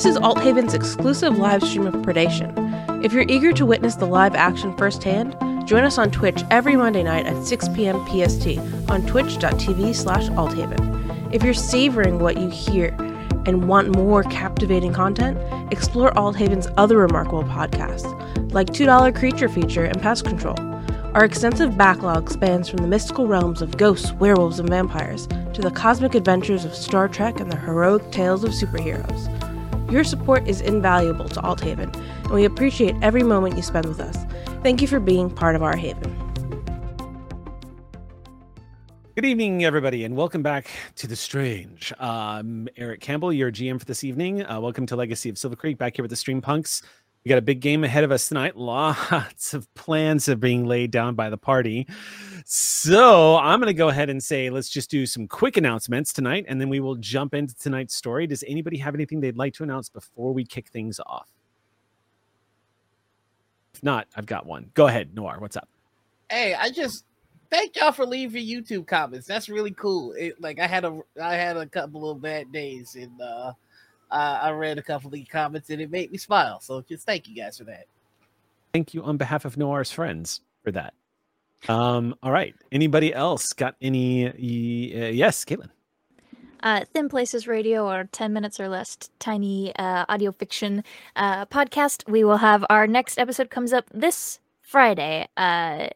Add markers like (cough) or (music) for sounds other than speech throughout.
This is Alt Haven's exclusive live stream of Predation. If you're eager to witness the live action firsthand, join us on Twitch every Monday night at 6 p.m. PST on twitch.tv slash althaven. If you're savoring what you hear and want more captivating content, explore Althaven's other remarkable podcasts, like $2 Creature Feature and Pest Control. Our extensive backlog spans from the mystical realms of ghosts, werewolves, and vampires to the cosmic adventures of Star Trek and the heroic tales of superheroes. Your support is invaluable to Althaven, and we appreciate every moment you spend with us. Thank you for being part of our haven. Good evening, everybody, and welcome back to The Strange. Um, Eric Campbell, your GM for this evening. Uh, welcome to Legacy of Silvercreek, back here with the Streampunks. We got a big game ahead of us tonight. Lots of plans are being laid down by the party. So I'm going to go ahead and say, let's just do some quick announcements tonight, and then we will jump into tonight's story. Does anybody have anything they'd like to announce before we kick things off? If not, I've got one. Go ahead, Noir. What's up? Hey, I just thank y'all for leaving YouTube comments. That's really cool. It, like I had a I had a couple of bad days and uh uh, I read a couple of the comments and it made me smile. So just thank you guys for that. Thank you on behalf of Noir's friends for that. Um, all right. Anybody else got any? Uh, yes, Kaitlin. Uh, Thin Places Radio, or 10 minutes or less tiny uh, audio fiction uh, podcast. We will have our next episode comes up this Friday. Uh,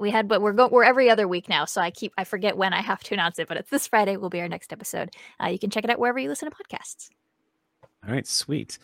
we had, but we're going we're every other week now, so I keep I forget when I have to announce it. But it's this Friday will be our next episode. Uh, you can check it out wherever you listen to podcasts. All right, sweet.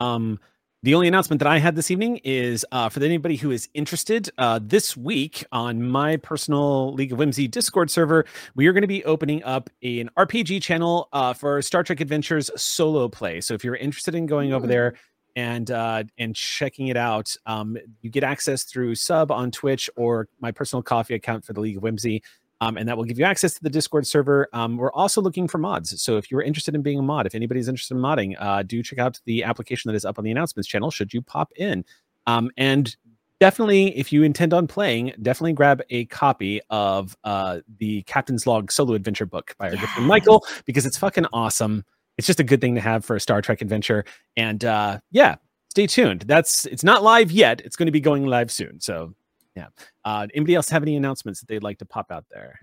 Um, the only announcement that I had this evening is uh, for anybody who is interested. Uh, this week on my personal League of Whimsy Discord server, we are going to be opening up an RPG channel uh, for Star Trek Adventures solo play. So if you're interested in going over there and uh, and checking it out, um, you get access through sub on Twitch or my personal Ko-fi account for the League of Whimsy um, and that will give you access to the Discord server. Um, we're also looking for mods. So if you're interested in being a mod, if anybody's interested in modding, uh, do check out the application that is up on the announcements channel should you pop in. Um, and definitely, if you intend on playing, definitely grab a copy of uh, the Captain's Log solo adventure book by our yes. good Michael because it's fucking awesome. It's just a good thing to have for a Star Trek adventure. And uh, yeah, stay tuned. That's it's not live yet. It's going to be going live soon. So yeah. Uh, anybody else have any announcements that they'd like to pop out there?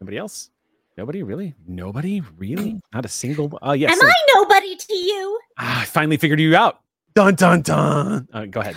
Nobody else? Nobody really? Nobody really? Not a single. Oh uh, yes. Am so, I nobody to you? Ah, I finally figured you out. Dun dun dun. Uh, go ahead.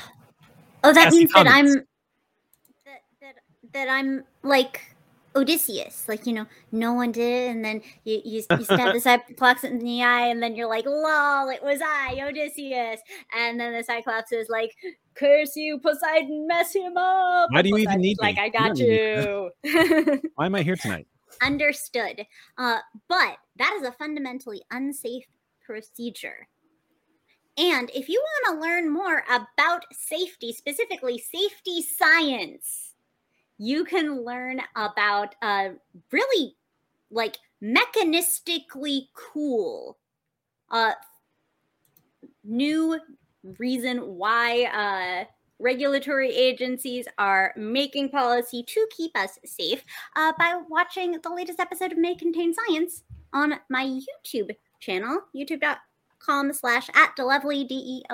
Oh, that Ask means that I'm that, that that I'm like Odysseus. Like, you know, no one did And then you, you, you stab the (laughs) Cyclops in the eye, and then you're like, lol, it was I, Odysseus. And then the Cyclops is like, curse you, Poseidon, mess him up. Why do you even need Like, me? I got you. (laughs) Why am I here tonight? Understood. Uh, but that is a fundamentally unsafe procedure. And if you want to learn more about safety, specifically safety science, you can learn about uh, really like mechanistically cool uh, new reason why uh, regulatory agencies are making policy to keep us safe uh, by watching the latest episode of May Contain Science on my YouTube channel, youtube.com slash at Delevely, D-E-L-E-V-E-L-Y,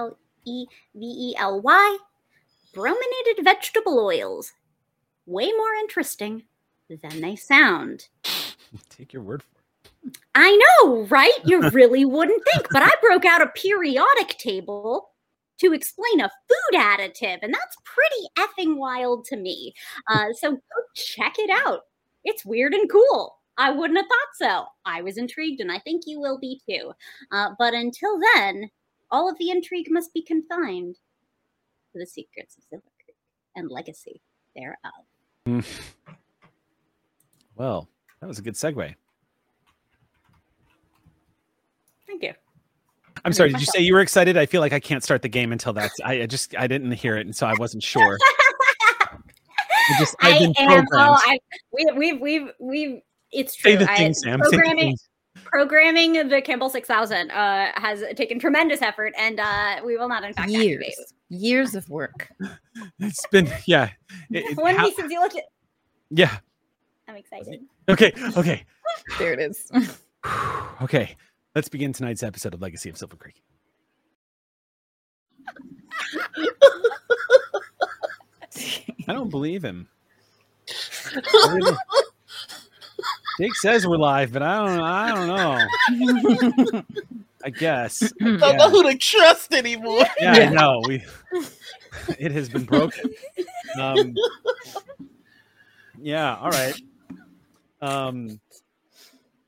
brominated vegetable oils way more interesting than they sound. (laughs) Take your word for it. I know, right? You really wouldn't think, but I broke out a periodic table to explain a food additive, and that's pretty effing wild to me. Uh, so go check it out. It's weird and cool. I wouldn't have thought so. I was intrigued, and I think you will be too. Uh, but until then, all of the intrigue must be confined to the secrets of Silver Creek and legacy thereof. Mm. Well, that was a good segue. Thank you. I'm sorry. Did you say you were (laughs) excited? I feel like I can't start the game until that's. I, I just I didn't hear it, and so I wasn't sure. I just I've been I am. Oh, I, we, we've we've we've. It's true. Say the thing, I, Sam. Programming programming the Campbell 6000 uh, has taken tremendous effort, and uh, we will not, in fact, years, activate. years of work. (laughs) It's been, yeah. (laughs) It, One how, since you looked at. Yeah. I'm excited. Okay. Okay. there it is. (sighs) okay. Let's begin tonight's episode of Legacy of Silvercreek. I don't believe him. I really- (laughs) Jake says we're live, but I don't. I don't know. I guess. I Don't know who to trust anymore. Yeah, I (laughs) know. We. It has been broken. Um, yeah. All right. Um.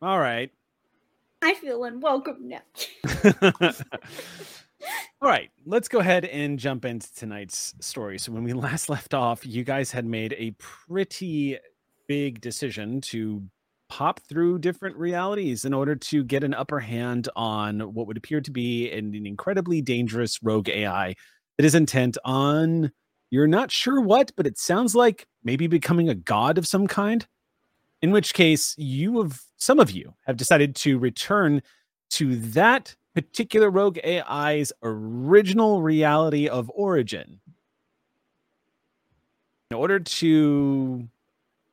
All right. I feel unwelcome now. (laughs) All right, let's go ahead and jump into tonight's story. So, when we (laughs) last left off, you guys had made a pretty big decision to pop through different realities in order to get an upper hand on what would appear to be an, an incredibly dangerous rogue AI that is intent on you're not sure what, but it sounds like maybe becoming a god of some kind. In which case, you have some of you have decided to return to that particular rogue AI's original reality of origin in order to,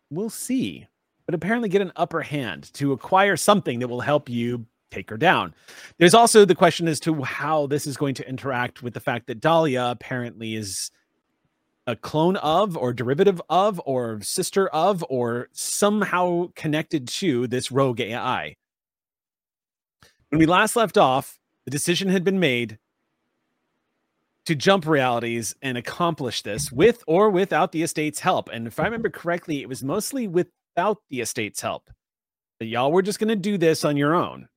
we'll see, but apparently get an upper hand to acquire something that will help you take her down. There's also the question as to how this is going to interact with the fact that Dahlia apparently is a clone of or derivative of or sister of or somehow connected to this rogue AI. When we last left off, the decision had been made to jump realities and accomplish this with or without the estate's help. And if I remember correctly, it was mostly without the estate's help. That y'all were just going to do this on your own.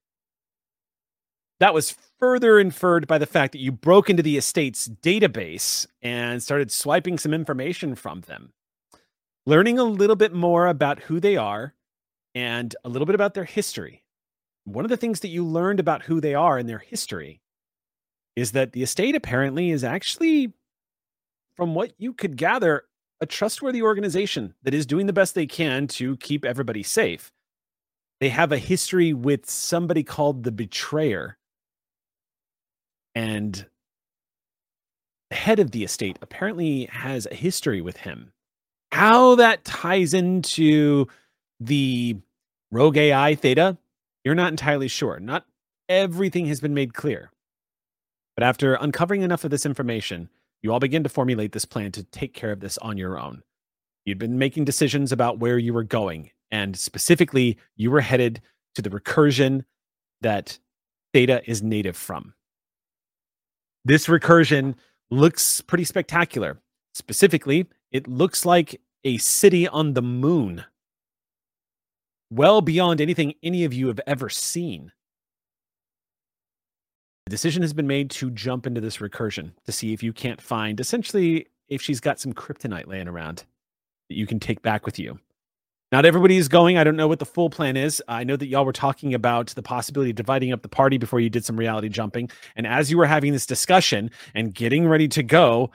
That was further inferred by the fact that you broke into the estate's database and started swiping some information from them, learning a little bit more about who they are and a little bit about their history. One of the things that you learned about who they are and their history is that the estate apparently is actually, from what you could gather, a trustworthy organization that is doing the best they can to keep everybody safe. They have a history with somebody called the Betrayer. And the head of the estate apparently has a history with him. How that ties into the rogue AI Theta, you're not entirely sure. Not everything has been made clear. But after uncovering enough of this information, you all begin to formulate this plan to take care of this on your own. You'd been making decisions about where you were going, and specifically, you were headed to the recursion that Theta is native from. This recursion looks pretty spectacular. Specifically, it looks like a city on the moon, well beyond anything any of you have ever seen. The decision has been made to jump into this recursion to see if you can't find essentially if she's got some kryptonite laying around that you can take back with you. Not everybody is going. I don't know what the full plan is. I know that y'all were talking about the possibility of dividing up the party before you did some reality jumping. And as you were having this discussion and getting ready to go,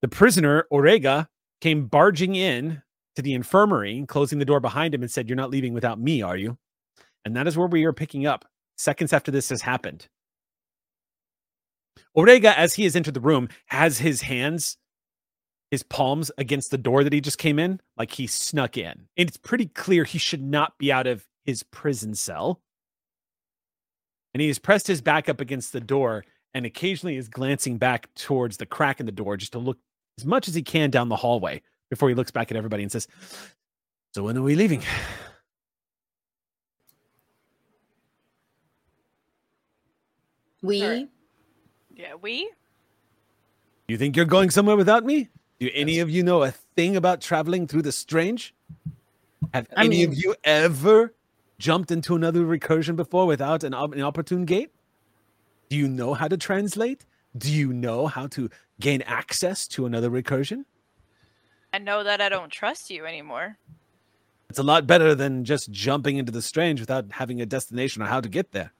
the prisoner, Orega, came barging in to the infirmary, closing the door behind him, and said, You're not leaving without me, are you? And that is where we are picking up seconds after this has happened. Orega, as he has entered the room, has his hands, his palms against the door that he just came in, like he snuck in. And it's pretty clear he should not be out of his prison cell. And he has pressed his back up against the door and occasionally is glancing back towards the crack in the door just to look as much as he can down the hallway before he looks back at everybody and says, So when are we leaving? We Sorry. Yeah, we? You think you're going somewhere without me? Do any of you know a thing about traveling through the strange? Have I any of you ever jumped into another recursion before without an, an opportune gate? Do you know how to translate? Do you know how to gain access to another recursion? I know that I don't trust you anymore. It's a lot better than just jumping into the strange without having a destination or how to get there.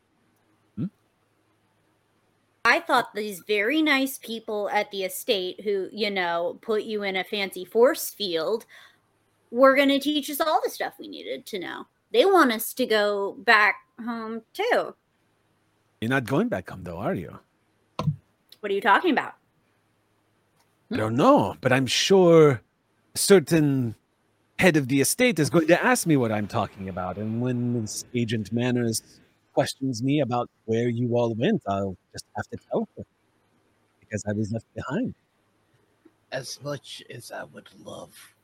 I thought these very nice people at the estate who, you know, put you in a fancy force field were going to teach us all the stuff we needed to know. They want us to go back home too. You're not going back home, though, are you? What are you talking about? I don't know, but I'm sure a certain head of the estate is going to ask me what I'm talking about. And when Agent Manners questions me about where you all went, I'll just have to tell her because I was left behind. As much as I would love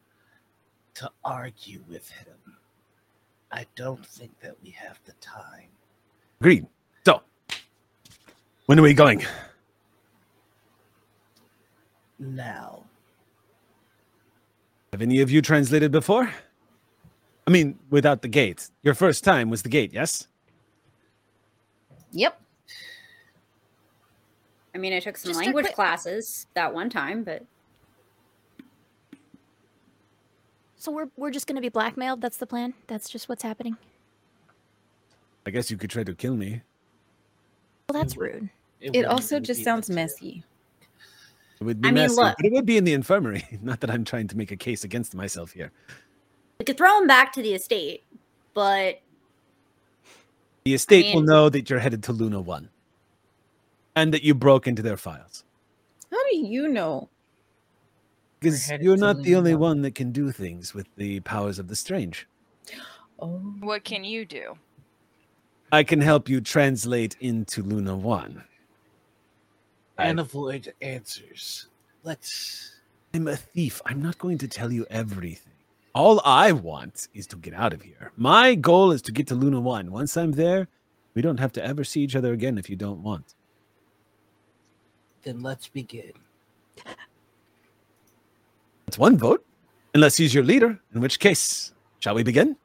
to argue with him, I don't think that we have the time. Agreed. So, when are we going? Now, Have any of you translated before? I mean, without the gate. Your first time was the gate, yes? Yep. I mean, I took some Just language quick- classes that one time, but So we're we're just gonna be blackmailed. That's the plan. That's just what's happening. I guess you could try to kill me. Well, that's rude. It wouldn't also really just be sounds that messy. It would be I mean, messy, look. but it would be in the infirmary. (laughs) Not that I'm trying to make a case against myself here. we could throw him back to the estate. But The estate will mean- know that you're headed to Luna One, and that you broke into their files. How do you know? Because you're to not the Luna only One. one that can do things with the powers of the strange. (gasps) Oh, What can you do? I can help you translate into Luna One. and avoid answers. Let's. I'm a thief. I'm not going to tell you everything. All I want is to get out of here. My goal is to get to Luna One. Once I'm there, we don't have to ever see each other again if you don't want. Then let's begin. That's one vote, unless he's your leader, in which case, shall we begin?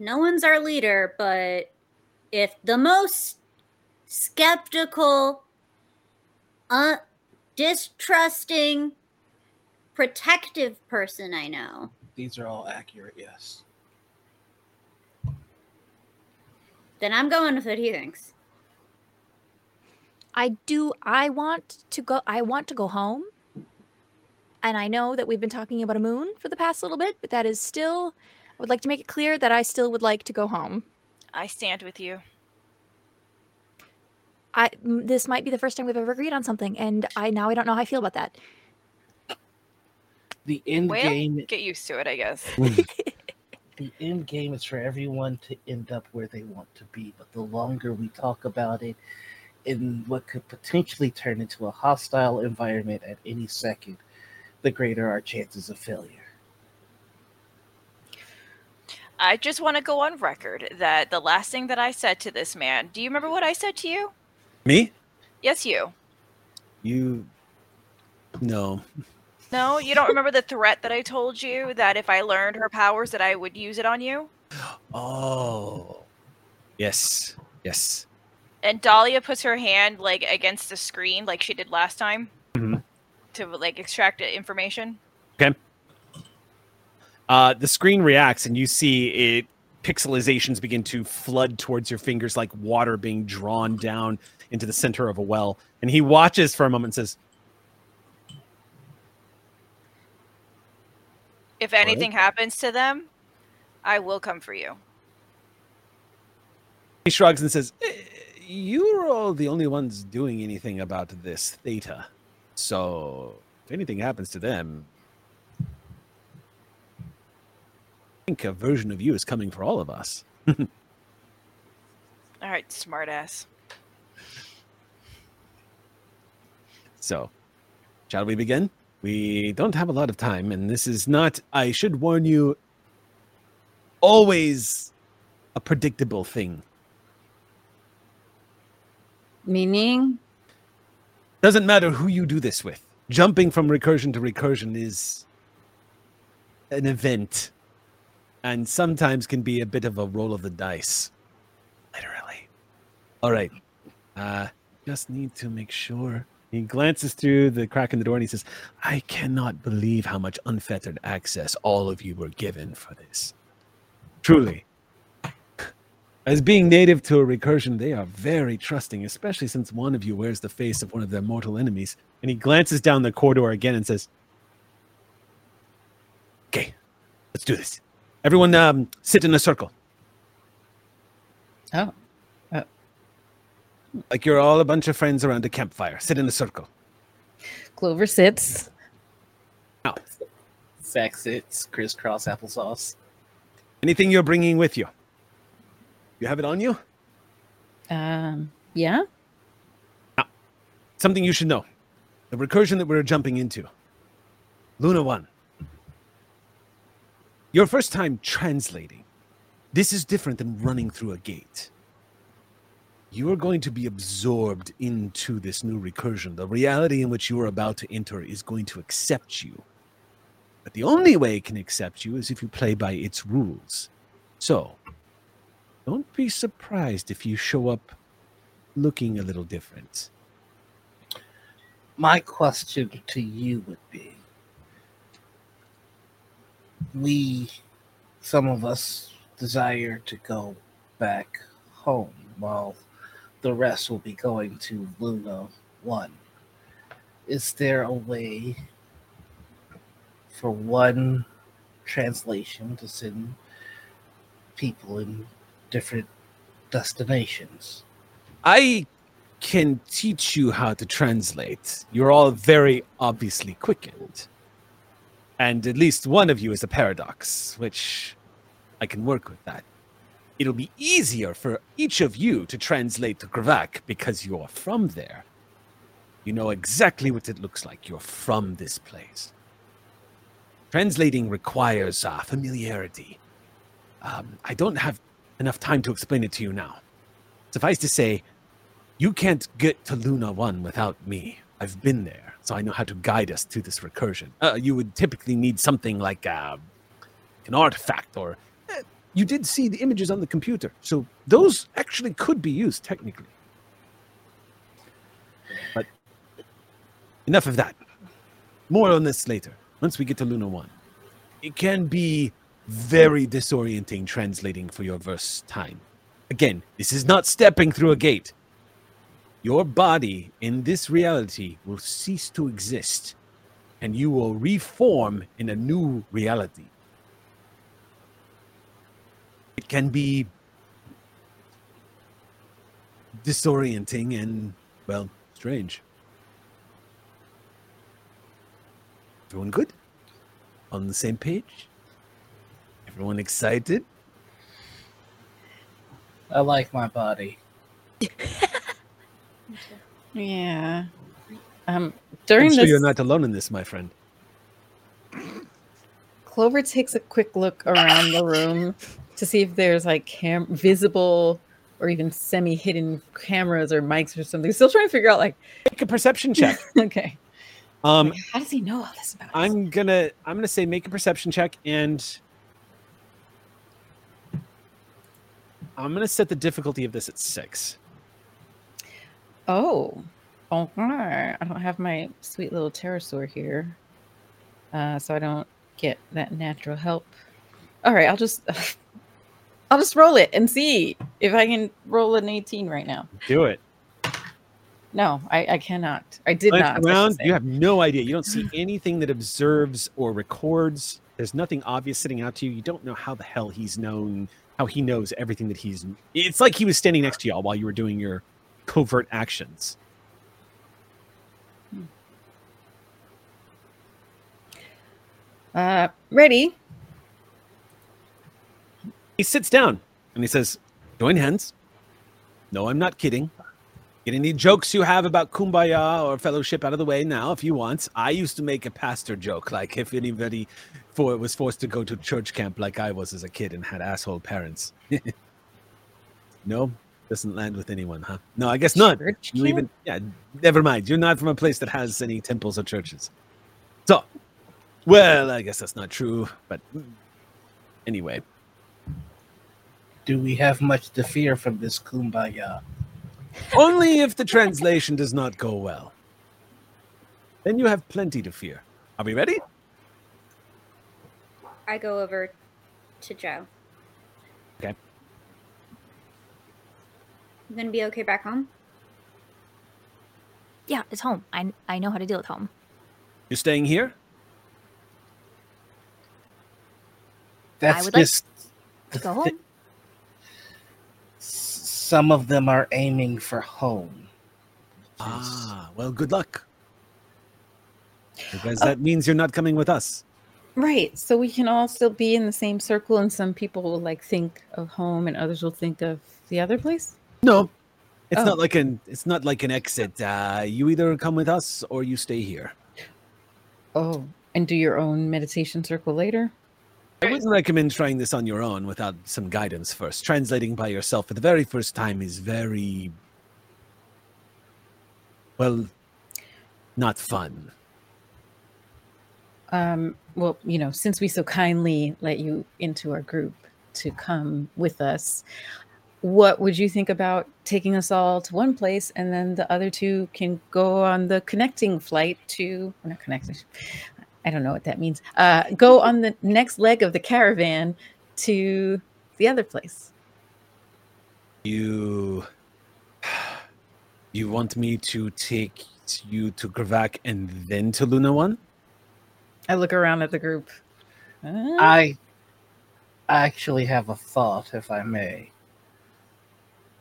no one's our leader. But if the most skeptical, uh, distrusting, protective person I know, These are all accurate, yes. then I'm going with what he thinks. I do. I want to go. I want to go home. And I know that we've been talking about a moon for the past little bit, but that is still. I would like to make it clear that I still would like to go home. I stand with you. I this might be the first time we've ever agreed on something, and I now I don't know how I feel about that. The end Well, game. get used to it, I guess. (laughs) Hmm. (laughs) The end game is for everyone to end up where they want to be. But the longer we talk about it, in what could potentially turn into a hostile environment at any second, the greater our chances of failure. I just want to go on record that the last thing that I said to this man, do you remember what I said to you? Me? Yes, you. You. No. No, you don't remember the threat that I told you that if I learned her powers that I would use it on you? Oh. Yes. Yes. And Dahlia puts her hand like against the screen like she did last time Mhm. to like extract information. Okay. Uh, the screen reacts, and you see it. Pixelizations begin to flood towards your fingers like water being drawn down into the center of a well. And he watches for a moment and says, If anything happens to them, I will come for you. he shrugs and says, "Eh, You're all the only ones doing anything about this theta. So if anything happens to them, I think a version of you is coming for all of us. (laughs) All right, smartass. So, shall we begin? We don't have a lot of time, and this is not, I should warn you, always a predictable thing. meaning Doesn't matter who you do this with. Jumping from recursion to recursion is an event, and sometimes can be a bit of a roll of the dice. Literally. All right. Uh, just need to make sure. He glances through the crack in the door and he says, I cannot believe how much unfettered access all of you were given for this. Truly. As being native to a recursion, they are very trusting, especially since one of you wears the face of one of their mortal enemies. And he glances down the corridor again and says, Okay, let's do this. Everyone um, sit in a circle. oh, Like you're all a bunch of friends around a campfire. Sit in a circle. Clover sits. Now, Sack sits, crisscross applesauce. anything you're bringing with you? You have it on you? Um, yeah. Something you should know. The recursion that we're jumping into. Luna 1. Your first time translating. This is different than running through a gate. You are going to be absorbed into this new recursion. The reality in which you are about to enter is going to accept you. But the only way it can accept you is if you play by its rules. So, don't be surprised if you show up looking a little different. My question to you would be we, some of us, desire to go back home while the rest will be going to Luna 1. Is there a way for one translation to send people in different destinations? I can teach you how to translate. You're all very obviously quickened. And at least one of you is a paradox, which I can work with that. It'll be easier for each of you to translate to Gravak because you're from there. You know exactly what it looks like. You're from this place. Translating requires uh, familiarity. Um, I don't have enough time to explain it to you now. Suffice to say, you can't get to Luna 1 without me. I've been there, so I know how to guide us to this recursion. Uh, you would typically need something like uh, an artifact, or you did see the images on the computer, so those actually could be used technically. But enough of that. More on this later, once we get to Luna 1. It can be very disorienting translating for your verse time. Again, this is not stepping through a gate. Your body in this reality will cease to exist and you will reform in a new reality. It can be disorienting and, well, strange. Everyone good? On the same page? Everyone excited? I like my body. (laughs) Yeah. Um, during I'm sure this, you're not alone in this, my friend. Clover takes a quick look around the room to see if there's like cam- visible or even semi-hidden cameras or mics or something. Still trying to figure out like, Make a perception check. (laughs) okay, Um, how does he know all this about? I'm gonna I'm gonna say make a perception check and I'm gonna set the difficulty of this at six. Oh, okay. I don't have my sweet little pterosaur here, uh, so I don't get that natural help. All right, I'll just, (laughs) I'll just roll it and see if I can roll an 18 right now. Do it. No, I, I cannot. I did Glance not. Around, you have no idea. You don't see anything that observes or records. There's nothing obvious sitting out to you. You don't know how the hell he's known, how he knows everything that he's. It's like he was standing next to y'all while you were doing your covert actions. Uh, ready? He sits down and he says, Join hands. No, I'm not kidding. Get any jokes you have about kumbaya or fellowship out of the way now if you want. I used to make a pastor joke, like if anybody for was forced to go to church camp like I was as a kid and had asshole parents. (laughs) no, doesn't land with anyone, huh? No, I guess not. You even yeah, never mind. You're not from a place that has any temples or churches. So, well, I guess that's not true, but anyway. Do we have much to fear from this kumbaya? Only if the translation does not go well. Then you have plenty to fear. Are we ready? I go over to Joe. Okay. You gonna be okay back home? Yeah, it's home. I I know how to deal with home. You're staying here? That's would like just To go home. Some of them are aiming for home. Ah, well, good luck. Because that means you're not coming with us. Right. So we can all still be in the same circle, and some people will like think of home, and others will think of the other place. No, it's Oh. not like an it's not like an exit. Uh, you either come with us or you stay here. Oh, and do your own meditation circle later. Wouldn't recommend trying this on your own without some guidance first. Translating by yourself for the very first time is very well not fun. Um, well, you know, since we so kindly let you into our group to come with us, what would you think about taking us all to one place and then the other two can go on the connecting flight to not connecting? I don't know what that means. Uh, go on the next leg of the caravan to the other place. You you want me to take you to Gravak and then to Luna One? I look around at the group. Uh, I actually have a thought, if I may.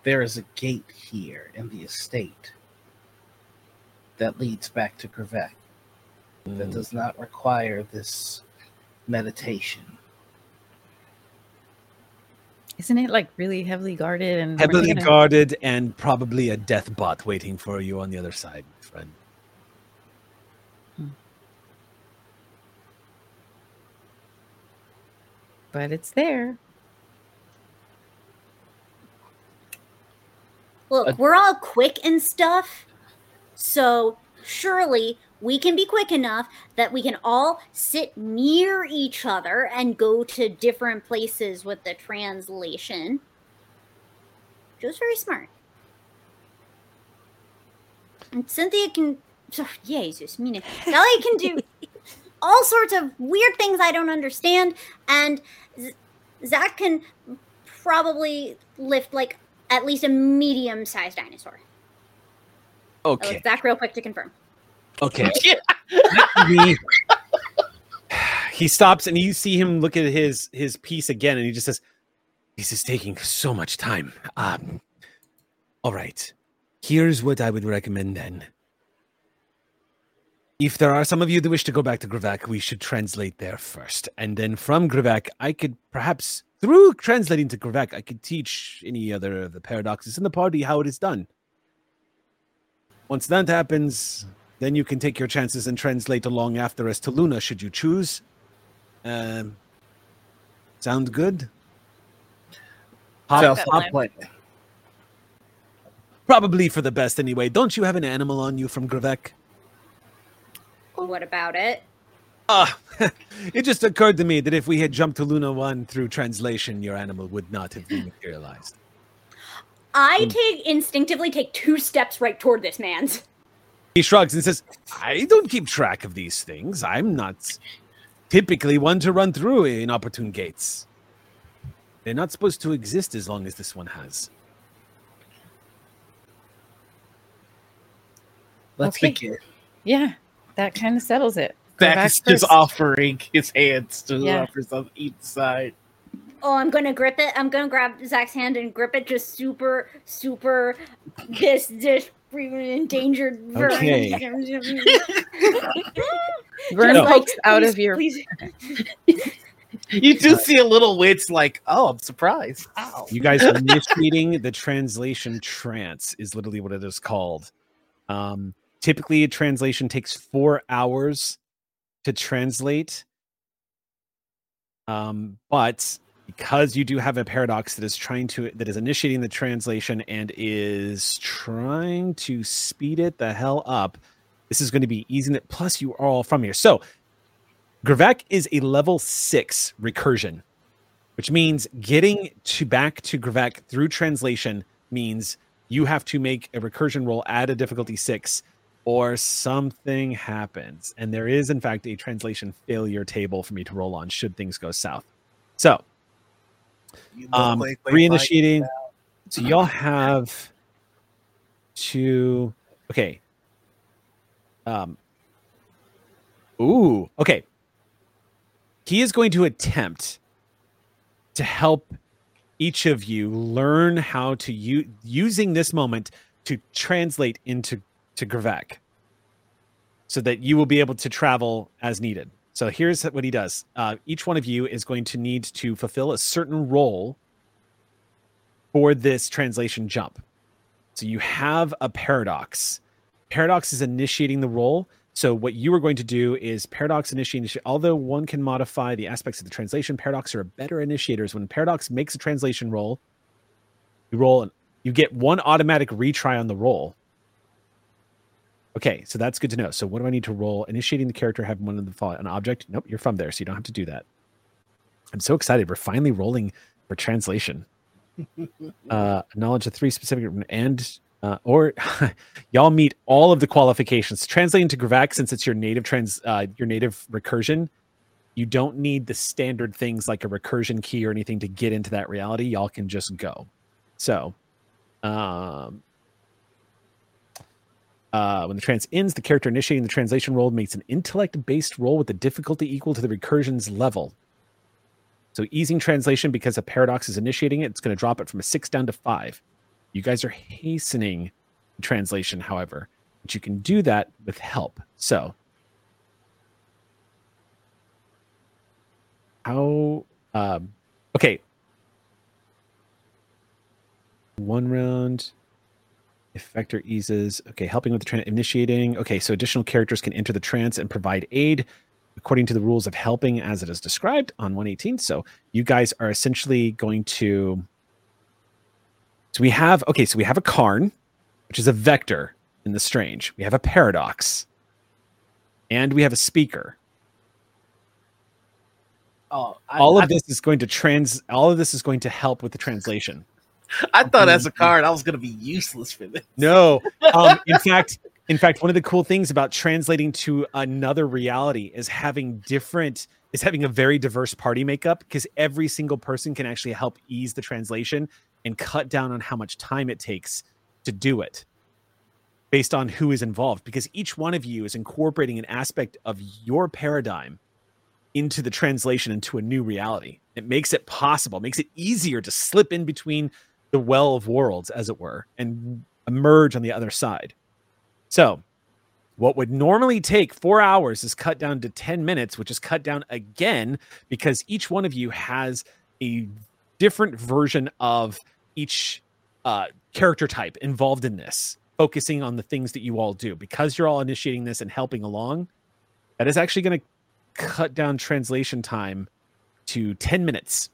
There is a gate here in the estate that leads back to Gravek that does not require this meditation. isn't it like really heavily guarded and Heavily gonna- guarded and probably a death bot waiting for you on the other side, my friend. but it's there. Look, Uh, we're all quick and stuff. So surely we can be quick enough that we can all sit near each other and go to different places with the translation. Joe's very smart. And Cynthia can. So, Jesus, mine. Sally can do all sorts of weird things I don't understand. And Zach can probably lift like at least a medium sized dinosaur. Okay. Zach real quick to confirm. Okay. (laughs) he, (sighs) he stops and you see him look at his his piece again and he just says this is taking so much time um all right here's what i would recommend then if there are some of you that wish to go back to Gravak, we should translate there first. And then from Gravak, I could perhaps, through translating to Gravak, I could teach any other of the paradoxes in the party how it is done. Once that happens, then you can take your chances and translate along after us to Luna, should you choose. Um, sound good? Hop- Sounds Good hop like probably for the best anyway. Don't you have an animal on you from Gravek? What about it? Ah, (laughs) it just occurred to me that if we had jumped to Luna 1 through translation, your animal would not have been materialized. I Hmm. take instinctively take two steps right toward this man's. He shrugs and says, I don't keep track of these things. I'm not typically one to run through inopportune gates. They're not supposed to exist as long as this one has. Let's Okay. begin. Yeah, that kind of settles it. Go Zach back is just first. offering his hands to Yeah. whoever's on each side. Oh, I'm gonna grip it. I'm gonna grab Zach's hand and grip it just super, super this this endangered version. Okay. (laughs) Burn Just pokes out please, of your. please. (laughs) You do see a little witch like, oh, I'm surprised. Ow. You guys are initiating the translation trance, is literally what it is called. Um, typically, a translation takes four hours to translate. Um, but because you do have a paradox that is trying to that is initiating the translation and is trying to speed it the hell up, this is going to be easing it. Plus, you are all from here. So, Gravek is a level six recursion which means getting to back to Gravek through translation means you have to make a recursion roll at a difficulty six or something happens. And there is, in fact, a translation failure table for me to roll on should things go south. So, um, look like they reinitiating. So, y'all have to. Okay. Um. Ooh. Okay. He is going to attempt to help each of you learn how to use using this moment to translate into to Gravek so that you will be able to travel as needed. So here's what he does. Uh, each one of you is going to need to fulfill a certain role for this translation jump. So you have a paradox. Paradox is initiating the role. So what you are going to do is paradox initiate. Although one can modify the aspects of the translation, paradox are better initiators. When paradox makes a translation roll, you roll, and you get one automatic retry on the roll. Okay, so that's good to know. So what do I need to roll? Initiating the character, have one of the follow an object. Nope, you're from there, so you don't have to do that. I'm so excited. We're finally rolling for translation. (laughs) uh, knowledge of three specific and uh, or (laughs) y'all meet all of the qualifications. Translating to Gravak, since it's your native trans, uh, your native recursion, you don't need the standard things like a recursion key or anything to get into that reality. Y'all can just go. So, um, uh, when the trance ends, the character initiating the translation roll makes an intellect-based roll with the difficulty equal to the recursion's level. So easing translation because a paradox is initiating it, it's going to drop it from a six down to five. You guys are hastening translation, however, but you can do that with help. So, how? Um, okay, one round. If vector eases, okay, helping with the trance, initiating. Okay, so additional characters can enter the trance and provide aid according to the rules of helping as it is described on 118. So you guys are essentially going to. So we have, okay, so we have a Karn, which is a vector in the strange. We have a paradox, and we have a speaker. Oh, I, all of I, this is going to trans. All of this is going to help with the translation. I thought as a card I was going to be useless for this. No, um, in fact, in fact, one of the cool things about translating to another reality is having different is having a very diverse party makeup because every single person can actually help ease the translation and cut down on how much time it takes to do it based on who is involved because each one of you is incorporating an aspect of your paradigm into the translation into a new reality. It makes it possible, makes it easier to slip in between the well of worlds, as it were, and emerge on the other side. So, what would normally take four hours is cut down to 10 minutes, which is cut down again because each one of you has a different version of each uh, character type involved in this, focusing on the things that you all do. Because you're all initiating this and helping along, that is actually going to cut down translation time to 10 minutes.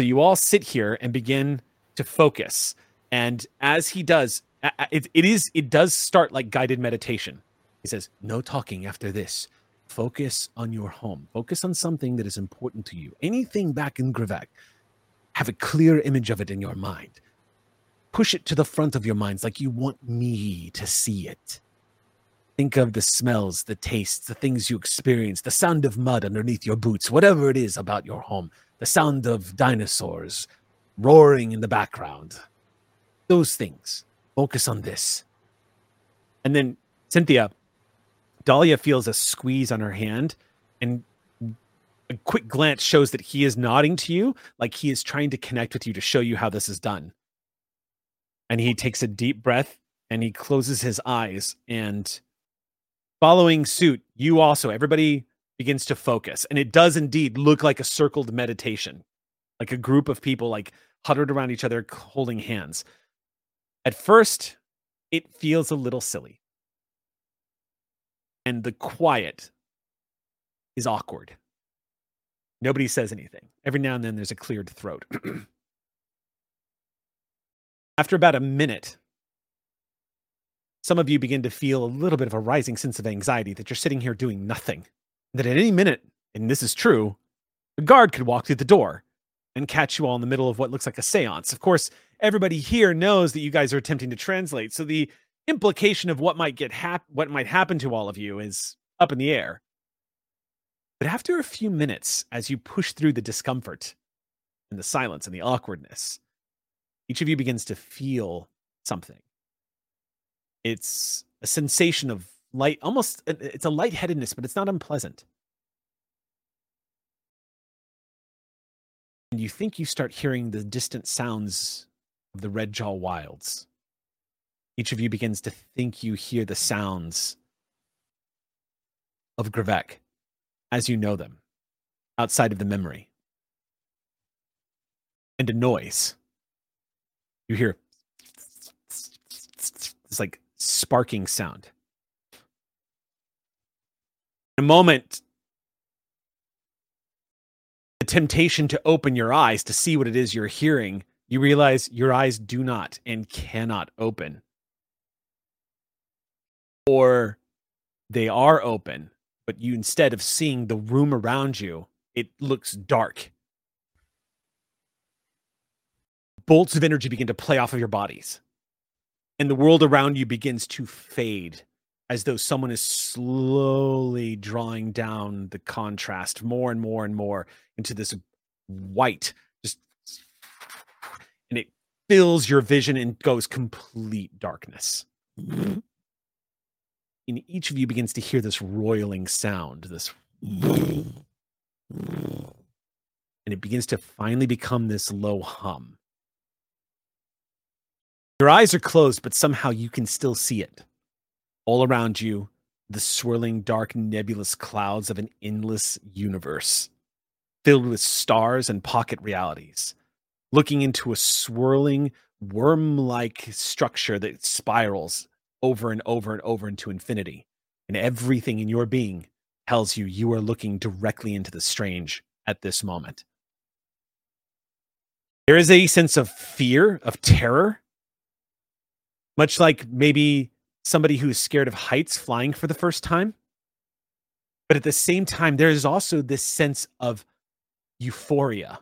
So you all sit here and begin to focus. And as he does, it, it is it does start like guided meditation. He says, "No talking after this. Focus on your home. Focus on something that is important to you. Anything back in Gravak. Have a clear image of it in your mind. Push it to the front of your minds like you want me to see it. Think of the smells, the tastes, the things you experience, the sound of mud underneath your boots, whatever it is about your home, the sound of dinosaurs roaring in the background. Those things. Focus on this. And then Cynthia, Dahlia feels a squeeze on her hand, and a quick glance shows that he is nodding to you, like he is trying to connect with you to show you how this is done. And he takes a deep breath and he closes his eyes. And following suit, you also, everybody begins to focus. And it does indeed look like a circled meditation, like a group of people like huddled around each other holding hands. At first, it feels a little silly. And the quiet is awkward. Nobody says anything. Every now and then there's a cleared throat. (clears throat) After about a minute, some of you begin to feel a little bit of a rising sense of anxiety that you're sitting here doing nothing. That at any minute, and this is true, a guard could walk through the door and catch you all in the middle of what looks like a seance. Of course, everybody here knows that you guys are attempting to translate, so the implication of what might get hap- what might happen to all of you is up in the air. But after a few minutes, as you push through the discomfort and the silence and the awkwardness, each of you begins to feel something. It's a sensation of light, almost, it's a lightheadedness, but it's not unpleasant. And you think you start hearing the distant sounds of the Red Jaw Wilds. Each of you begins to think you hear the sounds of Gravek as you know them outside of the memory. And a noise. You hear this like sparking sound. A moment, the temptation to open your eyes to see what it is you're hearing, you realize your eyes do not and cannot open. Or they are open, but you instead of seeing the room around you, it looks dark. Bolts of energy begin to play off of your bodies, and the world around you begins to fade as though someone is slowly drawing down the contrast more and more and more into this white, just and it fills your vision and goes complete darkness. And each of you begins to hear this roiling sound, this and it begins to finally become this low hum. Your eyes are closed, but somehow you can still see it. All around you, the swirling, dark, nebulous clouds of an endless universe filled with stars and pocket realities, looking into a swirling, worm like structure that spirals over and over and over into infinity. And everything in your being tells you you are looking directly into the strange at this moment. There is a sense of fear, of terror, much like maybe somebody who's scared of heights flying for the first time. But at the same time, there is also this sense of euphoria,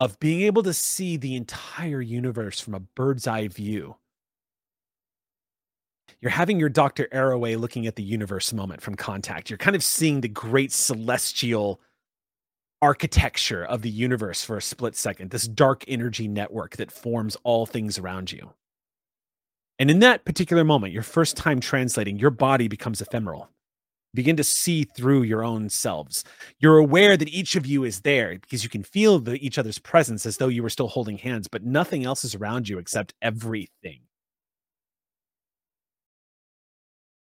of being able to see the entire universe from a bird's eye view you're having your Dr. Arroway looking at the universe moment from Contact. You're kind of seeing the great celestial architecture of the universe for a split second, this dark energy network that forms all things around you. And in that particular moment, your first time translating, your body becomes ephemeral. begin to see through your own selves. You're aware that each of you is there because you can feel the, each other's presence as though you were still holding hands, but nothing else is around you except everything.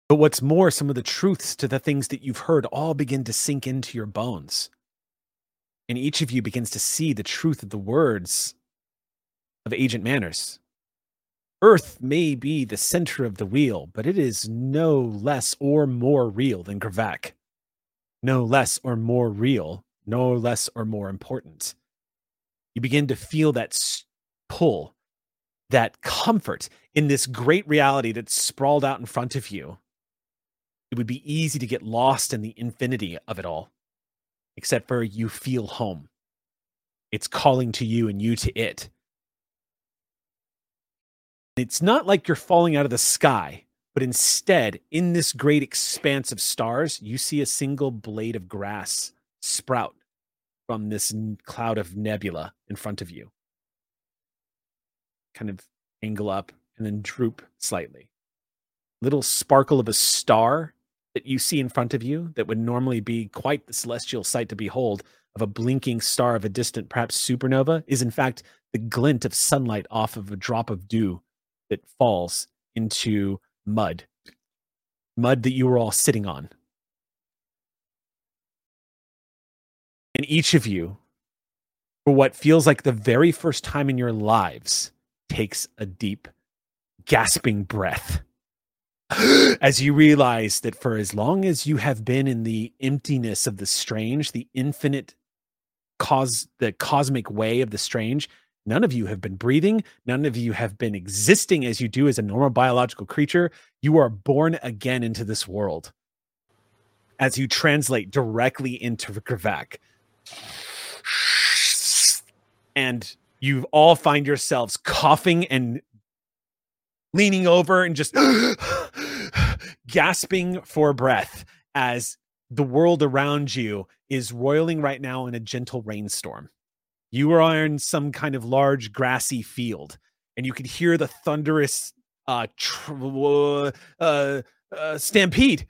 But what's more, some of the truths to the things that you've heard all begin to sink into your bones. And each of you begins to see the truth of the words of Agent Manners. Earth may be the center of the wheel, but it is no less or more real than Gravak. No less or more real, no less or more important. You begin to feel that pull, that comfort in this great reality that's sprawled out in front of you it would be easy to get lost in the infinity of it all, except for you feel home. It's calling to you and you to it. It's not like you're falling out of the sky, but instead, in this great expanse of stars, you see a single blade of grass sprout from this cloud of nebula in front of you. Kind of angle up and then droop slightly. Little sparkle of a star that you see in front of you that would normally be quite the celestial sight to behold of a blinking star of a distant, perhaps supernova, is in fact the glint of sunlight off of a drop of dew that falls into mud, mud that you were all sitting on. And each of you, for what feels like the very first time in your lives, takes a deep, gasping breath (gasps) as you realize that for as long as you have been in the emptiness of the strange, the infinite cause, the cosmic way of the strange, none of you have been breathing. None of you have been existing as you do as a normal biological creature. You are born again into this world as you translate directly into Gravak. And you all find yourselves coughing and leaning over and just (gasps) gasping for breath as the world around you is roiling right now in a gentle rainstorm. You are on some kind of large grassy field, and you can hear the thunderous uh, tr- uh, uh, stampede.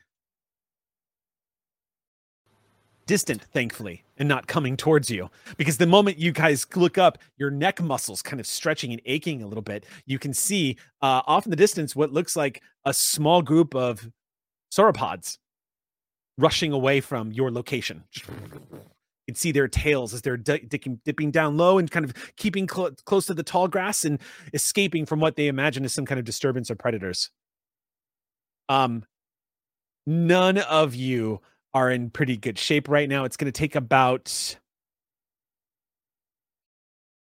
Distant, thankfully, and not coming towards you. Because the moment you guys look up, your neck muscles kind of stretching and aching a little bit. You can see uh, off in the distance what looks like a small group of sauropods rushing away from your location. You can see their tails as they're di- dipping, down low and kind of keeping clo- close to the tall grass and escaping from what they imagine is some kind of disturbance or predators. Um, none of you are in pretty good shape right now. It's going to take about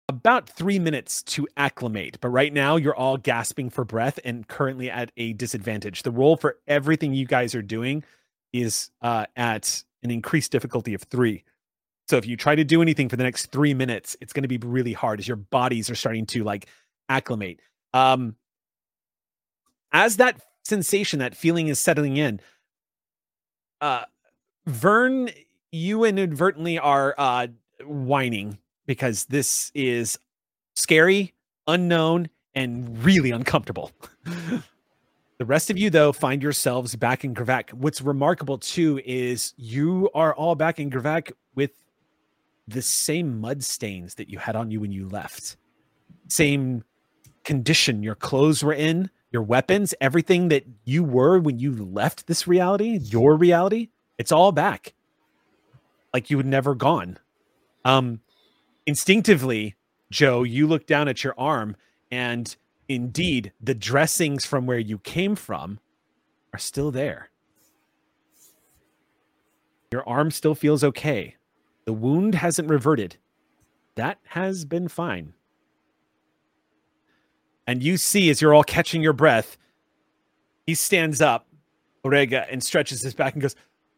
about three minutes to acclimate. But right now, you're all gasping for breath and currently at a disadvantage. The roll for everything you guys are doing is uh, at an increased difficulty of three. So if you try to do anything for the next three minutes, it's going to be really hard as your bodies are starting to like acclimate. Um, as that sensation, that feeling is settling in, uh, Vern, you inadvertently are uh, whining because this is scary, unknown, and really uncomfortable. (laughs) the rest of you, though, find yourselves back in Gravak. What's remarkable too is you are all back in Gravak with the same mud stains that you had on you when you left. Same condition your clothes were in, your weapons, everything that you were when you left this reality, your reality, it's all back. Like you had never gone. Um, instinctively, Joe, you look down at your arm, and indeed, the dressings from where you came from are still there. Your arm still feels okay. The wound hasn't reverted. That has been fine. And you see, as you're all catching your breath, he stands up, Orega, and stretches his back and goes,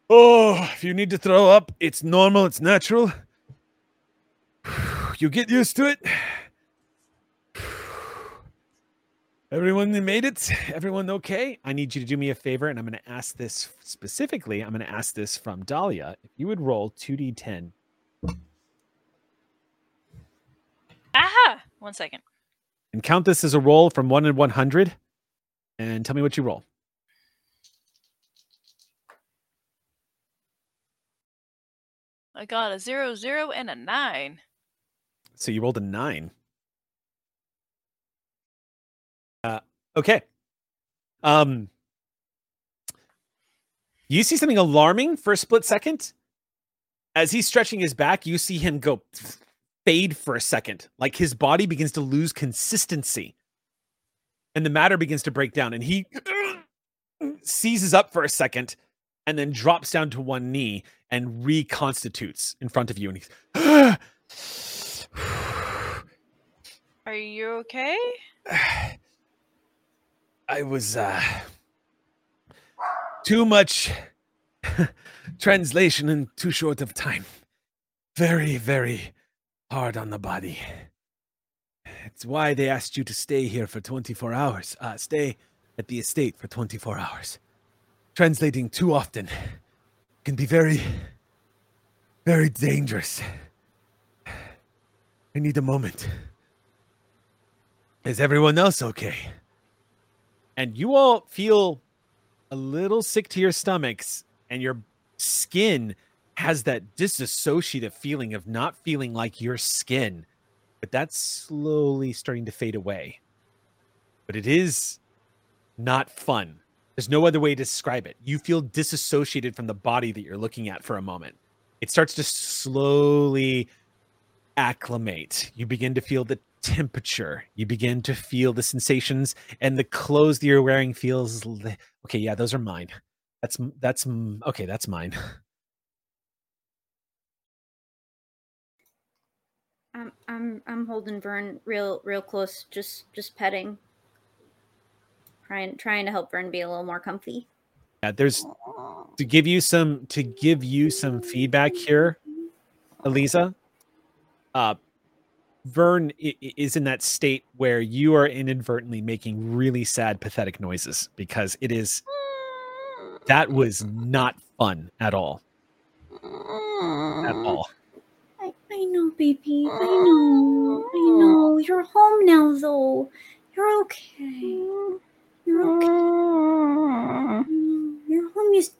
Oh, if you need to throw up, it's normal, it's natural. (sighs) You get used to it. (sighs) Everyone made it? Everyone okay? I need you to do me a favor, and I'm going to ask this specifically. I'm going to ask this from Dahlia. If you would roll 2d10. Aha! One second. And count this as a roll from 1 to 100. And tell me what you roll. I got a zero, zero, and a nine. So you rolled a 9. Uh, okay. Um, you see something alarming for a split second. As he's stretching his back, you see him go fade for a second. Like his body begins to lose consistency. And the matter begins to break down. And he (clears throat) seizes up for a second and then drops down to one knee and reconstitutes in front of you. And he's (sighs) Are you okay? (sighs) I was uh too much (laughs) translation in too short of time. Very, very hard on the body. It's why they asked you to stay here for 24 hours. Uh stay at the estate for 24 hours. Translating too often can be very very dangerous. I need a moment. Is everyone else okay? And you all feel a little sick to your stomachs, and your skin has that disassociative feeling of not feeling like your skin, but that's slowly starting to fade away. But it is not fun. There's no other way to describe it. You feel disassociated from the body that you're looking at for a moment. It starts to slowly acclimate. You begin to feel the temperature. You begin to feel the sensations, and the clothes that you're wearing feels. Okay, yeah, those are mine. That's that's okay. That's mine. (laughs) I'm I'm I'm holding Vern real real close, just just petting, trying trying to help Vern be a little more comfy. Yeah, there's to give you some to give you some feedback here, Aliza. Uh, Vern is in that state where you are inadvertently making really sad, pathetic noises because it is that was not fun at all. At all. I, I know, baby. I know. I know. You're home now, though. You're okay. You're okay. Mm, You're home. You, s-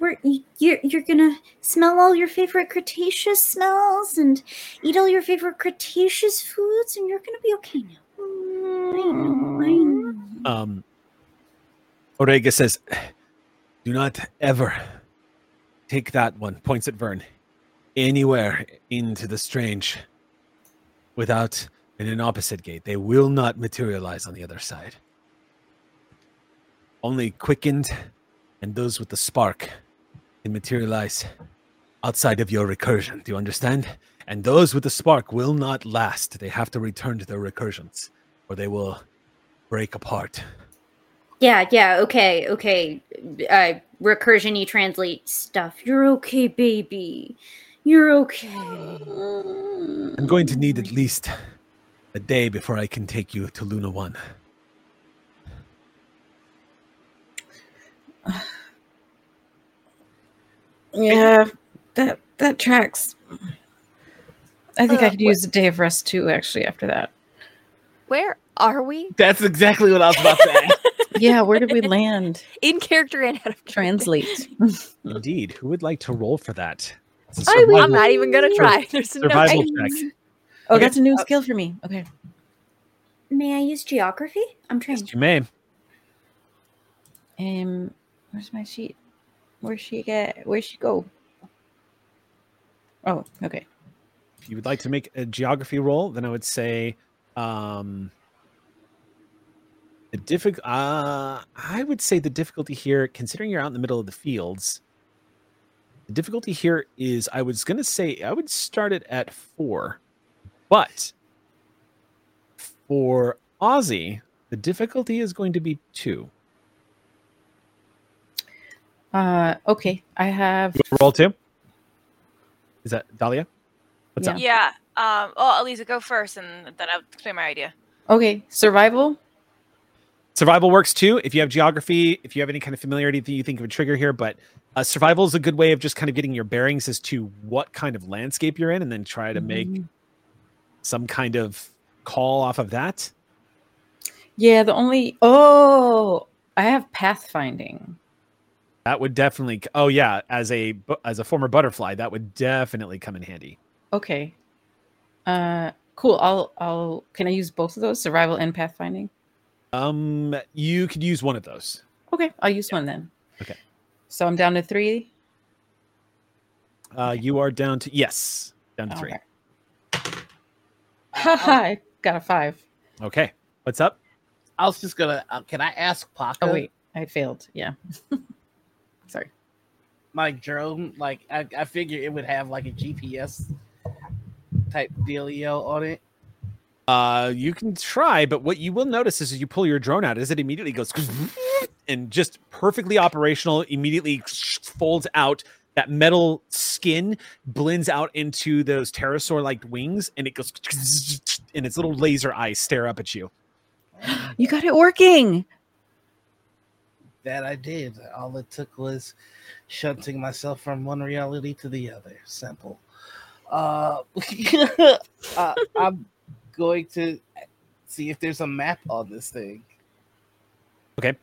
we're, you, you're, you're gonna smell all your favorite Cretaceous smells and eat all your favorite Cretaceous foods, and you're gonna be okay now. I know. I know. Um, Orega says, "Do not ever take that one, points at Vern, anywhere into the strange without an opposite gate. They will not materialize on the other side. Only quickened and those with the spark can materialize outside of your recursion. Do you understand? And those with the spark will not last. They have to return to their recursions or they will break apart. Yeah, yeah, okay, okay. Uh, recursion y translate stuff. You're okay, baby. You're okay. I'm going to need at least a day before I can take you to Luna One. (sighs) Yeah, that that tracks. I think I could use a day of rest too. Actually, after that. Where are we? That's exactly what I was about to ask. Yeah, where did we land? (laughs) In character and out of. Translate. (laughs) Indeed. Who would like to roll for that? It's will. I'm not even gonna try. There's survival I- check. Oh, Okay. that's a new skill for me. Okay. May I use geography? I'm trained. Yes, you may. Um, where's my sheet? Where's she get? Where's she go? Oh, okay. If you would like to make a geography roll, then I would say um the difficult uh I would say the difficulty here, considering you're out in the middle of the fields, the difficulty here is I was gonna say I would start it at four, but for Ozzy, the difficulty is going to be two. Uh, okay. I have. Roll two? Is that Dahlia? What's Yeah. up? Yeah. Um, well, Aliza, go first, and then I'll explain my idea. Okay, survival. Survival works too. If you have geography, if you have any kind of familiarity that you think of a trigger here, but uh, survival is a good way of just kind of getting your bearings as to what kind of landscape you're in, and then try to make Mhm. some kind of call off of that. Yeah, the only. Oh, I have pathfinding. That would definitely. Oh yeah, as a as a former butterfly, that would definitely come in handy. Okay. Uh, cool. I'll. I'll. Can I use both of those, survival and pathfinding? Um, you could use one of those. Okay, I'll use one then. Okay. So I'm down to three. Uh, you are down to yes, down to three. Okay. Haha, (laughs) I got a five. Okay, what's up? I was just gonna. Uh, can I ask Paco? Oh wait, I failed. Yeah. (laughs) Sorry. my drone, like I, I figure it would have like a GPS type dealio on it. Uh, you can try, but what you will notice is as you pull your drone out, is it immediately goes (laughs) and just perfectly operational, immediately folds out. That metal skin blends out into those pterosaur-like wings, and it goes, (laughs) and its little laser eyes stare up at you. You got it working. That I did. All it took was shunting myself from one reality to the other. Simple. Uh, (laughs) uh I'm going to see if there's a map on this thing. Okay.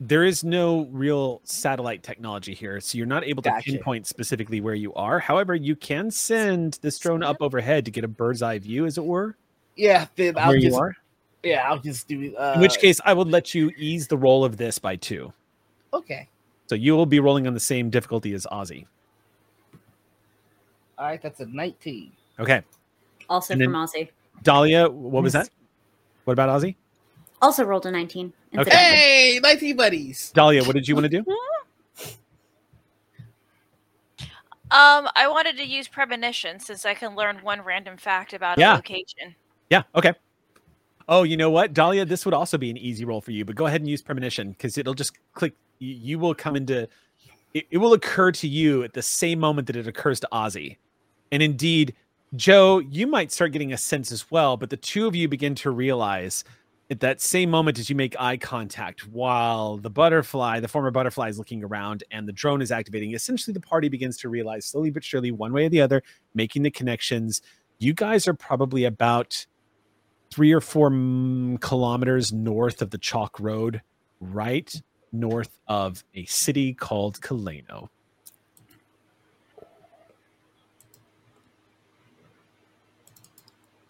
There is no real satellite technology here, so you're not able to Gotcha. pinpoint specifically where you are. However, you can send this drone up overhead to get a bird's eye view, as it were, Yeah, then I'll where just you are. yeah, I'll just do. Uh, In which case, I would let you ease the roll of this by two. okay, So you will be rolling on the same difficulty as Ozzy. all right, that's a 19. Okay. Also And from then- Ozzy. Dahlia, what was that? What about Ozzy? Also rolled a 19. Okay. incidentally. Hey, 19 buddies. Dahlia, what did you want to do? (laughs) Um, I wanted to use premonition since I can learn one random fact about Yeah. a location. Yeah, okay. Oh, you know what, Dahlia, this would also be an easy roll for you, but go ahead and use premonition because it'll just click. You, you will come into. It, it will occur to you at the same moment that it occurs to Ozzy, and indeed, Joe, you might start getting a sense as well. But the two of you begin to realize at that same moment as you make eye contact, while the butterfly, the former butterfly, is looking around and the drone is activating. Essentially, the party begins to realize slowly but surely, one way or the other, making the connections. You guys are probably about three or four mm, kilometers north of the Chalk Road, right north of a city called Kaleno.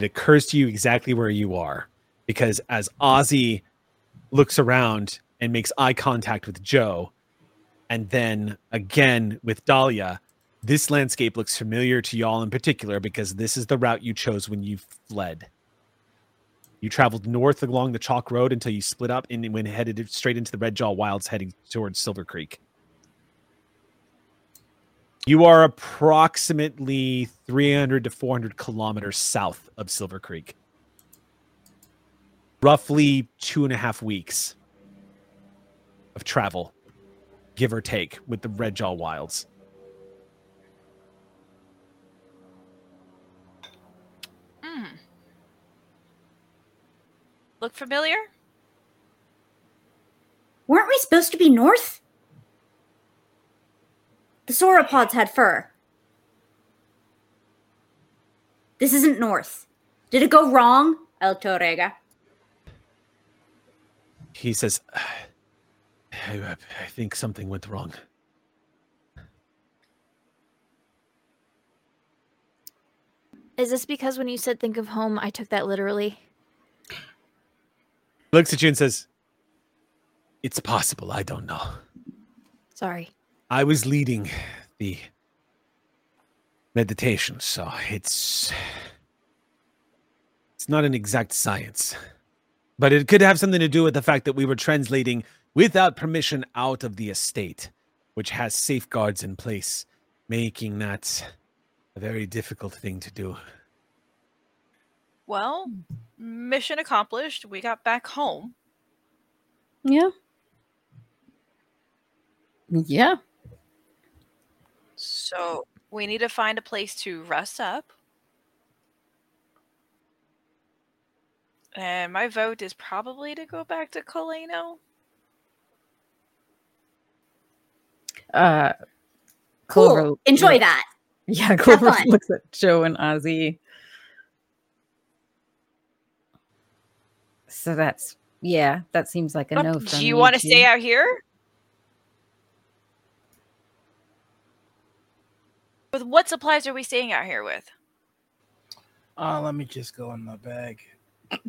It occurs to you exactly where you are because as Ozzy looks around and makes eye contact with Joe, And then again with Dahlia, this landscape looks familiar to y'all in particular because this is the route you chose when you fled. You traveled north along the Chalk Road until you split up and went headed straight into the Red Jaw Wilds heading towards Silver Creek. You are approximately 300 to 400 kilometers south of Silver Creek. Roughly two and a half weeks of travel, give or take, with the Red Jaw Wilds. Hmm. Look familiar? Weren't we supposed to be north? The sauropods had fur. This isn't north. Did it go wrong, El Torrega? He says, I, I think something went wrong. Is this because when you said think of home, I took that literally? Looks at you and says, It's possible. I don't know. Sorry. I was leading the meditation, so it's it's not an exact science. But it could have something to do with the fact that we were translating without permission out of the estate, which has safeguards in place, making that a very difficult thing to do. Well, mission accomplished. We got back home. Yeah. Yeah. So we need to find a place to rest up. And my vote is probably to go back to Kaleno. Uh, Cool. Clover- Enjoy that. Yeah, Clover looks at Joe and Ozzy. So that's yeah, that seems like a Um, no. From Do you want to stay out here? With what supplies are we staying out here with? Oh, let me just go in my bag. (laughs)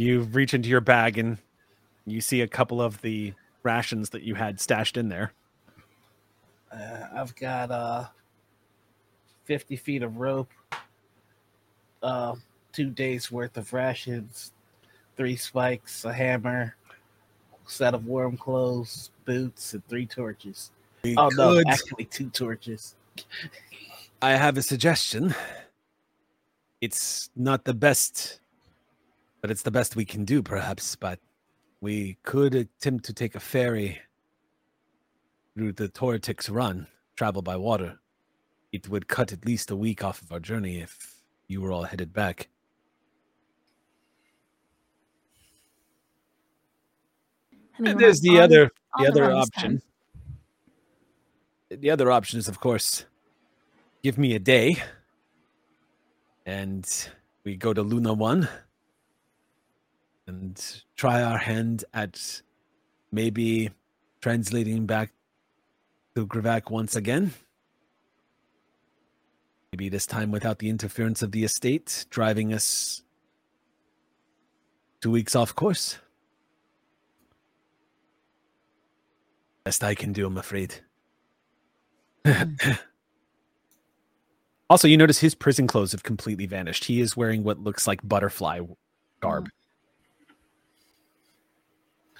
You reach into your bag and you see a couple of the rations that you had stashed in there. Uh, I've got uh, 50 feet of rope, uh, two days worth of rations, three spikes, a hammer, set of warm clothes, boots, and three torches. We Oh no, actually two torches. I have a suggestion. It's not the best, but it's the best we can do, perhaps. But we could attempt to take a ferry through the Tortix Run, travel by water. It would cut at least a week off of our journey if you were all headed back. I mean, there's the on- other the the other option. The other option is, of course, give me a day, and we go to Luna One and try our hand at maybe translating back to Gravac once again. Maybe this time without the interference of the estate, driving us two weeks off course. Best I can do, I'm afraid. Also, you notice his prison clothes have completely vanished. He is wearing what looks like butterfly garb.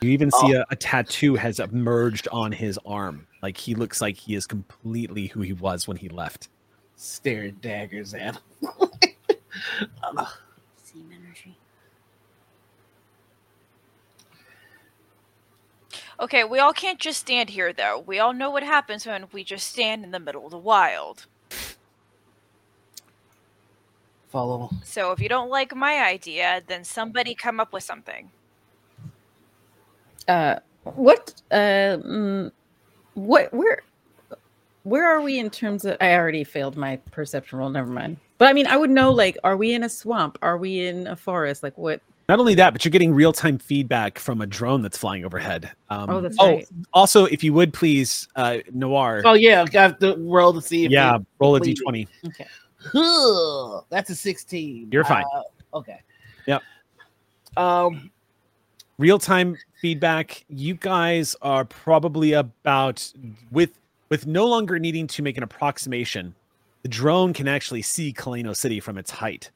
You even see a, a tattoo has emerged on his arm. Like he looks like he is completely who he was when he left. Staring daggers at him. Uh, (laughs) (laughs) Same energy. Okay, we all can't just stand here though. We all know what happens when we just stand in the middle of the wild. follow. So if you don't like my idea, then somebody come up with something. Uh, what? Uh, mm, what? Where? Where are we in terms of? I already failed my perception roll. Never mind. But I mean, I would know. Like, are we in a swamp? Are we in a forest? Like, what? Not only that, but you're getting real time feedback from a drone that's flying overhead. Um, Oh, that's oh, right. Also, if you would please, uh, Noir, Oh yeah, got the roll to see if yeah, roll a completed. d20. Okay. Huh, That's a 16. You're fine. Uh, okay. Yep. Um real time feedback. You guys are probably about with with no longer needing to make an approximation. The drone can actually see Kaleno City from its height,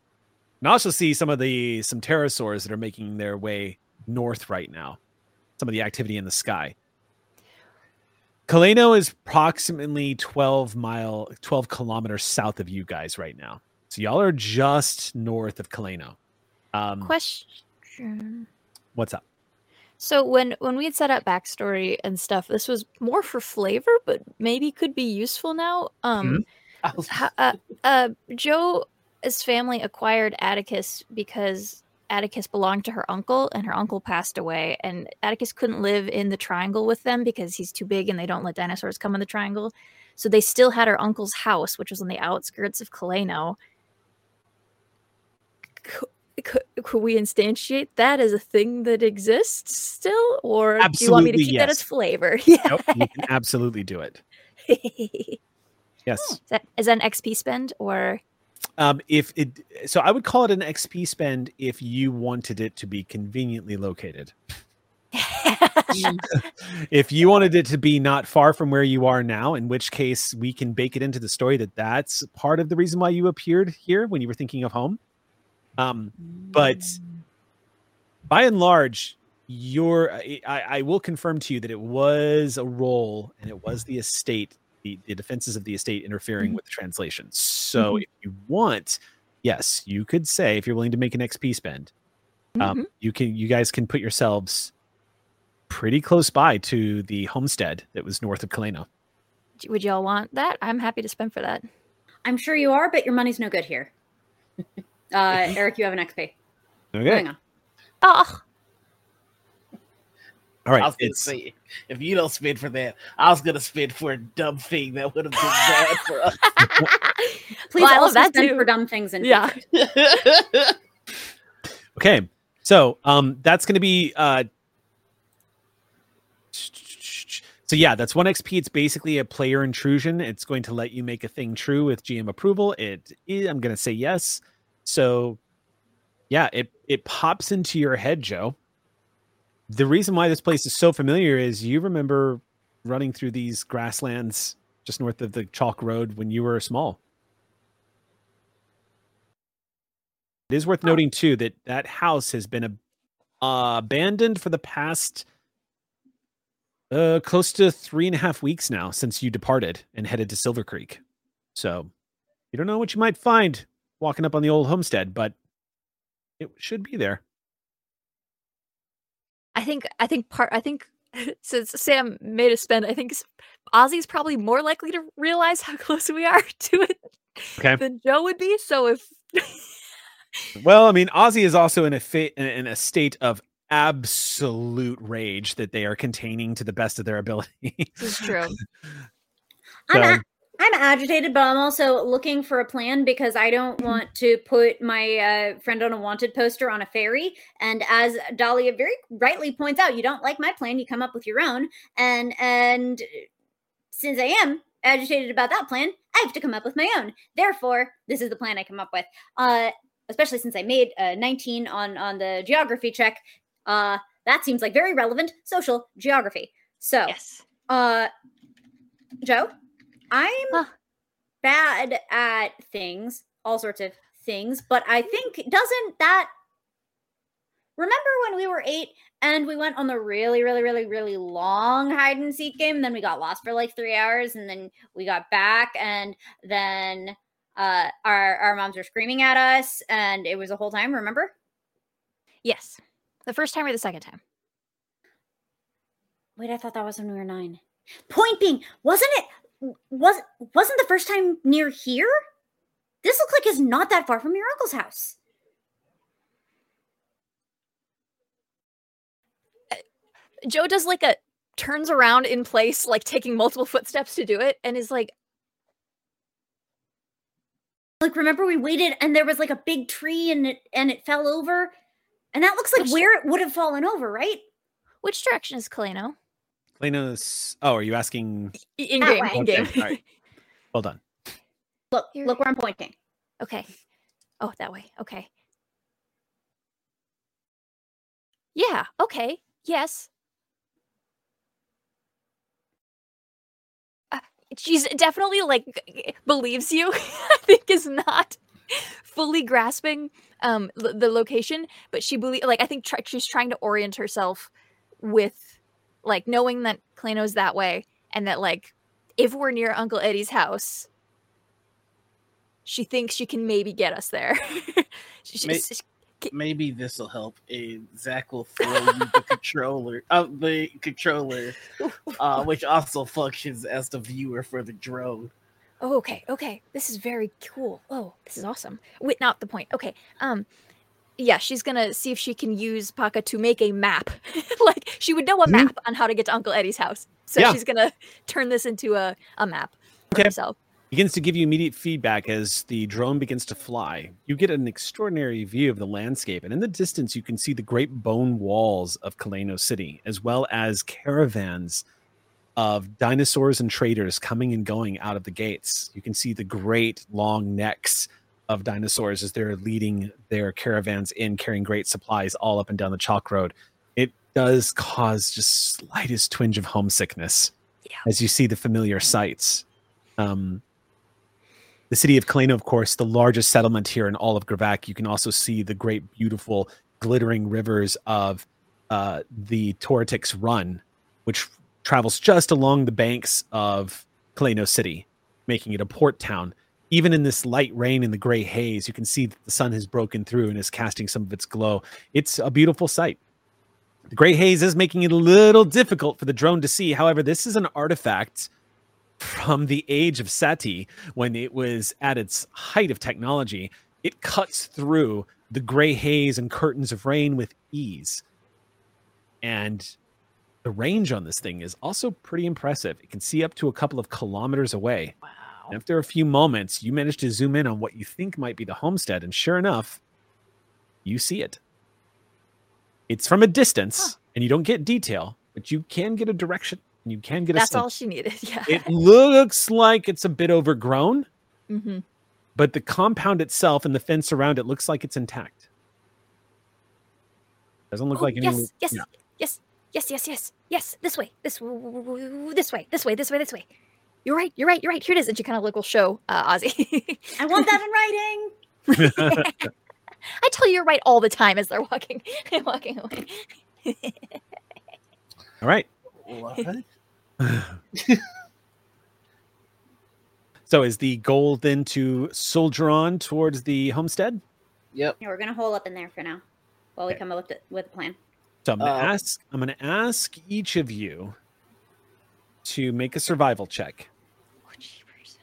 and also see some of the some pterosaurs that are making their way north right now. Some of the activity in the sky. Kaleno is approximately 12 mile 12 kilometers south of you guys right now. So y'all are just north of Kaleno. Um, Question. what's up? So when when we had set up backstory and stuff, this was more for flavor, but maybe could be useful now. Um, ho- uh, uh, Joe's family acquired Atticus because Atticus belonged to her uncle, and her uncle passed away, and Atticus couldn't live in the triangle with them because he's too big, and they don't let dinosaurs come in the triangle. So they still had her uncle's house, which was on the outskirts of Kaleno. Could, could, could we instantiate that as a thing that exists still, or do you want me to Absolutely, keep that as flavor? Yeah. Nope, you (laughs) can absolutely do it. (laughs) Yes. that, is that an XP spend or? Um, if it, so I would call it an XP spend if you wanted it to be conveniently located. (laughs) If you wanted it to be not far from where you are now, in which case we can bake it into the story that that's part of the reason why you appeared here when you were thinking of home. Um, but by and large, your I, I will confirm to you that it was a role and it was the estate, the, the defenses of the estate interfering Mhm. with the translation. So if you want, yes, you could say if you're willing to make an XP spend, um, Mhm. you can you guys can put yourselves pretty close by to the homestead that was north of Kaleno. Would y'all want that? I'm happy to spend for that. I'm sure you are, but your money's no good here. (laughs) Uh, (laughs) Eric, you have an XP. Okay. Moving on. Oh, All I right. was gonna say, if you don't spend for that, I was gonna spend for a dumb thing that would have been bad for us. (laughs) Please Well, I love also that spend too. for dumb things and Yeah. (laughs) okay. So um that's gonna be uh so yeah, that's one XP. It's basically a player intrusion. It's going to let you make a thing true with GM approval. It i- I'm gonna say yes. So yeah, it it pops into your head, Joe. The reason why this place is so familiar is you remember running through these grasslands just north of the chalk road when you were small. It is worth noting too that that house has been ab- uh, abandoned for the past uh, close to three and a half weeks now since you departed and headed to Silver Creek. So you don't know what you might find walking up on the old homestead, but it should be there. I think I think part I think (laughs) since Sam made a spend, I think s- Ozzy's probably more likely to realize how (laughs) close we are (laughs) to it Okay. than Joe would be. So if Well, I mean, Ozzy is also in a fa- in a state of absolute rage that they are containing to the best of their ability. this is true, I'm, So- a- I'm agitated, but I'm also looking for a plan because I don't want to put my uh, friend on a wanted poster on a ferry. And as Dahlia very rightly points out, you don't like my plan, you come up with your own. And and since I am agitated about that plan, I have to come up with my own. Therefore, this is the plan I come up with. Uh, especially since I made uh, 19 on on the geography check. Uh, that seems like very relevant social geography. So, yes. uh, Joe, I'm Huh. bad at things, all sorts of things, but I think doesn't that remember when we were eight and we went on the really, really, really, really long hide and seek game, and then we got lost for like three hours, and then we got back, and then uh our our moms were screaming at us, and it was a whole time, remember? Yes, the first time or the second time. Wait, I thought that was when we were nine. Point being, wasn't it was wasn't the first time near here? This looks like it's not that far from your uncle's house. Joe does like a turns around in place, like taking multiple footsteps to do it, and is like, Like remember we waited and there was like a big tree and it and it fell over? And that looks like Which- where it would have fallen over, right? "Which direction is Kaleno?" Lena's. Oh, are you asking? In game, in game. Okay, all right. (laughs) Well done. Look, Here. look where I'm pointing. okay. Oh, that way. Okay. Yeah. Okay. Yes. Uh, she's definitely like believes you. (laughs) I think is not fully grasping um l- the location, but she believe like I think try- she's trying to orient herself with like knowing that Klano's that way and that like if we're near Uncle Eddie's house, she thinks she can maybe get us there. (laughs) She- May- she- Maybe this will help. And Zach will throw you the (laughs) controller, uh, the controller, (laughs) uh, which also functions as the viewer for the drone. Oh, okay, okay. This is very cool. Oh, this is awesome. Wait, not the point. Okay. Um yeah, she's gonna see if she can use Paka to make a map. (laughs) like she would know a Mhm. map on how to get to Uncle Eddie's house. So Yeah. she's gonna turn this into a, a map for Okay. herself. begins to give you immediate feedback as the drone begins to fly. You get an extraordinary view of the landscape, and in the distance, you can see the great bone walls of Kaleno City, as well as caravans of dinosaurs and traders coming and going out of the gates. You can see the great long necks of dinosaurs as they're leading their caravans in, carrying great supplies all up and down the chalk road. It does cause just slightest twinge of homesickness Yeah. as you see the familiar sights. Um, the city of Kaleno, of course, the largest settlement here in all of Gravac. You can also see the great, beautiful, glittering rivers of uh, the Toritix Run, which travels just along the banks of Kaleno City, making it a port town. Even in this light rain and the gray haze, you can see that the sun has broken through and is casting some of its glow. It's a beautiful sight. The gray haze is making it a little difficult for the drone to see. However, this is an artifact from the age of Sati when it was at its height of technology. It cuts through the gray haze and curtains of rain with ease. And the range on this thing is also pretty impressive. It can see up to a couple of kilometers away. Wow. After a few moments, you manage to zoom in on what you think might be the homestead, and sure enough, you see it. It's from a distance, and you don't get detail, but you can get a direction and you can get a That's all she needed. (laughs) Yeah. It looks like it's a bit overgrown, hmm but the compound itself and the fence around it looks like it's intact. Doesn't look Oh, like any. yes, yes, yeah. yes, yes, yes, yes, yes. This way, this this way, this way, this way, this way. You're right. You're right. You're right. Here it is. And she kind of like will show uh, Ozzy. (laughs) I want that in writing. (laughs) I tell you, you're right all the time as they're walking, (laughs) walking away. All right. So is the goal then to soldier on towards the homestead? Yep. Yeah, we're gonna hole up in there for now while we Okay. come up with, it- with a plan. So I'm gonna Uh, ask. I'm gonna ask each of you to make a survival check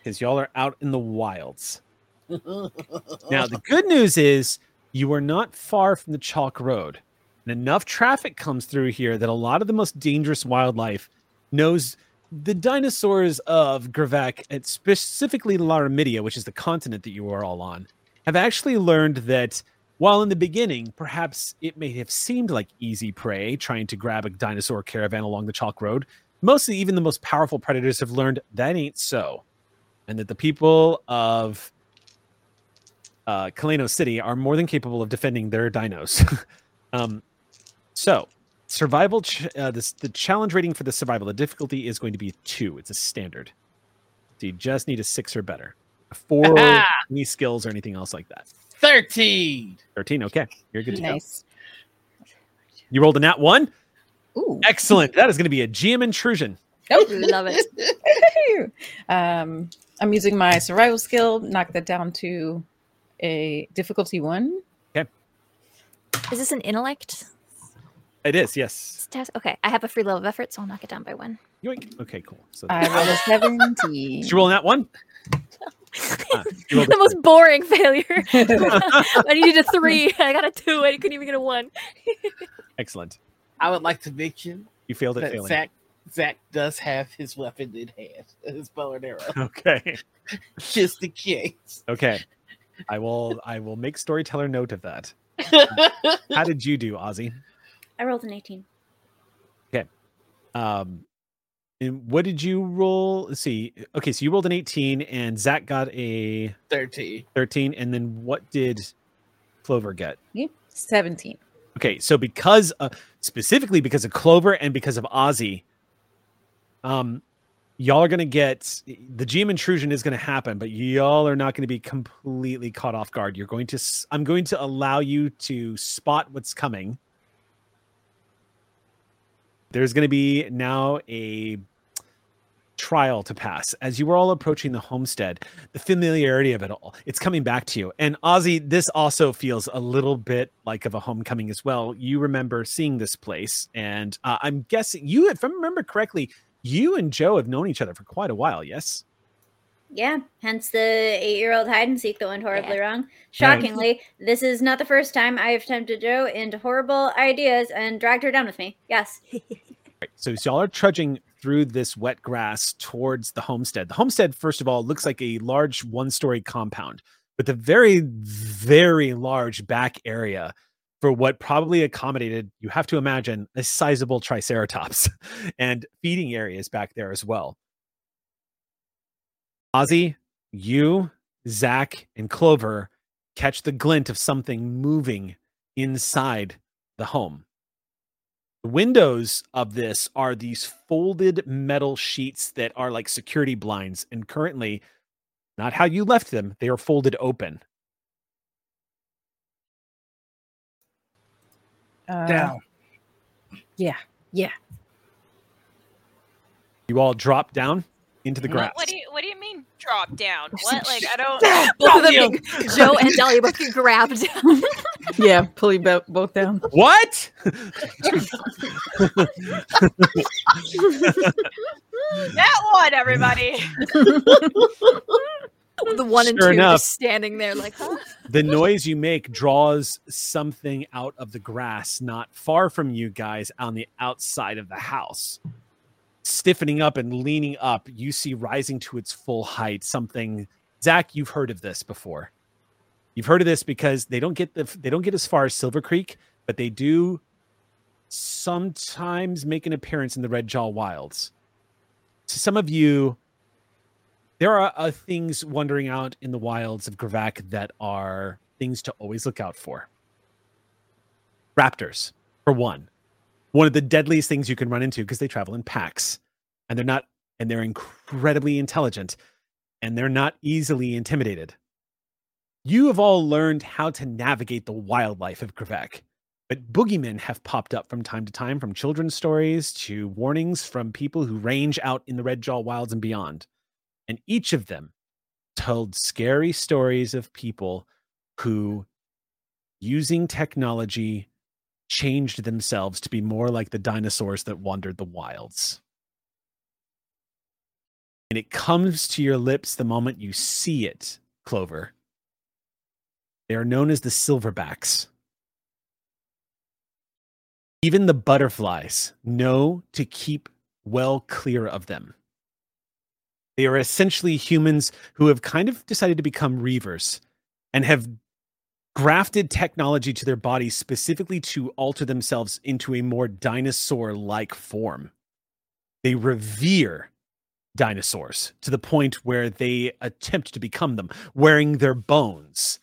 because y'all are out in the wilds. (laughs) Now the good news is you are not far from the chalk road, and enough traffic comes through here that a lot of the most dangerous wildlife knows the dinosaurs of Gravac, and specifically Laramidia, which is the continent that you are all on, have actually learned that while in the beginning, perhaps it may have seemed like easy prey trying to grab a dinosaur caravan along the chalk road, mostly even the most powerful predators have learned that ain't so. And that the people of uh, Kaleno City are more than capable of defending their dinos. (laughs) um, so, survival, ch- uh, this, the challenge rating for the survival, the difficulty is going to be two. It's a standard. So you just need a six or better. A four, (laughs) any skills or anything else like that. 13. 13. Okay. You're good to go. Nice. You rolled a nat one. Ooh. Excellent. That is going to be a GM intrusion. Oh, Love it. (laughs) um, I'm using my survival skill, knock that down to a difficulty one. Okay. Is this an intellect It is, yes. test? Okay, I have a free level of effort, so I'll knock it down by one. Yoink. Okay, cool. So I rolled a (laughs) 17. did you roll that one? (laughs) Ah, you rolled the most boring failure. (laughs) I needed a three. I got a two. I couldn't even get a one. Excellent. I would like to mention You failed at failing. Zach Zach does have his weapon in hand, (laughs) his bow and arrow, (laughs) Okay. just in case. Okay. I will I will make storyteller note of that. (laughs) How did you do, Ozzy? I rolled an 18. Okay. Um and what did you roll? Let's see. Okay, so you rolled an 18 and Zach got a 13. 13. And then what did Clover get? You? 17. Okay, so because uh, specifically because of Clover and because of Ozzy, um, y'all are gonna get the GM intrusion is gonna happen, but y'all are not gonna be completely caught off guard. You're going to I'm going to allow you to spot what's coming. There's gonna be now a trial to pass as you were all approaching the homestead the familiarity of it all it's coming back to you and ozzy this also feels a little bit like of a homecoming as well you remember seeing this place and uh, i'm guessing you if i remember correctly you and joe have known each other for quite a while yes Yeah, hence the eight-year-old hide and seek that went horribly Yeah. wrong. Shockingly, this is not the first time I have tempted Joe into horrible ideas and dragged her down with me. Yes. (laughs) Right. So, so y'all are trudging through this wet grass towards the homestead. The homestead, first of all, looks like a large one-story compound with a very, very large back area for what probably accommodated, you have to imagine, a sizable triceratops (laughs) and feeding areas back there as well. Ozzy, you, Zach, and Clover catch the glint of something moving inside the home. The windows of this are these folded metal sheets that are like security blinds, and currently, not how you left them, they are folded open. Uh, Down. Yeah. Yeah. You all drop down into the What- grass. What do you What do you mean drop down? (laughs) What? Like I don't. Both (laughs) of them, get- Joe and Dahlia both get grabbed. (laughs) Yeah. Pull you bo- both down. What? that one, everybody. (laughs) the one and Sure two enough. standing there like, huh? (laughs) the noise you make draws something out of the grass not far from you guys on the outside of the house. Stiffening up and leaning up, you see rising to its full height something. Zach, you've heard of this before. You've heard of this because they don't get the they don't get as far as Silvercreek, but they do sometimes make an appearance in the Red Jaw Wilds. To some of you, there are uh, things wandering out in the wilds of Gravak that are things to always look out for. Raptors, for one, one of the deadliest things you can run into because they travel in packs, and they're not, and they're incredibly intelligent, and they're not easily intimidated. You have all learned how to navigate the wildlife of Gravak, but boogeymen have popped up from time to time, from children's stories to warnings from people who range out in the Red Jaw Wilds and beyond and each of them told scary stories of people who using technology changed themselves to be more like the dinosaurs that wandered the wilds. And it comes to your lips the moment you see it clover. They are known as the silverbacks. Even the butterflies know to keep well clear of them they are essentially humans who have kind of decided to become reavers and have grafted technology to their bodies specifically to alter themselves into a more dinosaur like form. They revere dinosaurs to the point where they attempt to become them, wearing their bones,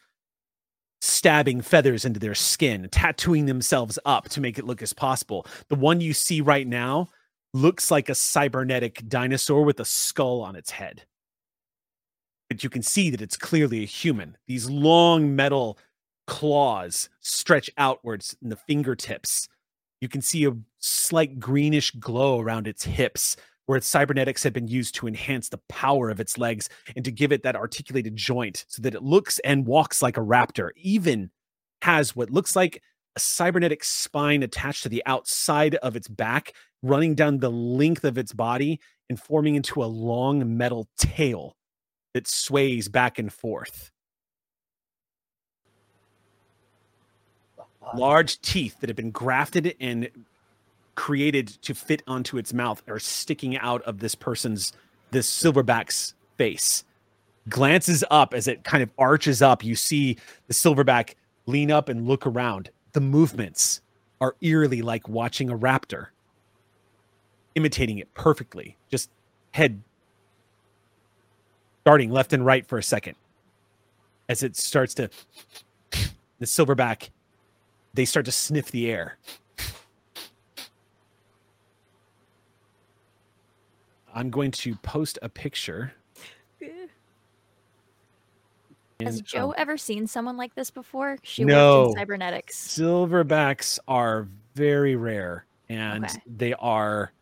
stabbing feathers into their skin, tattooing themselves up to make it look as possible. The one you see right now looks like a cybernetic dinosaur with a skull on its head. But you can see that it's clearly a human. These long metal claws stretch outwards in the fingertips. You can see a slight greenish glow around its hips, where its cybernetics have been used to enhance the power of its legs and to give it that articulated joint so that it looks and walks like a raptor, even has what looks like a cybernetic spine attached to the outside of its back running down the length of its body and forming into a long metal tail that sways back and forth. Large teeth that have been grafted and created to fit onto its mouth are sticking out of this person's, this silverback's face. Glances up as it kind of arches up. You see the silverback lean up and look around. The movements are eerily like watching a raptor imitating it perfectly. Just head darting left and right for a second as it starts to. The silverback they start to sniff the air. I'm going to post a picture. Has Joe ever seen someone like this before? She No. worked in cybernetics. silverbacks are very rare and Okay. they are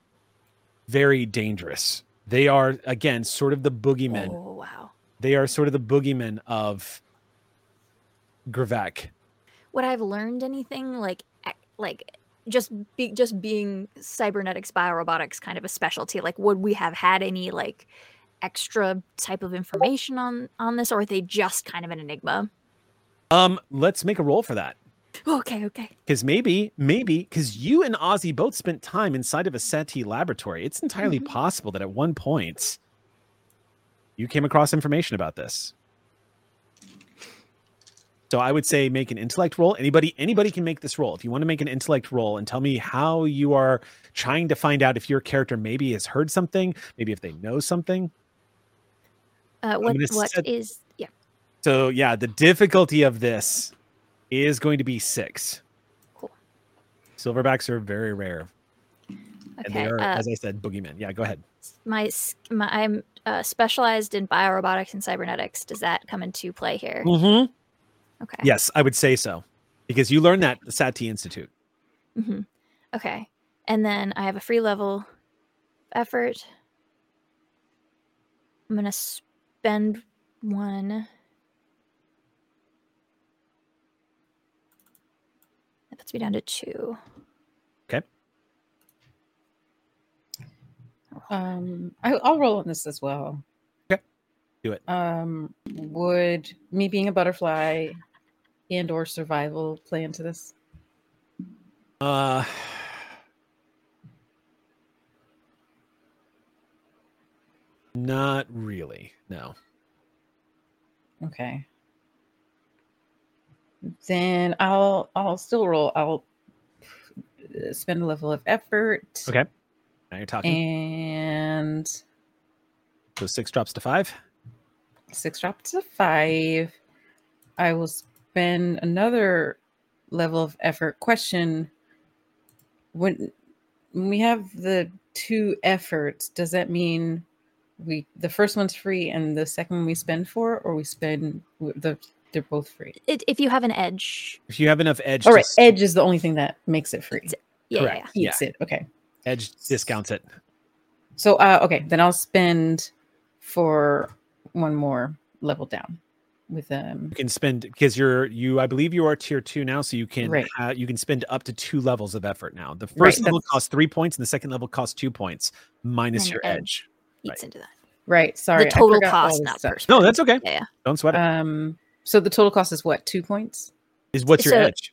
very dangerous. They are again sort of the boogeymen. Oh wow. They are sort of the boogeymen of Gravak. Would I have learned anything like like just be just being cybernetics biorobotics kind of a specialty? Like would we have had any like extra type of information on on this or are they just kind of an enigma? Um, let's make a roll for that. Okay, okay. Because maybe, maybe, because you and Ozzy both spent time inside of a SETI laboratory. It's entirely Mhm. possible that at one point you came across information about this. So I would say make an intellect roll. Anybody, anybody can make this roll. If you want to make an intellect roll and tell me how you are trying to find out if your character maybe has heard something, maybe if they know something. Uh, what what set- is yeah. So yeah, the difficulty of this is going to be six. Cool. Silverbacks are very rare. And they Okay. are, Uh, as I said, boogeymen. Yeah, go ahead. my, my I'm uh, specialized in biorobotics and cybernetics. Does that come into play here? Mm-hmm. Okay. Yes, I would say so. Because you learned that at the SATI Institute. Mm-hmm. Okay. And then I have a free level effort. I'm gonna spend one. That puts me down to two. Okay. Um, I, I'll roll on this as well. Okay. Do it. Um, would me being a butterfly and or survival play into this? Uh not really. No. Okay. Then I'll I'll still roll. I'll uh, spend a level of effort. Okay. Now you're talking. And so six drops to five. six drops to five. I will spend another level of effort. Question: When when we have the two efforts, does that mean we the first one's free and the second one we spend for, or we spend the they're both free? It, if you have an edge, If you have enough edge All to edge is the only thing that makes it free. yeah, yeah, yeah. Correct. Yeah. Keeps it okay. edge discounts it. So uh okay, then I'll spend for one more level down with um You can spend because you're you I believe you are tier two now, so you can Right. ha- you can spend up to two levels of effort now. The first Right, level costs three points, and the second level costs two points minus minus your edge. edge. Eats Right. into that. right. Sorry, the total cost, not stuff. per. No, that's okay. Yeah, yeah. Don't sweat it. Um, so the total cost is what? Two points. Is what's your so- edge?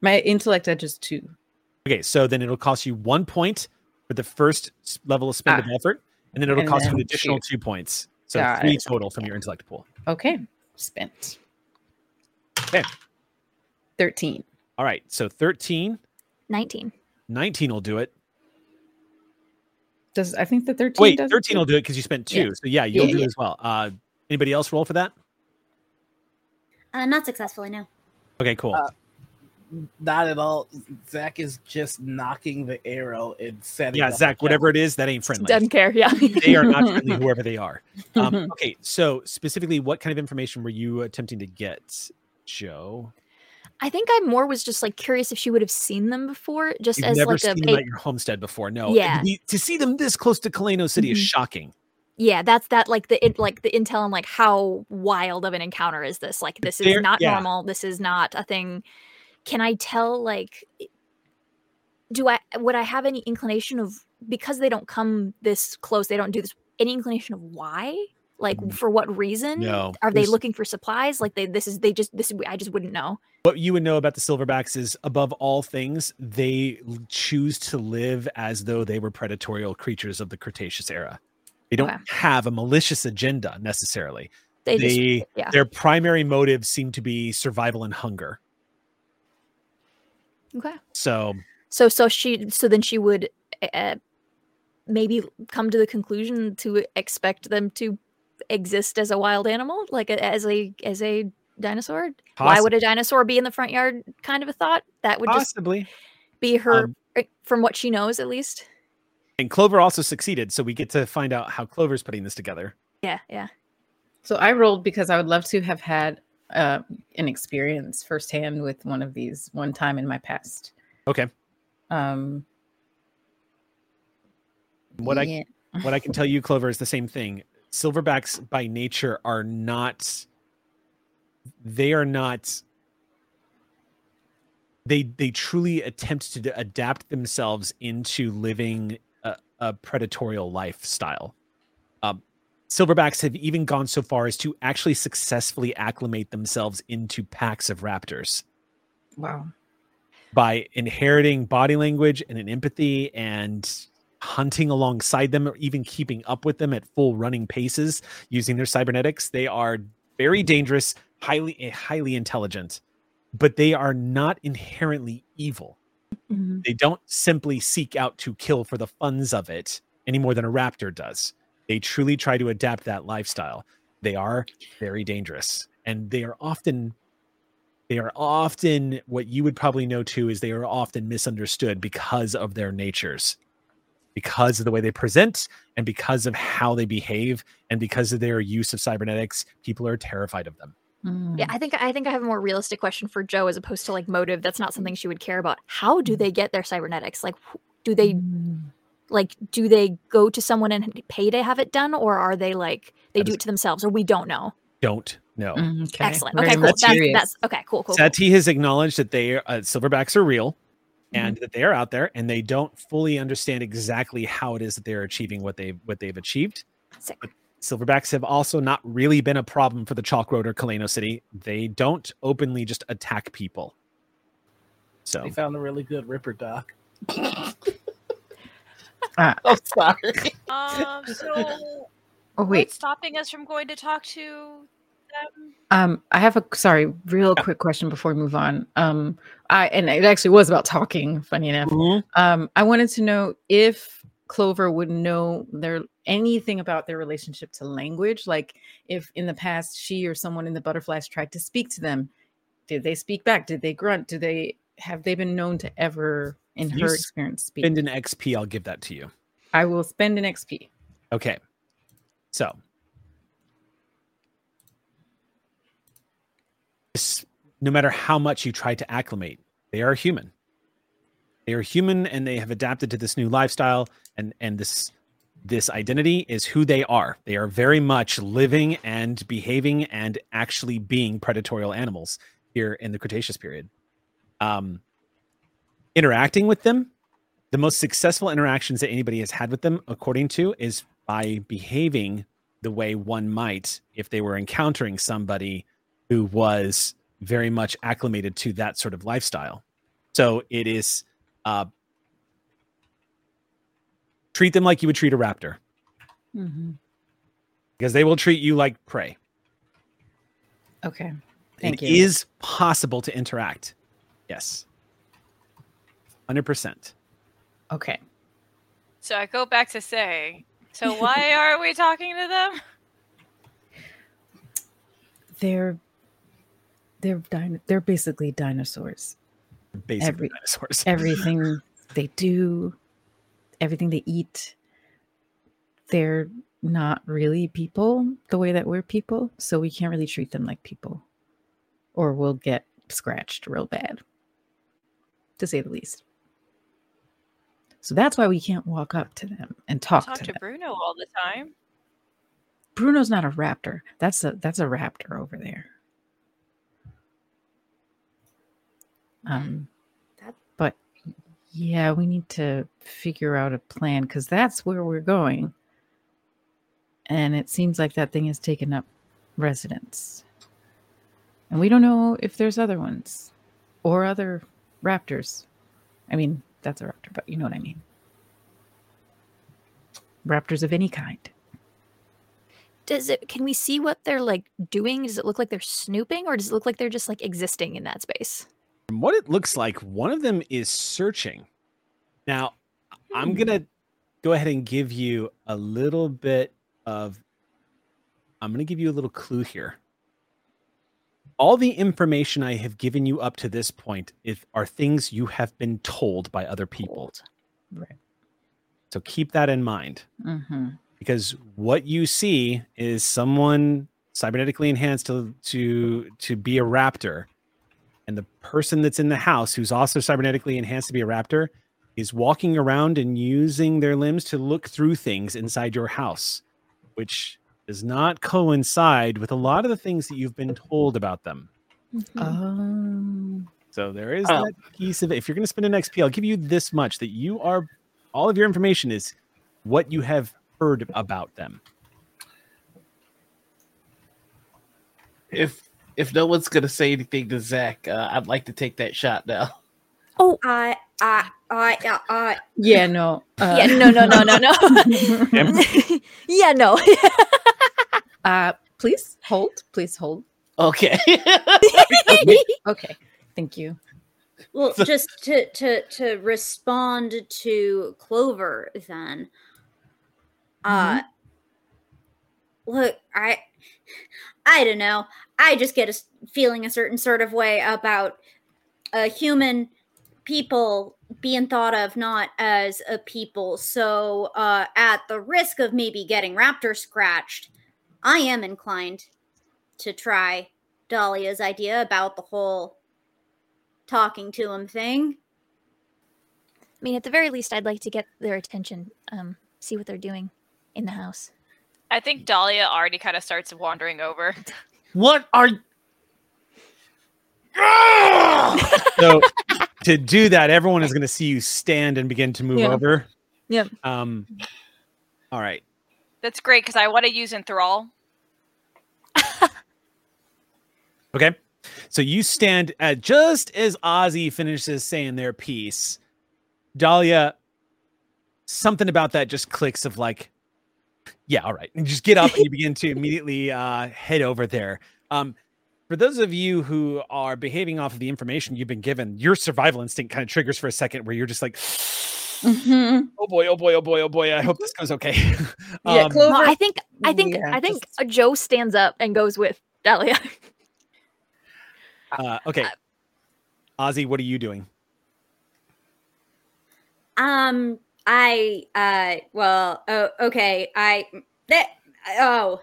My intellect edge is two. Okay, so then it'll cost you one point for the first level of spend of Ah. effort, and then it'll And cost you an additional two. two points. So Got three it. total from your intellect pool. Okay, spent. Okay. Thirteen. All right, so 13, 19. 19 will do it. Does I think the thirteen? Wait, does 13 too? will do it because you spent two. Yeah. So yeah, you'll Yeah, do yeah. as well. Uh, anybody else roll for that? Uh, not successfully, no. Okay, cool. Uh, Not at all. Zach is just knocking the arrow and setting. yeah, Zach, whatever it is, that ain't friendly. Doesn't care. Yeah. they are not friendly, whoever they are. (laughs) Um, okay, so specifically, what kind of information were you attempting to get, Joe? I think I more was just like curious if she would have seen them before, just You've as never like a, them a- at your homestead before. No, Yeah. to, be- to see them this close to Kaleno City is Mhm. shocking. yeah. That's that like the it, like the intel on like how wild of an encounter is this? Like this is There- not yeah. normal. This is not a thing. Can I tell like? Do I would I have any inclination of because they don't come this close? They don't do this. Any inclination of why? Like Mm. for what reason? No, Are they looking for supplies? Like they this is they just this I just wouldn't know. What you would know about the Silverbacks is, above all things, they choose to live as though they were predatory creatures of the Cretaceous era. They don't have a malicious agenda necessarily. They, They, just yeah. their primary motives seem to be survival and hunger. okay. So So so she so then she would uh, maybe come to the conclusion to expect them to exist as a wild animal, like a, as a as a dinosaur? Why would a dinosaur be in the front yard? Kind of a thought that would just Possibly. be her, Um, eh, from what she knows at least. And Clover also succeeded, so we get to find out how Clover's putting this together. Yeah, yeah. So I rolled because I would love to have had uh, an experience firsthand with one of these one time in my past. Okay. Um, What I what I can tell you, Clover, is the same thing. Silverbacks by nature are not they are not they they truly attempt to adapt themselves into living a, a predatorial lifestyle. Um, silverbacks have even gone so far as to actually successfully acclimate themselves into packs of raptors wow. by inheriting body language and an empathy and hunting alongside them or even keeping up with them at full running paces using their cybernetics. They are very dangerous highly eh, highly intelligent but they are not inherently evil. Mhm. they don't simply seek out to kill for the funds of it any more than a raptor does. They truly try to adapt that lifestyle. They are very dangerous and they are often they are often what you would probably know too is they are often misunderstood because of their natures because of the way they present and because of how they behave and because of their use of cybernetics people are terrified of them Mm. Yeah, I think I think I have a more realistic question for Joe as opposed to like motive. That's not something she would care about. How do they get their cybernetics? Like, do they Mm. like do they go to someone and pay to have it done, or are they like they That do is- it to themselves, or we don't know? don't know Mm, okay. Excellent. Very Okay, cool. That's, that's okay. Cool. Cool. cool. has acknowledged that they uh, silverbacks are real. And that they are out there and they don't fully understand exactly how it is that they're achieving what they what they've achieved Sick. silverbacks have also not really been a problem for the chalk road or kaleno city they don't openly just attack people so They found a really good Ripper doc. (laughs) Ah. (laughs) oh, sorry. Um, so Oh wait. what's stopping us from going to talk to them? Um, I have a sorry, real quick question before we move on. Um, I and it actually was about talking. Funny enough. Um, I wanted to know if Clover would know their anything about their relationship to language. Like if in the past she or someone in the butterflies tried to speak to them, did they speak back? Did they grunt? Did they have they been known to ever in You her experience speak? spend an xp i'll give that to you I will spend an XP. okay so no matter how much you try to acclimate they are human. They are human and they have adapted to this new lifestyle and and this this identity is who they are. They are very much living and behaving and actually being predatorial animals here in the cretaceous period. Um interacting with them the most successful interactions that anybody has had with them according to is by behaving the way one might if they were encountering somebody who was very much acclimated to that sort of lifestyle so it is uh, treat them like you would treat a raptor because they will treat you like prey. Okay. Thank It you. is possible to interact. Yes. 100%. Okay. So I go back to saying, so why are we talking to them? They're they're dino- they're basically dinosaurs. Basically, Every- dinosaurs. (laughs) everything they do, everything they eat, they're not really people the way that we're people. So we can't really treat them like people, or we'll get scratched real bad, to say the least. So that's why we can't walk up to them and talk, to them. Talk to to them. Bruno all the time. Bruno's not a raptor. That's a that's a raptor over there. Um, That- but yeah, we need to figure out a plan because that's where we're going. And it seems like that thing has taken up residence. And we don't know if there's other ones or other raptors. I mean, that's a raptor, but you know what I mean. Raptors of any kind. Does it? Can we see what they're like doing? Does it look like they're snooping, or does it look like they're just like existing in that space? From what it looks like, one of them is searching. Now, I'm Hmm. going to go ahead and give you a little bit of. I'm going to give you a little clue here. all the information I have given you up to this point is, are things you have been told by other people. Right. So keep that in mind Mm-hmm. because what you see is someone cybernetically enhanced to to to be a raptor and the person that's in the house who's also cybernetically enhanced to be a raptor is walking around and using their limbs to look through things inside your house which does not coincide with a lot of the things that you've been told about them. Um, so there is Oh. that piece of it. If you're going to spend an xp i'll give you this much that you are all of your information is what you have heard about them. If if no one's gonna say anything to Zach, uh, I'd like to take that shot now. Oh, I, I, I, I, I yeah, no. Uh, yeah, no, no, no, no, no. (laughs) (laughs) yeah, no. (laughs) uh, please hold. Please hold. Okay. Okay. Thank you. well, just to to to respond to Clover, then. Uh, look, I, I don't know. I just get a feeling a certain sort of way about a human people being thought of not as a people. So, uh, at the risk of maybe getting raptor scratched, I am inclined to try Dahlia's idea about the whole talking to him thing. I mean, at the very least, I'd like to get their attention, um, see what they're doing in the house. I think Dahlia already kind of starts wandering over. (laughs) what are (laughs) so to do that, everyone is going to see you stand and begin to move Yeah. over. Yep. Um. All right. That's great because I want to use enthrall. (laughs) Okay. So you stand at just as Ozzy finishes saying their piece. Dahlia, something about that just clicks of like, yeah, all right. And just get up and you begin to (laughs) immediately uh, head over there. Um, for those of you who are behaving off of the information you've been given, your survival instinct kind of triggers for a second where you're just like, Mhm. oh boy, oh boy, oh boy, oh boy. I hope this goes okay. (laughs) Yeah, Um, Clover. No, I think, I think, Yeah, I think just- uh, Joe stands up and goes with Dahlia. uh, okay. Ozzy, what are you doing? Um, I, uh, well, oh, okay, I, that, oh,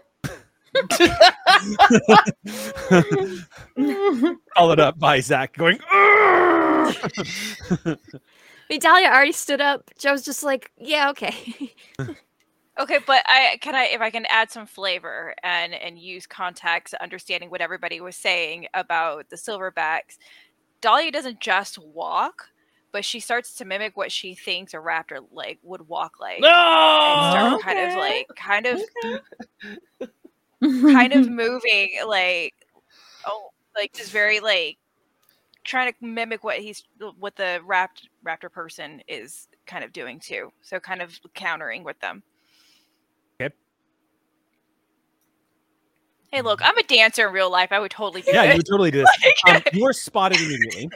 (laughs) Followed up by Zach going, "Argh!" I mean, Dahlia already stood up. Joe's just like, yeah, okay. (laughs) Okay, but I can I if I can add some flavor and and use context, understanding what everybody was saying about the silverbacks. Dahlia doesn't just walk, but she starts to mimic what she thinks a raptor like would walk like. And no? start kind of like kind of (laughs) kind of moving like oh like just very like trying to mimic what he's what the rapt, raptor person is kind of doing too so kind of countering with them Okay. hey look i'm a dancer in real life i would totally do yeah, you would totally do (laughs) this. Um, you are spotted immediately.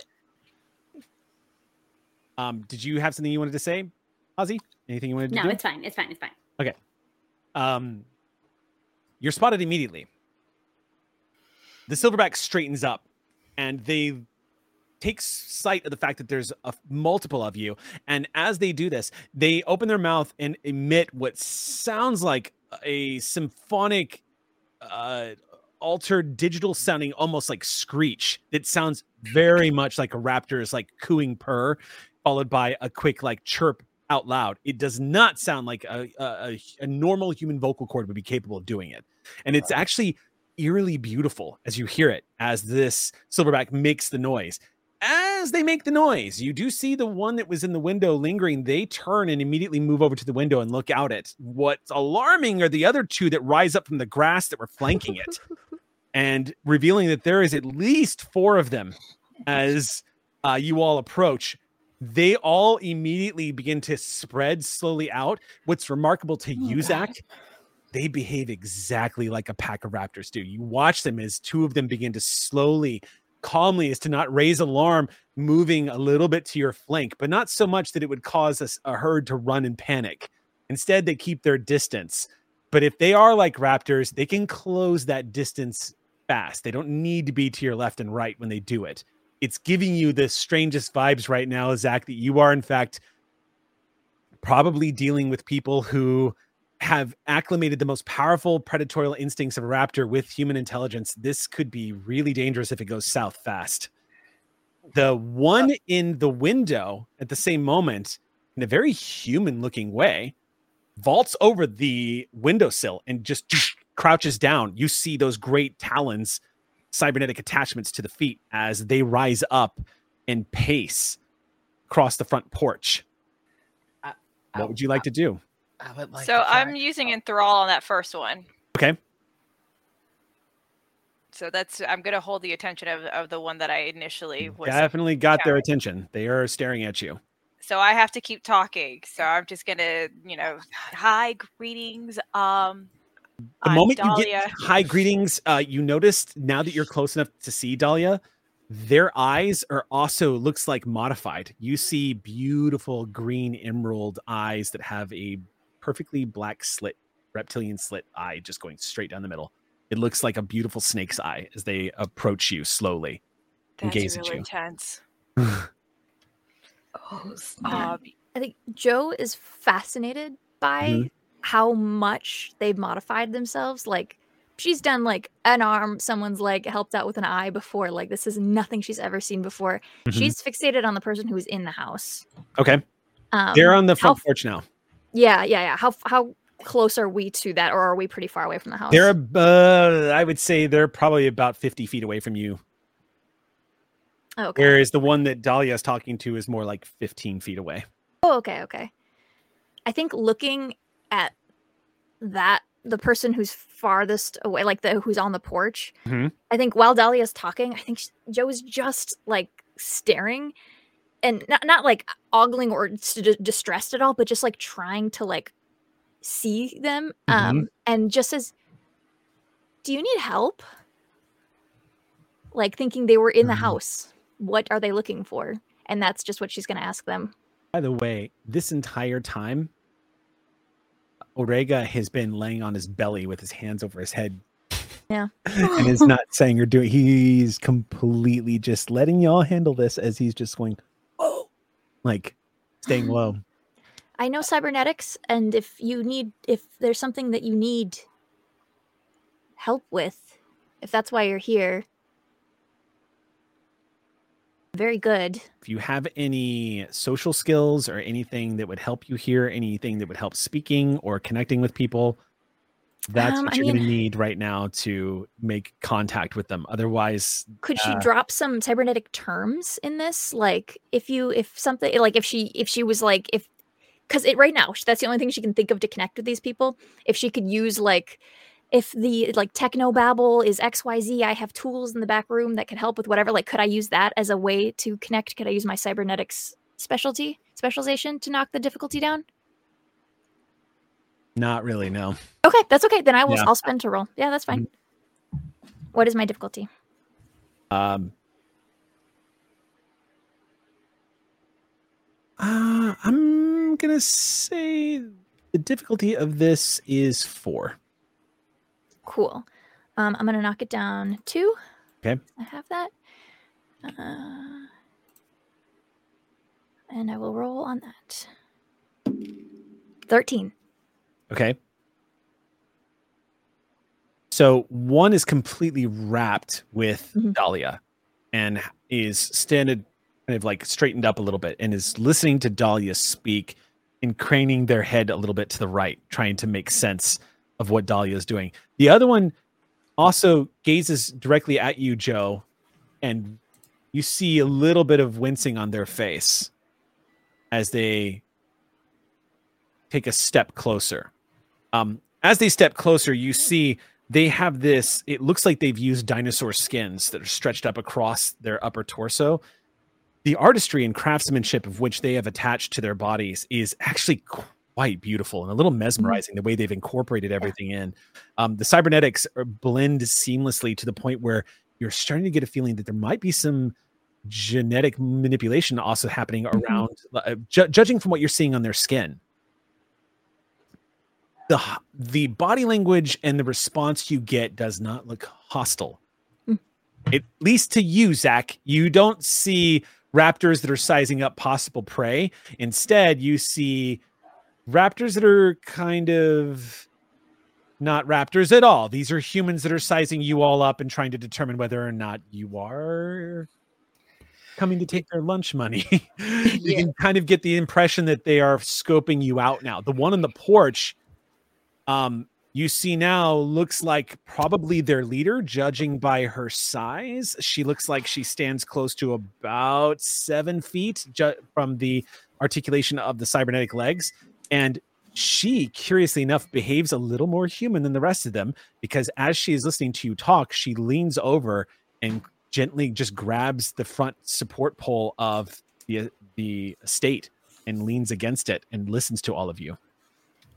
Um, did you have something you wanted to say, Ozzy? Anything you wanted to no, do? it's fine, it's fine, it's fine. Okay. Um, you're spotted immediately. The silverback straightens up, and they take sight of the fact that there's a multiple of you. And as they do this, they open their mouth and emit what sounds like a symphonic, uh, altered digital sounding, almost like screech. That sounds very much like a raptor's like cooing purr, followed by a quick like chirp out loud. It does not sound like a, a, a, normal human vocal cord would be capable of doing it. And it's actually eerily beautiful as you hear it as this silverback makes the noise. As they make the noise, you do see the one that was in the window lingering. They turn and immediately move over to the window and look out at what's alarming are the other two that rise up from the grass that were flanking it (laughs) and revealing that there is at least four of them as uh, you all approach they all immediately begin to spread slowly out. What's remarkable to oh, you, Zach, they behave exactly like a pack of raptors do. You watch them as two of them begin to slowly, calmly, as to not raise alarm, moving a little bit to your flank, but not so much that it would cause us a herd to run and panic. Instead, they keep their distance. But if they are like raptors, they can close that distance fast. They don't need to be to your left and right when they do it. It's giving you the strangest vibes right now, Zach, that you are in fact probably dealing with people who have acclimated the most powerful predatorial instincts of a raptor with human intelligence. This could be really dangerous if it goes south fast. The one in the window at the same moment, in a very human looking way, vaults over the windowsill and just (sniffs) crouches down. You see those great talons, cybernetic attachments to the feet as they rise up and pace across the front porch. I- What would you like to do? I would like so to I'm using enthrall on that first one. Okay. So that's I'm gonna hold the attention of, of the one that I initially was. Definitely got their attention. They are staring at you. So I have to keep talking. So I'm just gonna, you know, hi, greetings. Um, The I'm moment you get high greetings, uh, you noticed now that you're close enough to see Dahlia, their eyes are also looks like modified. You see beautiful green emerald eyes that have a perfectly black slit, reptilian slit eye just going straight down the middle. It looks like a beautiful snake's eye as they approach you slowly. and That's gaze at really you. intense. (sighs) Oh, Uh, I think Joe is fascinated by Mhm. How much they've modified themselves. Like she's done like an arm, someone's like helped out with an eye before. Like this is nothing she's ever seen before. Mhm. She's fixated on the person who's in the house. Okay. Um, They're on the how front f- porch now. Yeah, yeah, yeah. How how close are we to that, or are we pretty far away from the house? They're, uh, I would say they're probably about 50 feet away from you. okay. Whereas the one that Dahlia is talking to is more like 15 feet away. Oh, okay, okay. I think looking at that, the person who's farthest away, like the who's on the porch, Mhm. I think while Dahlia's talking, I think sh- Joe is just like staring and not not like ogling or d- distressed at all, but just like trying to like see them, um, and just says, "Do you need help?" Like thinking they were in the Mhm. house. What are they looking for? And that's just what she's going to ask them. By the way, this entire time, Orega has been laying on his belly with his hands over his head. Yeah. and is not saying or doing. He's completely just letting y'all handle this as he's just going, oh, like staying low. (gasps) I know cybernetics, and if you need, if there's something that you need help with, if that's why you're here, very good. If you have any social skills or anything that would help you hear, anything that would help speaking or connecting with people, that's Um, what you're going to need right now to make contact with them. Otherwise, Could she Uh, drop some cybernetic terms in this? Like, if you, if something, like, if she, if she was like, if, because it right now, that's the only thing she can think of to connect with these people. If she could use like, if the like techno babble is XYZ, I have tools in the back room that could help with whatever. Like, could I use that as a way to connect? Could I use my cybernetics specialty specialization to knock the difficulty down? not really. No. Okay, that's okay. Then I will. Yeah. I'll spend to roll. Yeah, that's fine. What is my difficulty? Um, uh, I'm gonna say the difficulty of this is four. Cool. Um, I'm gonna knock it down two. Okay. I have that. Uh, and I will roll on that. Thirteen. Okay. So one is completely wrapped with Mhm. Dahlia and is standing kind of like straightened up a little bit and is listening to Dahlia speak and craning their head a little bit to the right, trying to make sense of what Dahlia is doing. The other one also gazes directly at you, Joe, and you see a little bit of wincing on their face as they take a step closer. Um, as they step closer, you see they have this. It looks like they've used dinosaur skins that are stretched up across their upper torso. The artistry and craftsmanship of which they have attached to their bodies is actually quite beautiful and a little mesmerizing. The way they've incorporated everything in. Um, the cybernetics blend seamlessly to the point where you're starting to get a feeling that there might be some genetic manipulation also happening around, uh, ju- judging from what you're seeing on their skin the the body language and the response you get does not look hostile at least to you, Zach, you don't see raptors that are sizing up possible prey. Instead, you see raptors that are kind of not raptors at all. These are humans that are sizing you all up and trying to determine whether or not you are coming to take their lunch money. (laughs) you Yeah. can kind of get the impression that they are scoping you out now. The one on the porch, um, you see now looks like probably their leader, judging by her size. She looks like she stands close to about seven feet ju- from the articulation of the cybernetic legs. And she, curiously enough, behaves a little more human than the rest of them because as she is listening to you talk, she leans over and gently just grabs the front support pole of the the estate and leans against it and listens to all of you.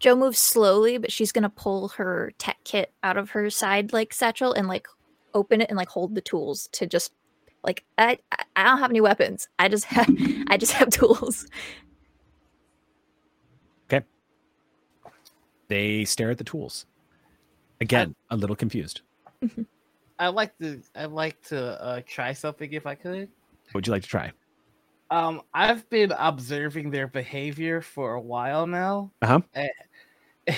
Joe moves slowly, but she's gonna pull her tech kit out of her side like satchel and like open it and like hold the tools to just like I- I don't have any weapons. I just have (laughs) I just have tools. They stare at the tools. Again, a little confused. (laughs) I like to I like to uh, try something if I could. What would you like to try? Um, I've been observing their behavior for a while now. Uh-huh. (laughs)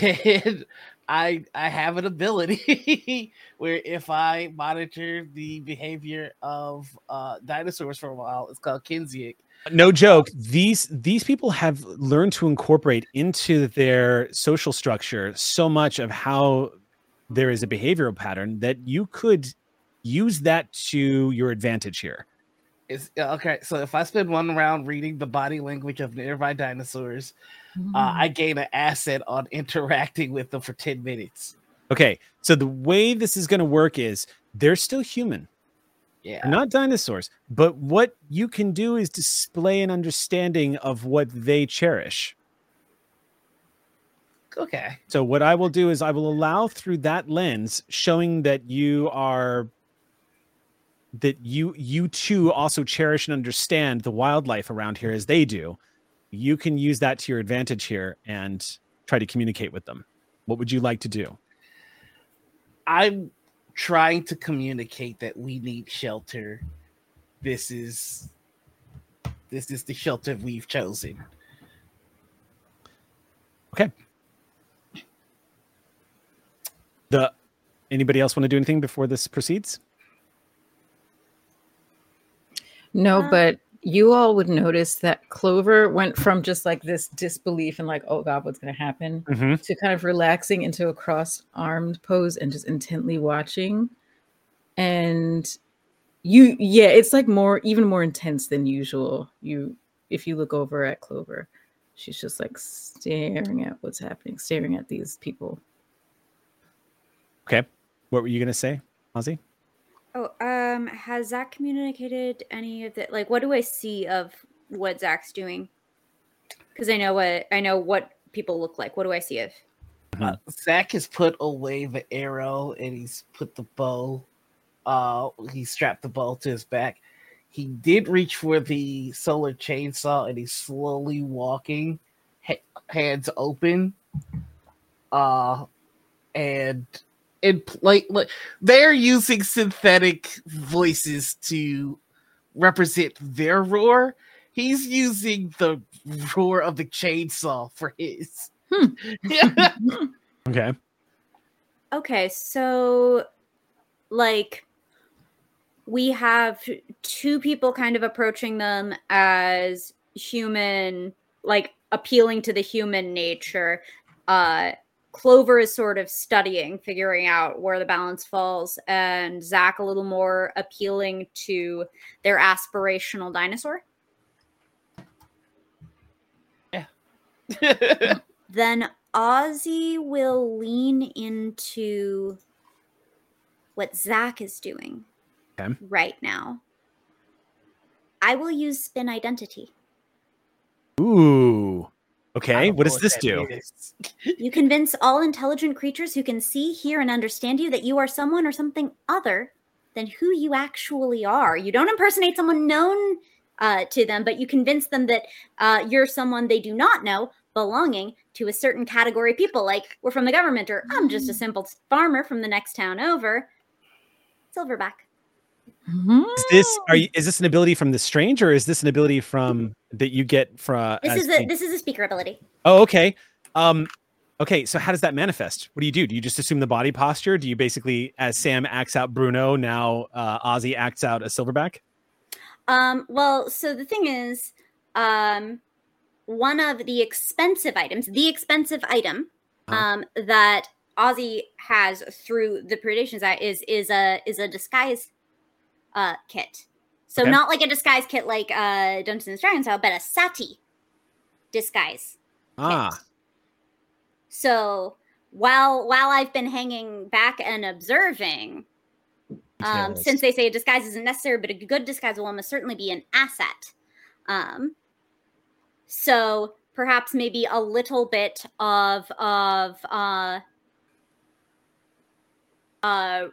And I I have an ability (laughs) where if I monitor the behavior of uh, dinosaurs for a while, it's called Kinsiak. No joke. These these people have learned to incorporate into their social structure so much of how there is a behavioral pattern that you could use that to your advantage here. It's uh, okay. So if I spend one round reading the body language of nearby dinosaurs, uh, I gain an asset on interacting with them for ten minutes. Okay, so the way this is going to work is they're still human. Yeah. They're not dinosaurs, but what you can do is display an understanding of what they cherish. Okay. So what I will do is I will allow through that lens showing that you are that you you too also cherish and understand the wildlife around here as they do. You can use that to your advantage here and try to communicate with them. What would you like to do? I'm trying to communicate that we need shelter. This is this is the shelter we've chosen. Okay. The anybody else want to do anything before this proceeds? No, Uh, but you all would notice that Clover went from just like this disbelief and like, oh God, what's going to happen Mm-hmm. to kind of relaxing into a cross armed pose and just intently watching. And you, yeah, it's like more, even more intense than usual. You, if you look over at Clover, she's just like staring at what's happening, staring at these people. Okay. What were you gonna say, Ozzy? Oh, um, has Zach communicated any of the like? What do I see of what Zach's doing? Because I know what I know what people look like. What do I see of? Uh, Zach has put away the arrow and he's put the bow. Uh, he strapped the bow to his back. He did reach for the solar chainsaw and he's slowly walking, ha- hands open. Uh, and in like, like they're using synthetic voices to represent their roar. He's using the roar of the chainsaw for his. Hmm. yeah. (laughs) Okay. Okay, so like we have two people kind of approaching them as human, like appealing to the human nature. Uh Clover is sort of studying, figuring out where the balance falls, and Zach a little more appealing to their aspirational dinosaur. (laughs) then Ozzy will lean into what Zach is doing Okay. right now. I will use spin identity. Ooh. I Okay. What does this do? is. (laughs) You convince all intelligent creatures who can see, hear, and understand you that you are someone or something other than who you actually are. You don't impersonate someone known uh, to them, but you convince them that uh, you're someone they do not know, belonging to a certain category of people, like we're from the government, or I'm just a simple farmer from the next town over. Silverback. Is this are you, is this an ability from the strange or is this an ability from that you get from? This is a the- this is a speaker ability. Oh, okay. Um, okay. So how does that manifest? What do you do? Do you just assume the body posture? Do you basically, as Sam acts out Bruno, now uh, Ozzy acts out a silverback? Um, well, so the thing is, um, one of the expensive items, the expensive item Uh-huh. um, that Ozzy has through the Predations Act is is a is a disguise uh, kit. So Okay. not like a disguise kit like uh, Dungeons and Dragons style, but a sati disguise. Ah, kit. So while while I've been hanging back and observing, um, since they say a disguise isn't necessary, but a good disguise will almost certainly be an asset. Um, so perhaps maybe a little bit of of uh, uh,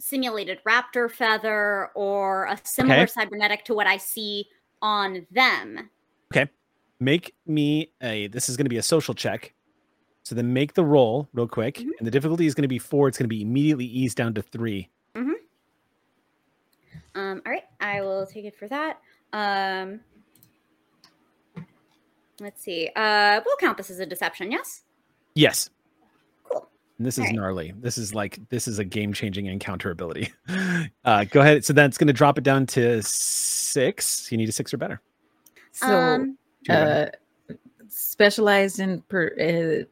simulated raptor feather or a similar Okay. cybernetic to what I see on them. Okay. Make me a. This is going to be a social check. So then make the roll real quick, Mhm. and the difficulty is going to be four. It's going to be immediately eased down to three. Um, all right, I will take it for that. Um, let's see. Uh, we'll count this as a deception. Yes. Yes. Cool. And this is Alright. gnarly. This is like this is a game changing encounter ability. (laughs) Uh, go ahead. So that's going to drop it down to six. You need a six or better. So um, Two or better. uh specialized in per uh,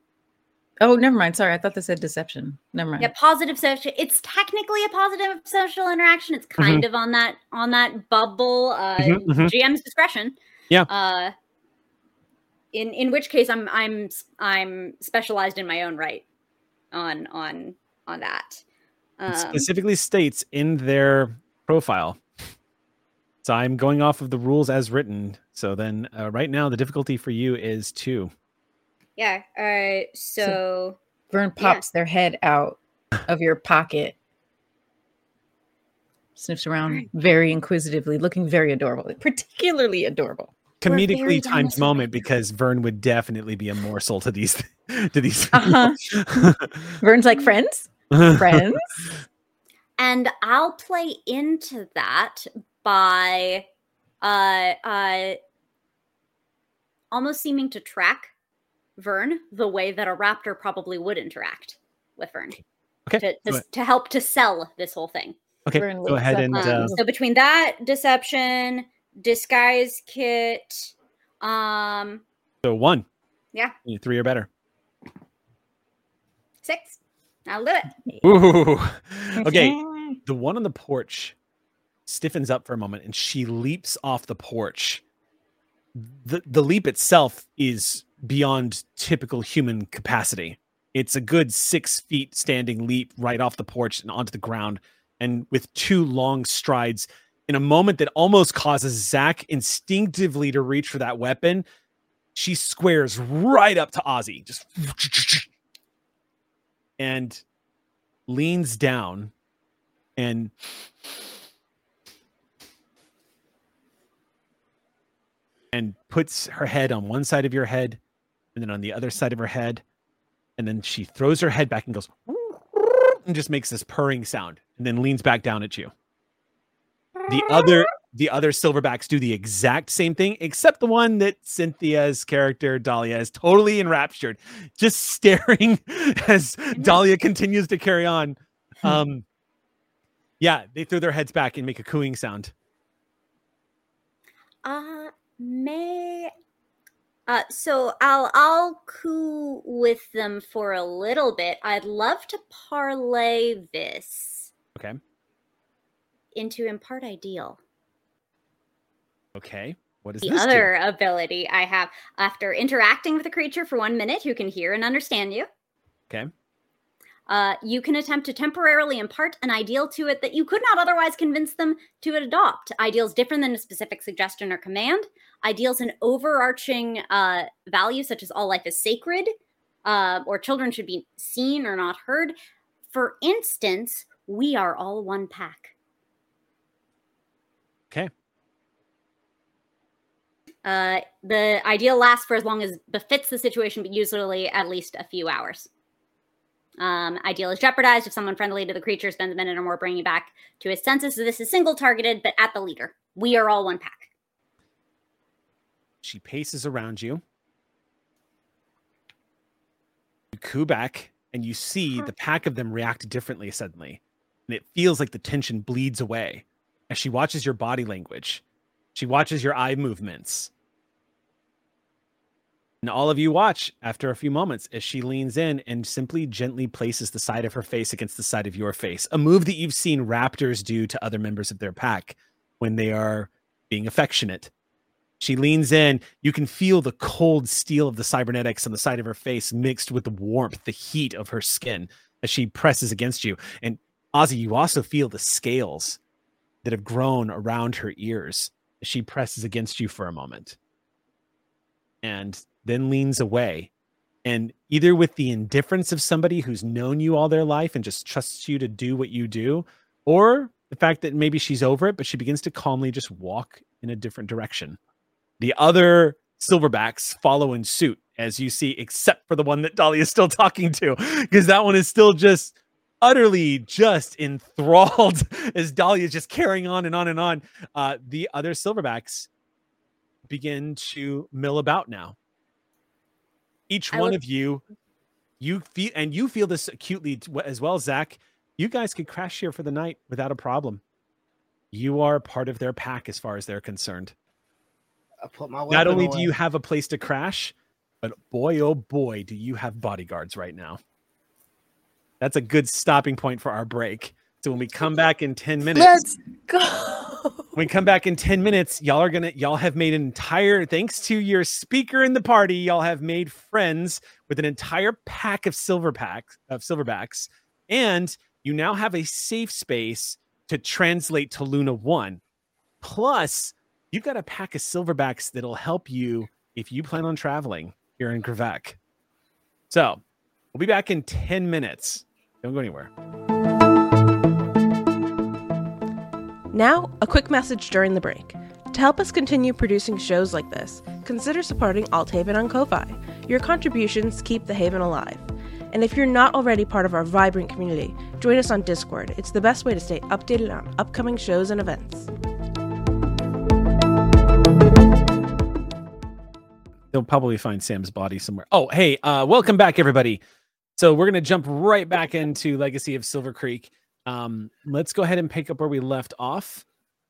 oh never mind sorry i thought this said deception never mind yeah, positive social. It's technically a positive social interaction. It's kind of on that on that bubble. Uh, Mhm, mhm. GM's discretion. Yeah. Uh, in in which case, I'm I'm I'm specialized in my own right on on on that. It Um, specifically states in their profile. So I'm going off of the rules as written. So then, uh, right now, the difficulty for you is two. yeah. All right. So vern Yeah. pops their head out of your pocket sniffs around very inquisitively looking very adorable particularly adorable We're very Comedically times dinosaur moment because Vern would definitely be a morsel to these (laughs) to these. Uh-huh. (laughs) vern's like friends friends (laughs) and I'll play into that by uh uh almost seeming to track Vern the way that a raptor probably would interact with Vern. Okay, To, to, to help to sell this whole thing. Okay, Vern go ahead and at Um, uh, so between that deception, disguise kit, um, so one. Yeah. You three or better. six. I'll do it. Ooh. (laughs) Okay, (laughs) the one on the porch stiffens up for a moment and she leaps off the porch. The the leap itself is beyond typical human capacity. It's a good six feet standing leap right off the porch and onto the ground, and with two long strides. In a moment that almost causes Zach instinctively to reach for that weapon, she squares right up to Ozzy, just and leans down and and puts her head on one side of your head and then on the other side of her head and then she throws her head back and goes and just makes this purring sound and then leans back down at you the other the other silverbacks do the exact same thing except the one that cynthia's character dahlia is totally enraptured just (laughs) staring as dahlia continues to carry on (laughs) um yeah they throw their heads back and make a cooing sound Uh, may. Uh, so I'll I'll coo with them for a little bit. I'd love to parlay this okay into impart ideal. okay what is The this do? other ability I have after interacting with a creature for one minute who can hear and understand you. Okay. Uh, you can attempt to temporarily impart an ideal to it that you could not otherwise convince them to adopt. Ideals different than a specific suggestion or command. Ideals an overarching uh, value, such as all life is sacred, uh, or children should be seen or not heard. For instance, we are all one pack. Okay. Uh, the ideal lasts for as long as befits the situation, but usually at least a few hours. Um, ideal is jeopardized if someone friendly to the creature spends a minute or more bringing back to his senses. So this is single targeted, but at the leader. We are all one pack. She paces around you. You coo back, and you see the pack of them react differently suddenly. And it feels like the tension bleeds away as she watches your body language. She watches your eye movements. And all of you watch after a few moments as she leans in and simply gently places the side of her face against the side of your face. A move that you've seen raptors do to other members of their pack when they are being affectionate. She leans in. You can feel the cold steel of the cybernetics on the side of her face mixed with the warmth, the heat of her skin as she presses against you. And Ozzy, you also feel the scales that have grown around her ears as she presses against you for a moment. And then leans away. And either with the indifference of somebody who's known you all their life and just trusts you to do what you do, or the fact that maybe she's over it, but she begins to calmly just walk in a different direction. The other silverbacks follow in suit, as you see, except for the one that Dolly is still talking to, because that one is still just utterly just enthralled (laughs) as Dolly is just carrying on and on and on. Uh, the other silverbacks begin to mill about now each I one look- of you you feel and you feel this acutely as well zach. You guys could crash here for the night without a problem. You are part of their pack as far as they're concerned. I put my not only do you have a place to crash but boy oh boy do you have bodyguards right now. That's a good stopping point for our break so when we come back in 10 minutes let's go. when we come back in 10 minutes y'all are gonna y'all have made an entire thanks to your speaker in the party y'all have made friends with an entire pack of silver packs of silverbacks and you now have a safe space to translate to luna 1 plus you've got a pack of silverbacks that'll help you if you plan on traveling here in Gravak. so we'll be back in 10 minutes don't go anywhere Now, a quick message during the break. To help us continue producing shows like this, consider supporting Alt Haven on Ko-Fi. Your contributions keep the Haven alive. And if you're not already part of our vibrant community, join us on Discord. It's the best way to stay updated on upcoming shows and events. they'll probably find Sam's body somewhere. Oh, hey, uh, welcome back, everybody. So we're gonna jump right back into Legacy of Silvercreek. Um, let's go ahead and pick up where we left off.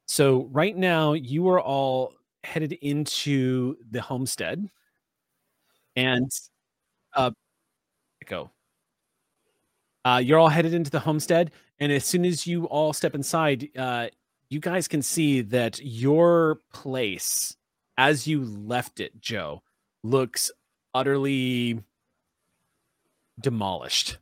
So right now, you are all headed into the homestead, and uh, go. Uh, you're all headed into the homestead, and as soon as you all step inside, uh, you guys can see that your place, as you left it, Joe, looks utterly demolished.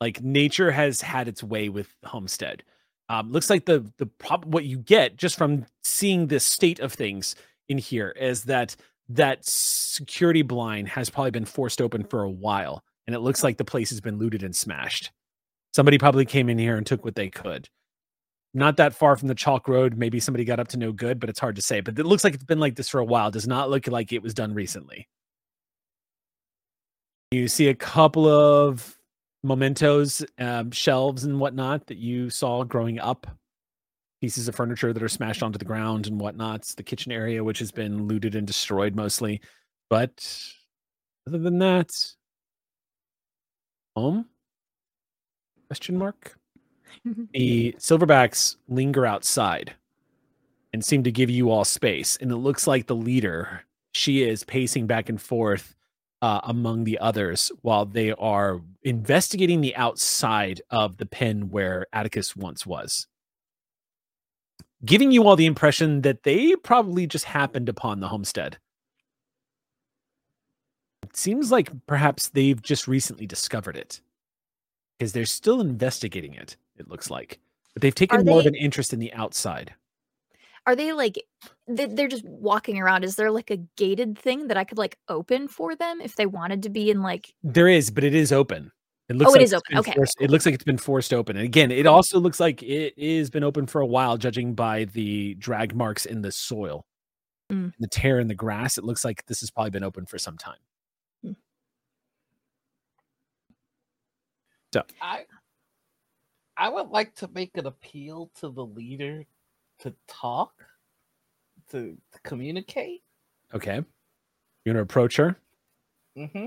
Like nature has had its way with Homestead. Um, looks like the the what you get just from seeing this state of things in here is that that security blind has probably been forced open for a while, and it looks like the place has been looted and smashed. Somebody probably came in here and took what they could. Not that far from the chalk road. Maybe somebody got up to no good, but it's hard to say. But it looks like it's been like this for a while. It does not look like it was done recently. You see a couple of mementos, um, shelves, and whatnot that you saw growing up. Pieces of furniture that are smashed onto the ground and whatnot. It's the kitchen area, which has been looted and destroyed mostly. But other than that, home? Question mark. (laughs) The silverbacks linger outside and seem to give you all space. And it looks like the leader, she is pacing back and forth uh, among the others while they are investigating the outside of the pen where Atticus once was. Giving you all the impression that they probably just happened upon the homestead. It seems like perhaps they've just recently discovered it because they're still investigating it, it looks like. But they've taken Are more of an interest in the outside. Are they like they- they're just walking around? Is there like a gated thing that I could like open for them if they wanted to be in like There is, but it is open. It looks Oh, it like is it's open. Okay, forced- It looks like it's been forced open. And again, it also looks like it is been open for a while, judging by the drag marks in the soil, Mm. the tear in the grass. It looks like this has probably been open for some time. I I would like to make an appeal to the leader to talk, to, to communicate. Okay. You're gonna approach her. Mm-hmm.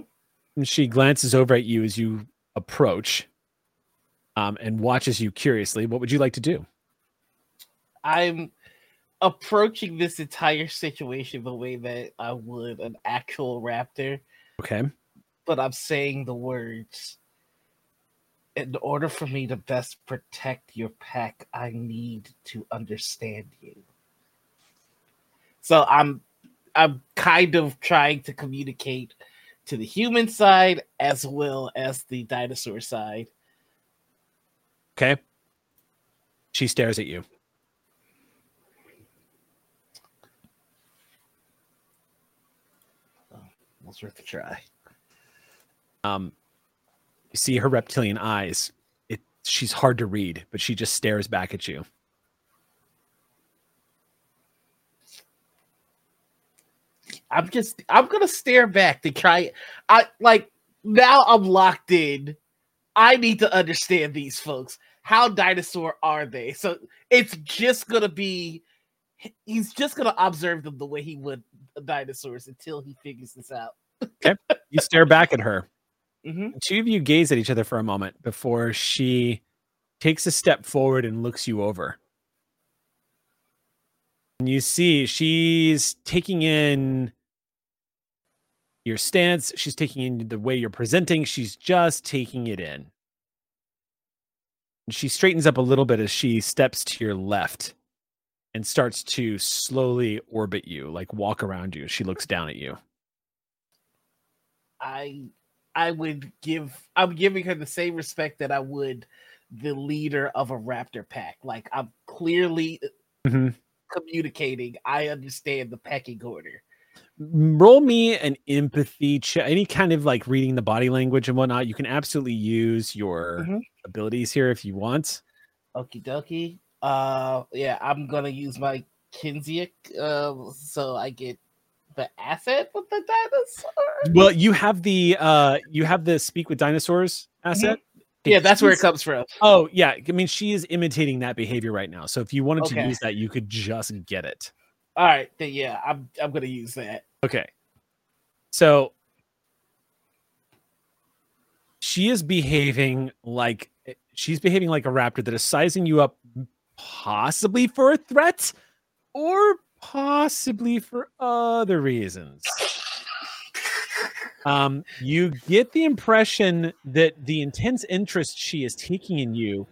And she glances over at you as you approach um, and watches you curiously. What would you like to do? I'm approaching this entire situation the way that I would an actual raptor, Okay. but I'm saying the words. In order for me to best protect your pack, I need to understand you. So I'm I'm kind of trying to communicate to the human side as well as the dinosaur side. Okay. She stares at you. Was worth a try. Um, you see her reptilian eyes. It she's hard to read, but she just stares back at you. I'm just I'm gonna stare back to try I like now I'm locked in. I need to understand these folks. How dinosaur are they? So it's just gonna be he's just gonna observe them the way he would dinosaurs until he figures this out. okay. You stare back at her. Mm-hmm. Two of you gaze at each other for a moment before she takes a step forward and looks you over. And you see she's taking in your stance, she's taking in the way you're presenting, she's just taking it in. And she straightens up a little bit as she steps to your left and starts to slowly orbit you, like walk around you. She looks down at you. I I would give I'm giving her the same respect that I would the leader of a raptor pack. Like I'm clearly Mhm. communicating. I understand the pecking order. Roll me an empathy check any kind of like reading the body language and whatnot you can absolutely use your Mhm. abilities here if you want Okie dokie. Uh, yeah, I'm gonna use my Kinsiak, uh, so I get the asset with the dinosaur. well you have the uh you have the speak with dinosaurs asset Yeah, that's where it comes from. oh yeah i mean she is imitating that behavior right now so if you wanted to use that you could just get it All right, then yeah, I'm I'm gonna use that. okay so she is behaving like she's behaving like a raptor that is sizing you up possibly for a threat or possibly for other reasons um you get the impression that the intense interest she is taking in you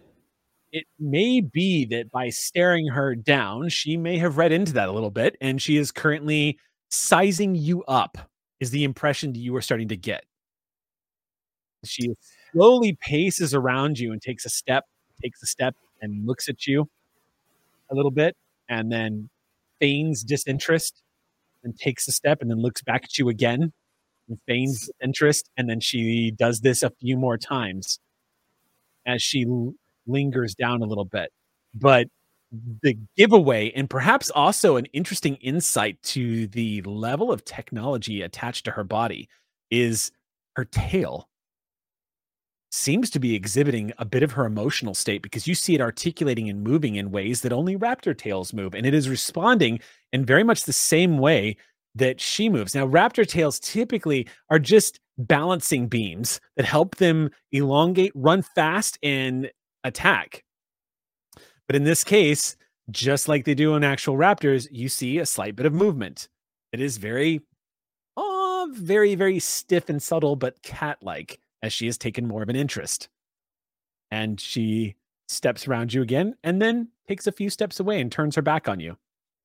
it may be that by staring her down she may have read into that a little bit and she is currently sizing you up is the impression that you are starting to get. She slowly paces around you and takes a step takes a step and looks at you a little bit and then feigns disinterest and takes a step and then looks back at you again and feigns interest and then she does this a few more times. As she lingers down a little bit. But the giveaway and perhaps also an interesting insight to the level of technology attached to her body is her tail seems to be exhibiting a bit of her emotional state because you see it articulating and moving in ways that only raptor tails move and it is responding in very much the same way that she moves. Now raptor tails typically are just balancing beams that help them elongate run fast and attack but in this case just like they do in actual raptors you see a slight bit of movement it is very oh very very stiff and subtle but cat like as she has taken more of an interest. And she steps around you again and then takes a few steps away and turns her back on you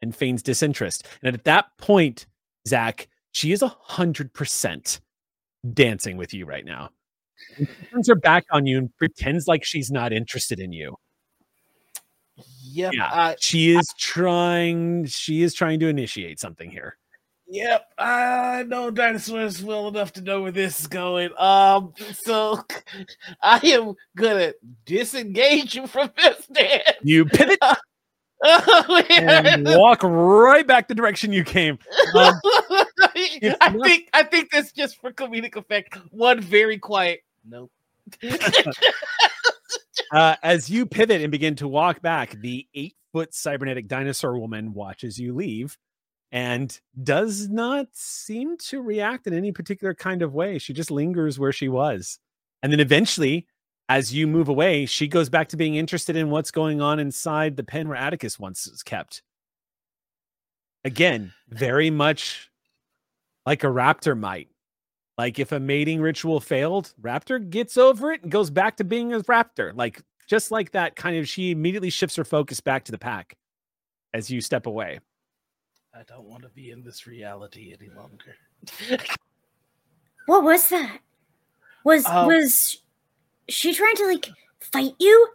and feigns disinterest. And at that point, Zach, she is a hundred percent dancing with you right now. Turns her back on you and pretends like she's not interested in you. Yep. Yeah. I, She is trying, she is trying to initiate something here. Yep, I know dinosaurs well enough to know where this is going. Um, so (laughs) I am gonna disengage you from this, dance. You pivot Oh, (laughs) and walk right back the direction you came. Um, (laughs) I not- think I think that's just for comedic effect. One very quiet. Nope. (laughs) Uh, as you pivot and begin to walk back, the eight foot cybernetic dinosaur woman watches you leave and does not seem to react in any particular kind of way. She just lingers where she was. And then eventually, as you move away, she goes back to being interested in what's going on inside the pen where Atticus once was kept. Again, very much like a raptor might. Like if a mating ritual failed, raptor gets over it and goes back to being a raptor. Like just like that, kind of she immediately shifts her focus back to the pack as you step away. I don't want to be in this reality any longer. What was that? Was Um, was she trying to like fight you?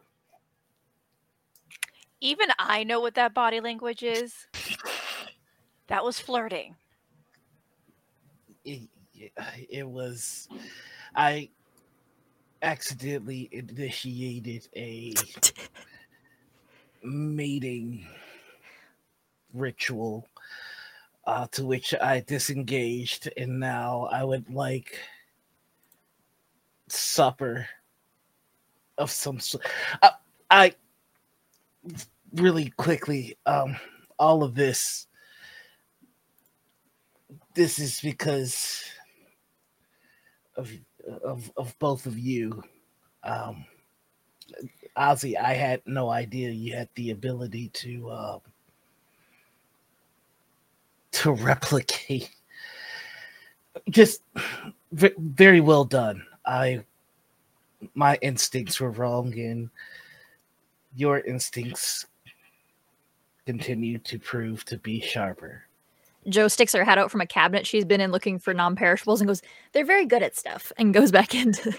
Even I know what that body language is. That was flirting. (sighs) it, was I accidentally initiated a mating ritual uh, to which I disengaged, and now I would like supper of some sort. Uh, I really quickly, um, all of this. This is because of of of both of you. Um, Ozzy, I had no idea you had the ability to um, to (laughs) replicate. Just v- very well done. I my instincts were wrong, and your instincts continue to prove to be sharper. Joe sticks her head out from a cabinet she's been in looking for non-perishables and goes, "They're very good at stuff," and goes back (laughs) into.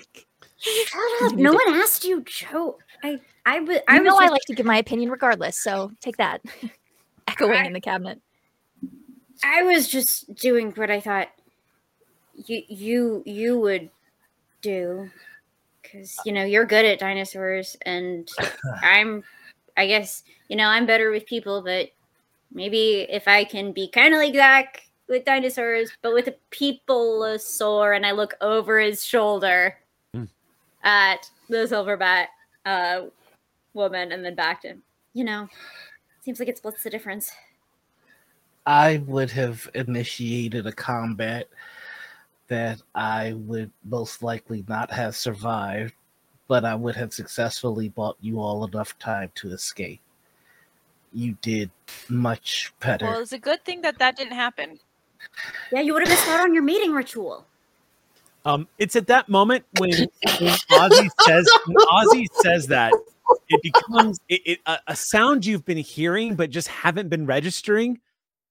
Shut (laughs) up! No one asked you, Joe. I I was I I know I like to give my opinion regardless, so take that. (laughs) Echoing I- in the cabinet. I was just doing what I thought you you you would do because you know you're good at dinosaurs and I'm I guess you know I'm better with people but maybe if I can be kind of like Zach with dinosaurs but with a peopleosaur and I look over his shoulder Hmm. at the silverback uh woman and then back to him you know seems like it splits the difference I would have initiated a combat that I would most likely not have survived, but I would have successfully bought you all enough time to escape. You did much better. Well, it's a good thing that that didn't happen. yeah you would have missed out on your meeting ritual Um, it's at that moment when, when (laughs) Ozzy says when Ozzy says that it becomes it, it, a, a sound you've been hearing but just haven't been registering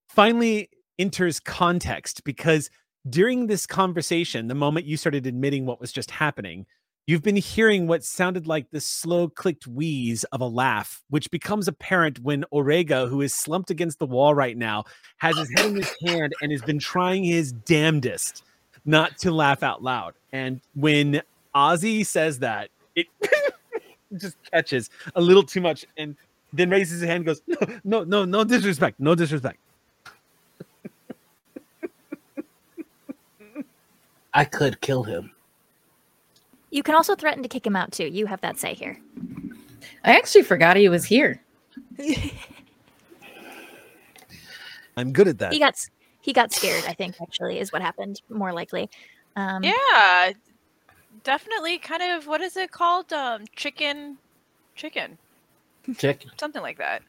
finally enters context because during this conversation, the moment you started admitting what was just happening, you've been hearing what sounded like the slow clicked wheeze of a laugh, which becomes apparent when Orega, who is slumped against the wall right now, has his head in his hand and has been trying his damnedest not to laugh out loud. And when Ozzy says that, it (laughs) just catches a little too much and then raises his hand and goes, No, (laughs) no, no, no disrespect, no disrespect. I could kill him. You can also threaten to kick him out too. You have that say here. I actually forgot he was here. (laughs) I'm good at that. He got he got scared. I think actually is what happened. More likely. Um, Yeah, definitely. Kind of. What is it called? Um, chicken, chicken, Check. something like that.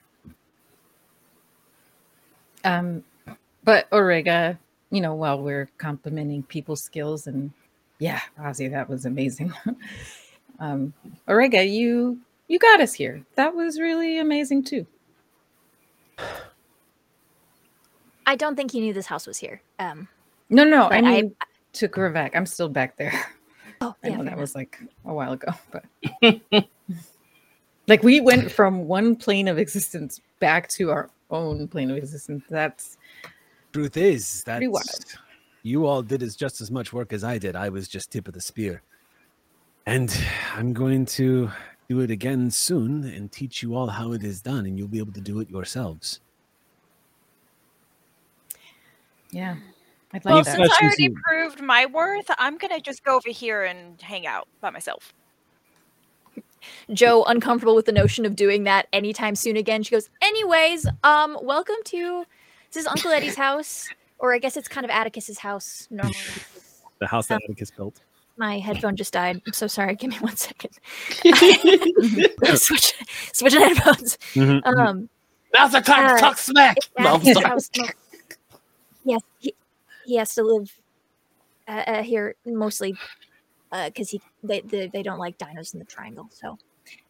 Um, but Orega, you know, while we're complimenting people's skills and yeah, Ozzy, that was amazing. (laughs) um, Orega, you you got us here. That was really amazing too. I don't think he knew this house was here. Um, No, no, I But I- mean to Korvac. I'm still back there. oh, (laughs) I yeah, know that enough. was like a while ago, but (laughs) like we went from one plane of existence back to our own plane of existence. That's Truth is that Pretty wild. You all did as just as much work as I did. I was just tip of the spear. And I'm going to do it again soon and teach you all how it is done, and you'll be able to do it yourselves. yeah. I'd Well, like Well, that. since I already proved my worth, I'm gonna just go over here and hang out by myself. Joe uncomfortable with the notion of doing that anytime soon again. She goes, "Anyways, um, welcome to this is Uncle Eddie's (laughs) house, or I guess it's kind of Atticus's house normally." (laughs) The house that Um, Atticus built. My headphone just died. I'm so sorry. (laughs) Give me one second. (laughs) Switch, switching headphones. Mhm, mhm. Um, Now's the time Uh, to talk smack. No, I'm sorry. house. No. Yes, he, he has to live uh, uh, here mostly because he they, they they don't like dinos in the triangle. So,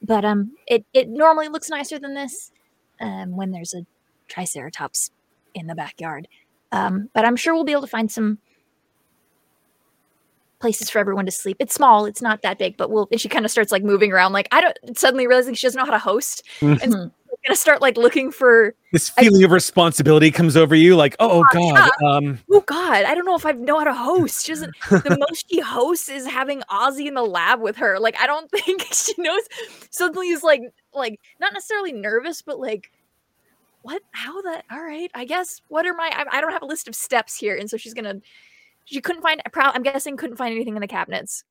but um, it it normally looks nicer than this um when there's a triceratops in the backyard. Um, but I'm sure we'll be able to find some places for everyone to sleep. It's small, it's not that big, but we'll. And she kind of starts like moving around, like I don't suddenly realizing she doesn't know how to host, and Mhm. so gonna start like looking for This I- feeling of responsibility comes over you, like, oh, Oh, god. Um, oh god, I don't know if I know how to host. She doesn't. The (laughs) most she hosts is having Ozzy in the lab with her. Like I don't (laughs) think she knows. Suddenly is like like not necessarily nervous, but like what? How that? All right, I guess. What are my? I, I don't have a list of steps here, and so she's gonna. She couldn't find. I'm guessing couldn't find anything in the cabinets,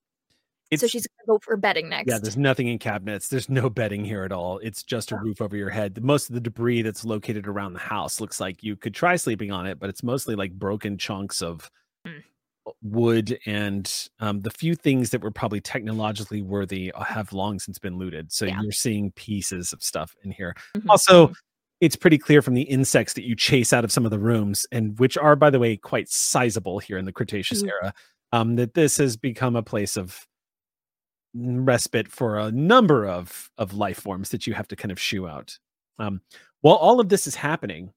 so she's gonna go for bedding next. Yeah, there's nothing in cabinets. There's no bedding here at all. It's just a roof over your head. Most of the debris that's located around the house looks like you could try sleeping on it, but it's mostly like broken chunks of Mm. wood and um, the few things that were probably technologically worthy uh, have long since been looted. So Yeah. you're seeing pieces of stuff in here. Mhm. Also, it's pretty clear from the insects that you chase out of some of the rooms, and which are, by the way, quite sizable here in the Cretaceous Mhm. era, um, that this has become a place of respite for a number of of life forms that you have to kind of shoo out. Um, while all of this is happening,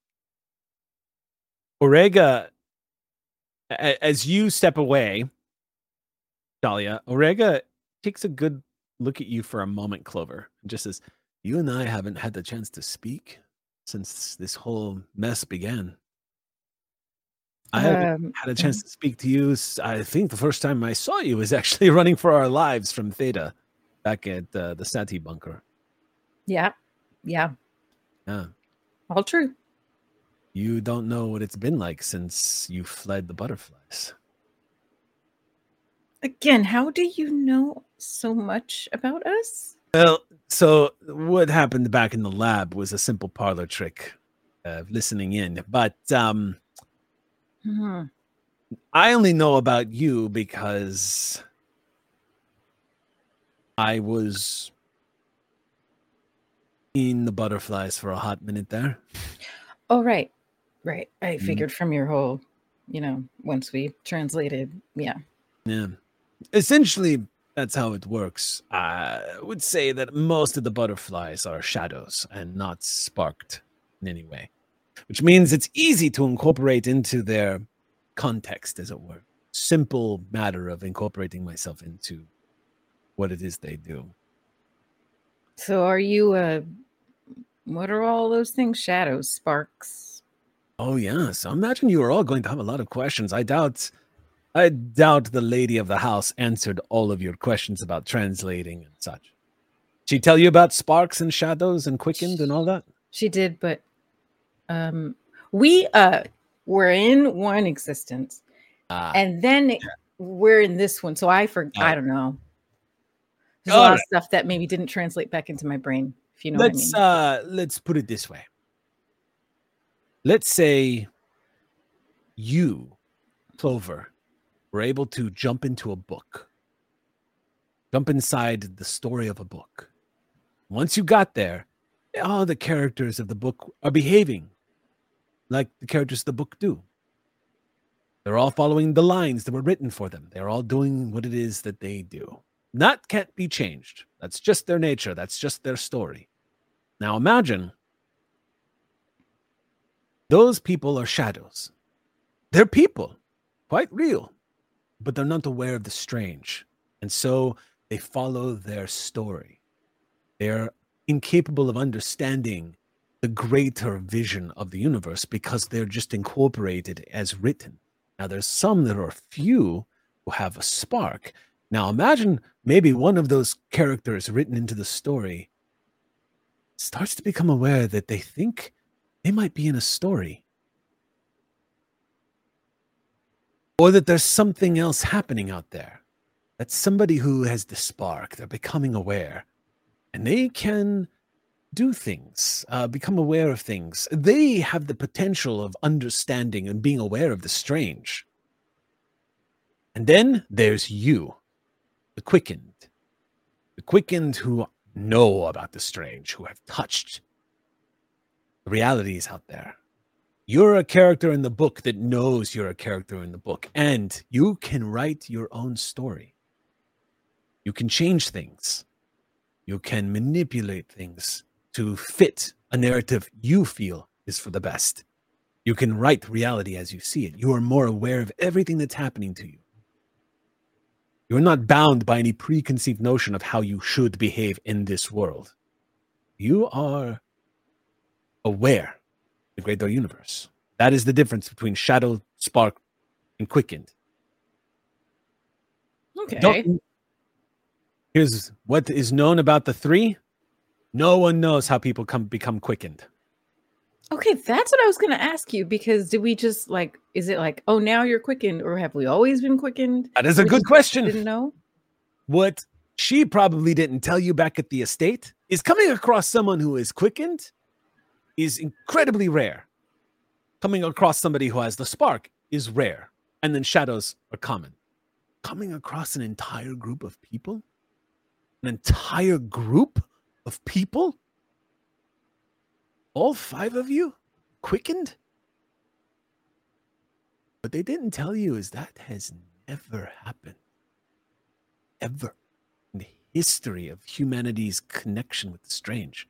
Orega, a- as you step away, Dahlia, Orega takes a good look at you for a moment, Clover, and just says, "You and I haven't had the chance to speak since this whole mess began. I haven't Um, had a chance to speak to you. I think the first time I saw you was (laughs) actually running for our lives from Theta back at uh, the Sati bunker. Yeah. Yeah. Yeah. All true. You don't know what it's been like since you fled the butterflies. Again, how do you know so much about us? Well, so what happened back in the lab was a simple parlor trick of listening in. But um, Hmm. I only know about you because I was in the butterflies for a hot minute there. Oh, right. Right. I Mhm. figured from your whole, you know, once we translated. Yeah. Yeah. Essentially, that's how it works. I would say that most of the butterflies are shadows and not sparked in any way, which means it's easy to incorporate into their context, as it were. Simple matter of incorporating myself into what it is they do. So are you uh what are all those things? Shadows, sparks. Oh yes, I imagine you are all going to have a lot of questions. I doubt, I doubt the lady of the house answered all of your questions about translating and such. She tell you about sparks and shadows and quickened and all that. She did, but um we uh were in one existence Ah, and then we're in this one. So I for I Ah. don't know. There's a lot All of stuff that maybe didn't translate back into my brain, if you know what I let's mean. uh let's put it this way. Let's say you, Clover, were able to jump into a book. Jump inside the story of a book. Once you got there, all the characters of the book are behaving like the characters of the book do. They're all following the lines that were written for them. They're all doing what it is that they do. That can't be changed. That's just their nature. That's just their story. Now imagine those people are shadows. They're people, quite real, but they're not aware of the strange. And so they follow their story. They're incapable of understanding the greater vision of the universe because they're just incorporated as written. Now, there's some that are few who have a spark. Now, imagine maybe one of those characters written into the story starts to become aware that they think they might be in a story. Or that there's something else happening out there. That's somebody who has the spark. They're becoming aware. and they can do things, uh, become aware of things. They have the potential of understanding and being aware of the strange. And then there's you, the quickened, the quickened who know about the strange, who have touched the realities out there. You're a character in the book that knows you're a character in the book, and you can write your own story. You can change things. You can manipulate things to fit a narrative you feel is for the best. You can write reality as you see it. You are more aware of everything that's happening to you. You're not bound by any preconceived notion of how you should behave in this world. You are aware the greater universe. That is the difference between Shadow, Spark, and Quickened. Okay. Don't- Here's what is known about the three. No one knows how people come become quickened. Okay, that's what I was gonna ask you because did we just like is it like, oh now you're quickened, or have we always been quickened? That is a We good question. Didn't know. What she probably didn't tell you back at the estate is coming across someone who is quickened is incredibly rare. Coming across somebody who has the spark is rare. And then shadows are common. Coming across an entire group of people? An entire group of people? All five of you quickened? What they didn't tell you is that has never happened. Ever in the history of humanity's connection with the strange.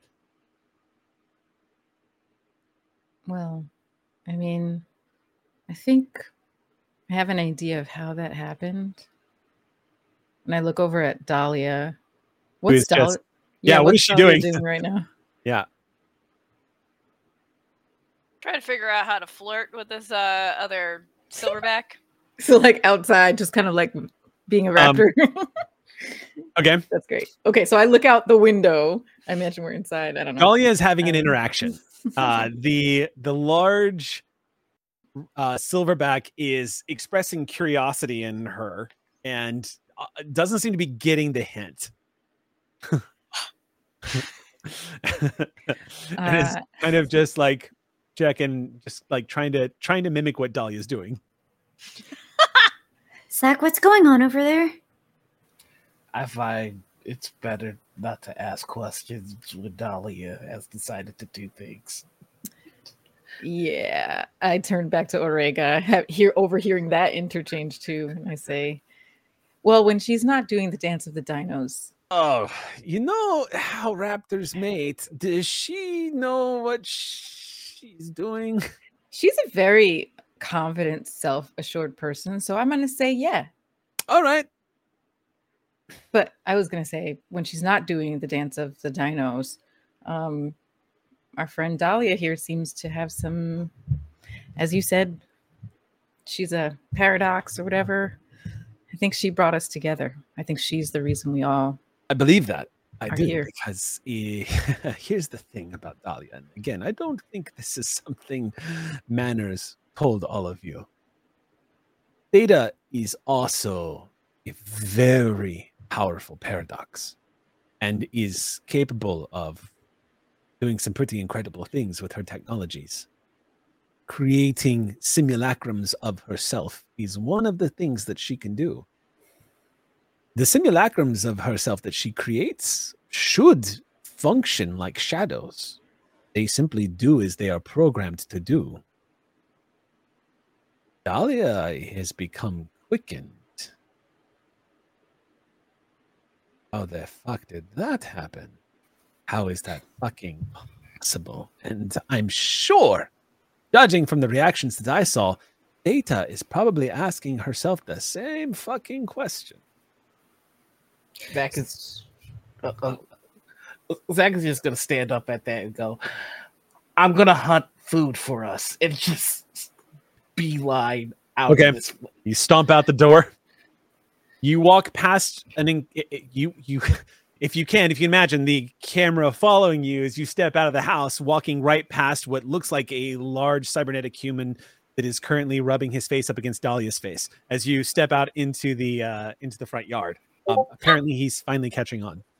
Well, I mean, I think I have an idea of how that happened. And I look over at Dahlia. What's is just- Dahlia? Yeah, what what's she Dahlia doing? right now? (laughs) Yeah. Trying to figure out how to flirt with this uh, other silverback. (laughs) (laughs) So like outside, just kind of like being a Um, raptor. Okay. That's great. Okay, so I look out the window. I imagine we're inside. I don't know. Dahlia is having an Um, interaction. Uh, (laughs) the the large uh, silverback is expressing curiosity in her and uh, doesn't seem to be getting the hint. (laughs) and is Uh, kind of just like checking, just like trying to trying to mimic what Dahlia's doing. (laughs) Zach, what's going on over there? I find it's better not to ask questions when Dahlia has decided to do things. Yeah, I turn back to Orega, have, hear overhearing that interchange too, and I say, "Well, when she's not doing the dance of the dinos, Oh, you know how raptors mate. Does she know what she's doing? (laughs) she's a very confident, self-assured person, so I'm gonna say yeah." All right. But I was gonna say when she's not doing the dance of the dinos, um, our friend Dahlia here seems to have some, as you said, she's a paradox or whatever. I think she brought us together. I think she's the reason we all. I believe that. I do here. because eh, (laughs) here's the thing about Dahlia. And again, I don't think this is something Manners told all of you. Theta is also a very powerful paradox and is capable of doing some pretty incredible things with her technologies. Creating simulacrums of herself is one of the things that she can do the simulacrums of herself that she creates should function like shadows. They simply do as they are programmed to do. Dahlia has become quickened. How the fuck did that happen? How is that fucking possible? And I'm sure, judging from the reactions that I saw, Theta is probably asking herself the same fucking question. Zach is uh, uh, Zach is just gonna stand up at that and go, "I'm gonna hunt food for us," and just beeline out. Okay. You stomp out the door. You walk past an in- you you (laughs) if you can if you imagine the camera following you as you step out of the house walking right past what looks like a large cybernetic human that is currently rubbing his face up against Dahlia's face as you step out into the uh into the front yard. Um, apparently he's finally catching on. (clears throat)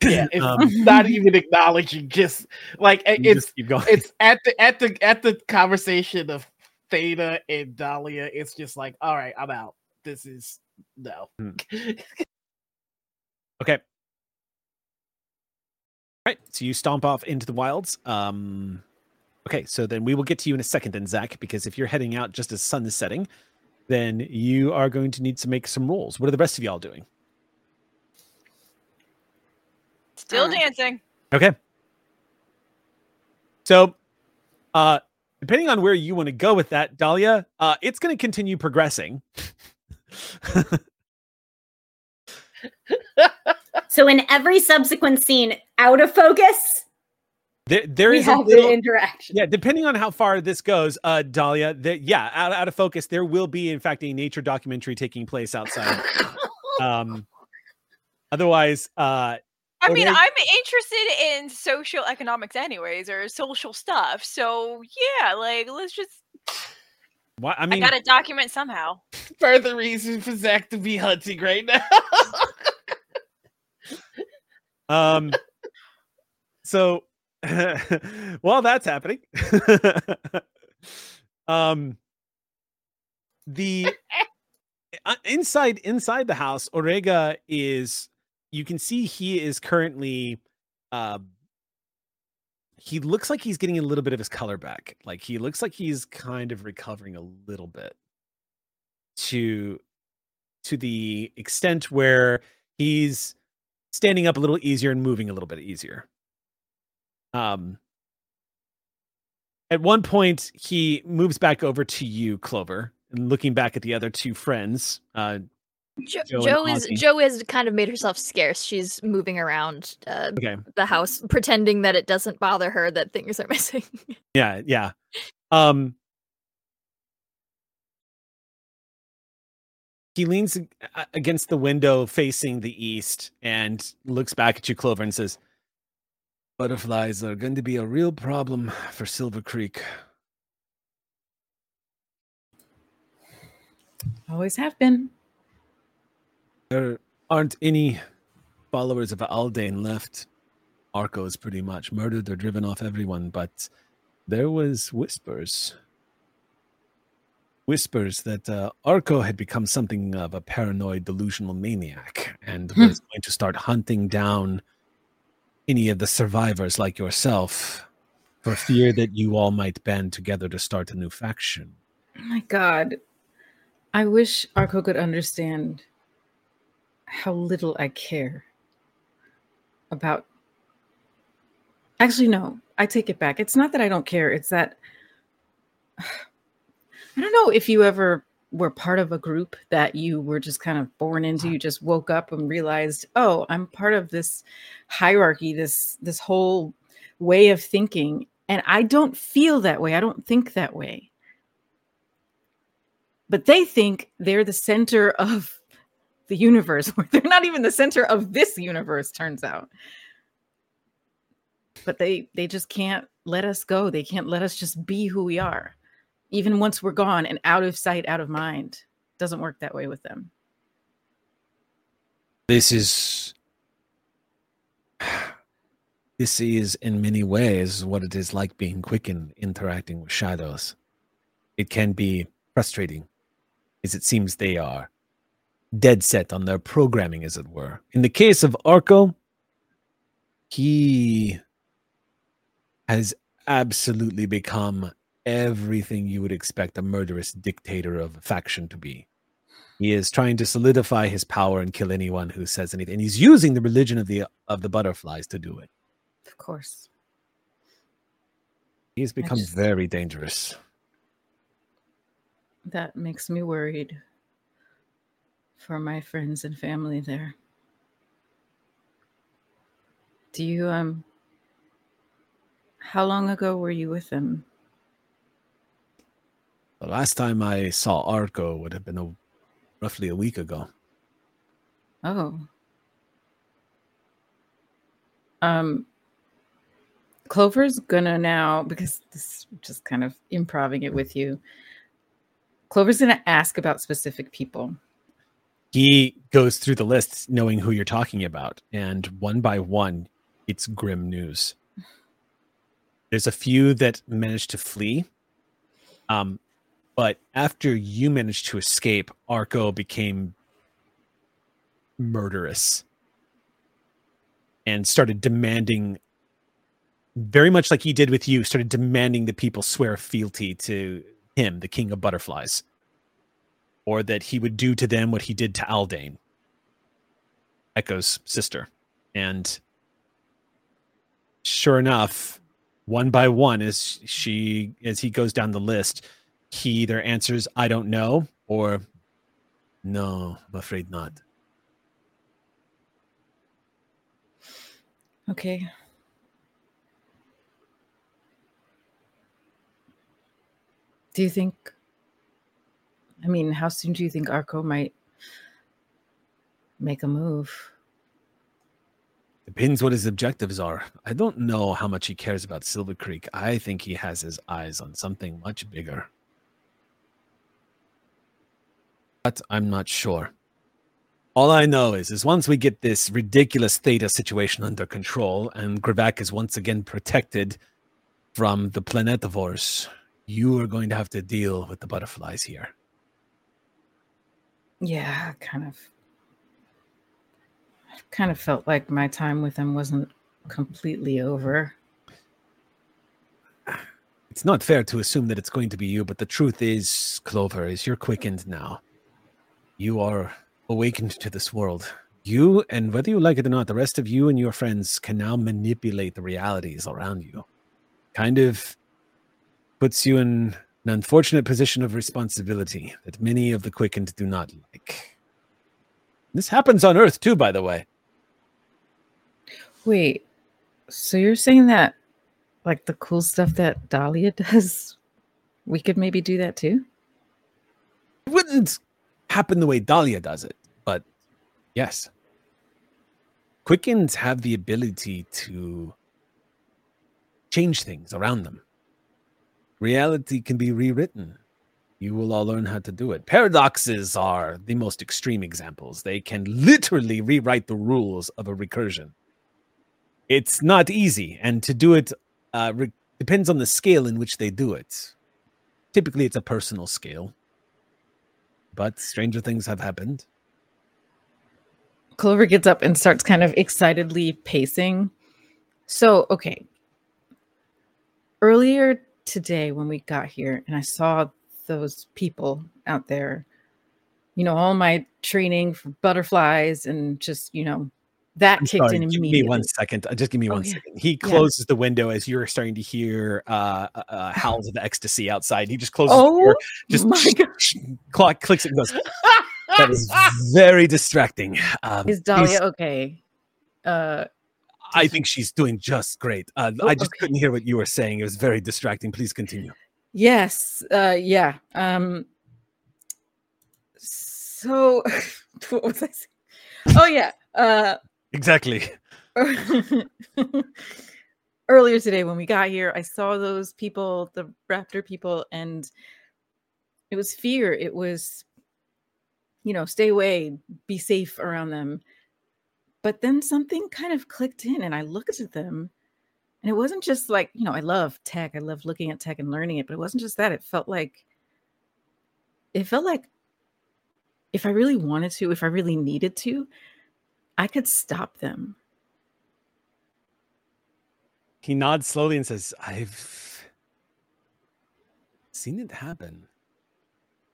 Yeah, it's Um, (laughs) not even acknowledging. Just like it's just going. it's at the at the at the conversation of Theta and Dahlia. It's just like, all right, I'm out. This is no. Hmm. (laughs) Okay. All right. So you stomp off into the wilds. Um okay, so then we will get to you in a second then, Zach, because if you're heading out just as sun is setting, then you are going to need to make some rolls. What are the rest of y'all doing? Still Uh, dancing. Okay. So uh depending on where you want to go with that, Dahlia, uh it's gonna continue progressing. So in every subsequent scene, out of focus, there, there we is a little interaction. Yeah, depending on how far this goes, uh, Dahlia, that yeah, out, out of focus, there will be in fact a nature documentary taking place outside. (laughs) um, otherwise, uh, I mean, they- I'm interested in social economics, anyways, or social stuff. So yeah, like let's just. Why, I I, mean, gotta document somehow. (laughs) Further reason for Zach to be hunting right now. (laughs) um, so (laughs) while that's happening, um, the uh, inside inside the house, Orega is. You can see he is currently. Uh, he looks like he's getting a little bit of his color back. Like he looks like he's kind of recovering a little bit. To to the extent where he's standing up a little easier and moving a little bit easier. Um at one point he moves back over to you, Clover, and looking back at the other two friends. Uh Jo- Joe and Joe is Joe has kind of made herself scarce. She's moving around uh, okay. the house, pretending that it doesn't bother her that things are (laughs) missing. Yeah, yeah. Um he leans against the window facing the east and looks back at you, Clover, and says, Butterflies are going to be a real problem for Silvercreek. Always have been. There aren't any followers of Aldane left. Arco's pretty much murdered or driven off everyone, but there was whispers. Whispers that uh, Arco had become something of a paranoid, delusional maniac and Hmm. was going to start hunting down any of the survivors like yourself for fear that you all might band together to start a new faction. Oh my God. I wish Arco could understand how little I care about. Actually, no, I take it back. It's not that I don't care, it's that (sighs) I don't know if you ever were part of a group that you were just kind of born into you just woke up and realized oh i'm part of this hierarchy this this whole way of thinking and i don't feel that way i don't think that way but they think they're the center of the universe (laughs) they're not even the center of this universe turns out. But they they just can't let us go. They can't let us just be who we are. Even once we're gone and out of sight out of mind doesn't work that way with them. This is (sighs) this is in many ways what it is like being quicken interacting with shadows. It can be frustrating as it seems they are dead set on their programming as it were in the case of arco he has absolutely become everything you would expect a murderous dictator of a faction to be he is trying to solidify his power and kill anyone who says anything. And he's using the religion of the of the butterflies to do it. of course He's become just- very dangerous. that makes me worried for my friends and family there do you um how long ago were you with them The last time I saw Arco would have been a, roughly a week ago. Oh. Um Clover's gonna now because this just kind of improving it with you. Clover's gonna ask about specific people. He goes through the list knowing who you're talking about, and one by one, it's grim news. There's a few that managed to flee. Um, but after you managed to escape, Arco became murderous and started demanding very much like he did with you started demanding that people swear fealty to him the king of butterflies or that he would do to them what he did to aldane echo's sister and sure enough one by one as she as he goes down the list he either answers i don't know or no i'm afraid not Okay. Do you think? I mean, how soon do you think Arco might make a move? Depends what his objectives are. I don't know how much he cares about Silvercreek. I think he has his eyes on something much bigger. But I'm not sure. All I know is, is once we get this ridiculous theta situation under control and Gravak is once again protected from the planetovores, you are going to have to deal with the butterflies here. Yeah, kind of. I kind of felt like my time with him wasn't completely over. It's not fair to assume that it's going to be you, but the truth is, Clover, is you're quickened now. You are awakened to this world. You, and whether you like it or not, the rest of you and your friends can now manipulate the realities around you. Kind of puts you in an unfortunate position of responsibility that many of the quickened do not like. This happens on Earth too, by the way. Wait, so you're saying that, like the cool stuff that Dahlia (laughs) does, we could maybe do that too? It wouldn't happen the way Dahlia does it, but yes. Quickens have the ability to change things around them. Reality can be rewritten. You will all learn how to do it. Paradoxes are the most extreme examples. They can literally rewrite the rules of a recursion. It's not easy, and to do it uh, re- depends on the scale in which they do it. Typically, it's a personal scale but stranger things have happened. Clover gets up and starts kind of excitedly pacing. So, okay. Earlier today, when we got here and I saw those people out there, you know, all my training for butterflies and just, you know, that I'm kicked sorry, in give immediately. me one second. Uh, Just give me Oh, one yeah. second. He Yeah. closes the window as you're starting to hear uh, uh, uh, howls of ecstasy outside. He just closes Oh the door, just my God. clock clicks it and goes. That is (laughs) very distracting. Um, Is Dahlia okay? Uh, I think she's doing just great. Uh, I just okay. couldn't hear what you were saying. It was very distracting. Please continue. yes. Uh, yeah. Um, so, (laughs) what was I saying? Oh, yeah. Uh, Exactly. (laughs) earlier today when we got here i saw those people the raptor people and it was fear it was you know stay away be safe around them but then something kind of clicked in and i looked at them and it wasn't just like you know i love tech i love looking at tech and learning it but it wasn't just that it felt like it felt like if i really wanted to if i really needed to i could stop them He nods slowly and says, I've seen it happen.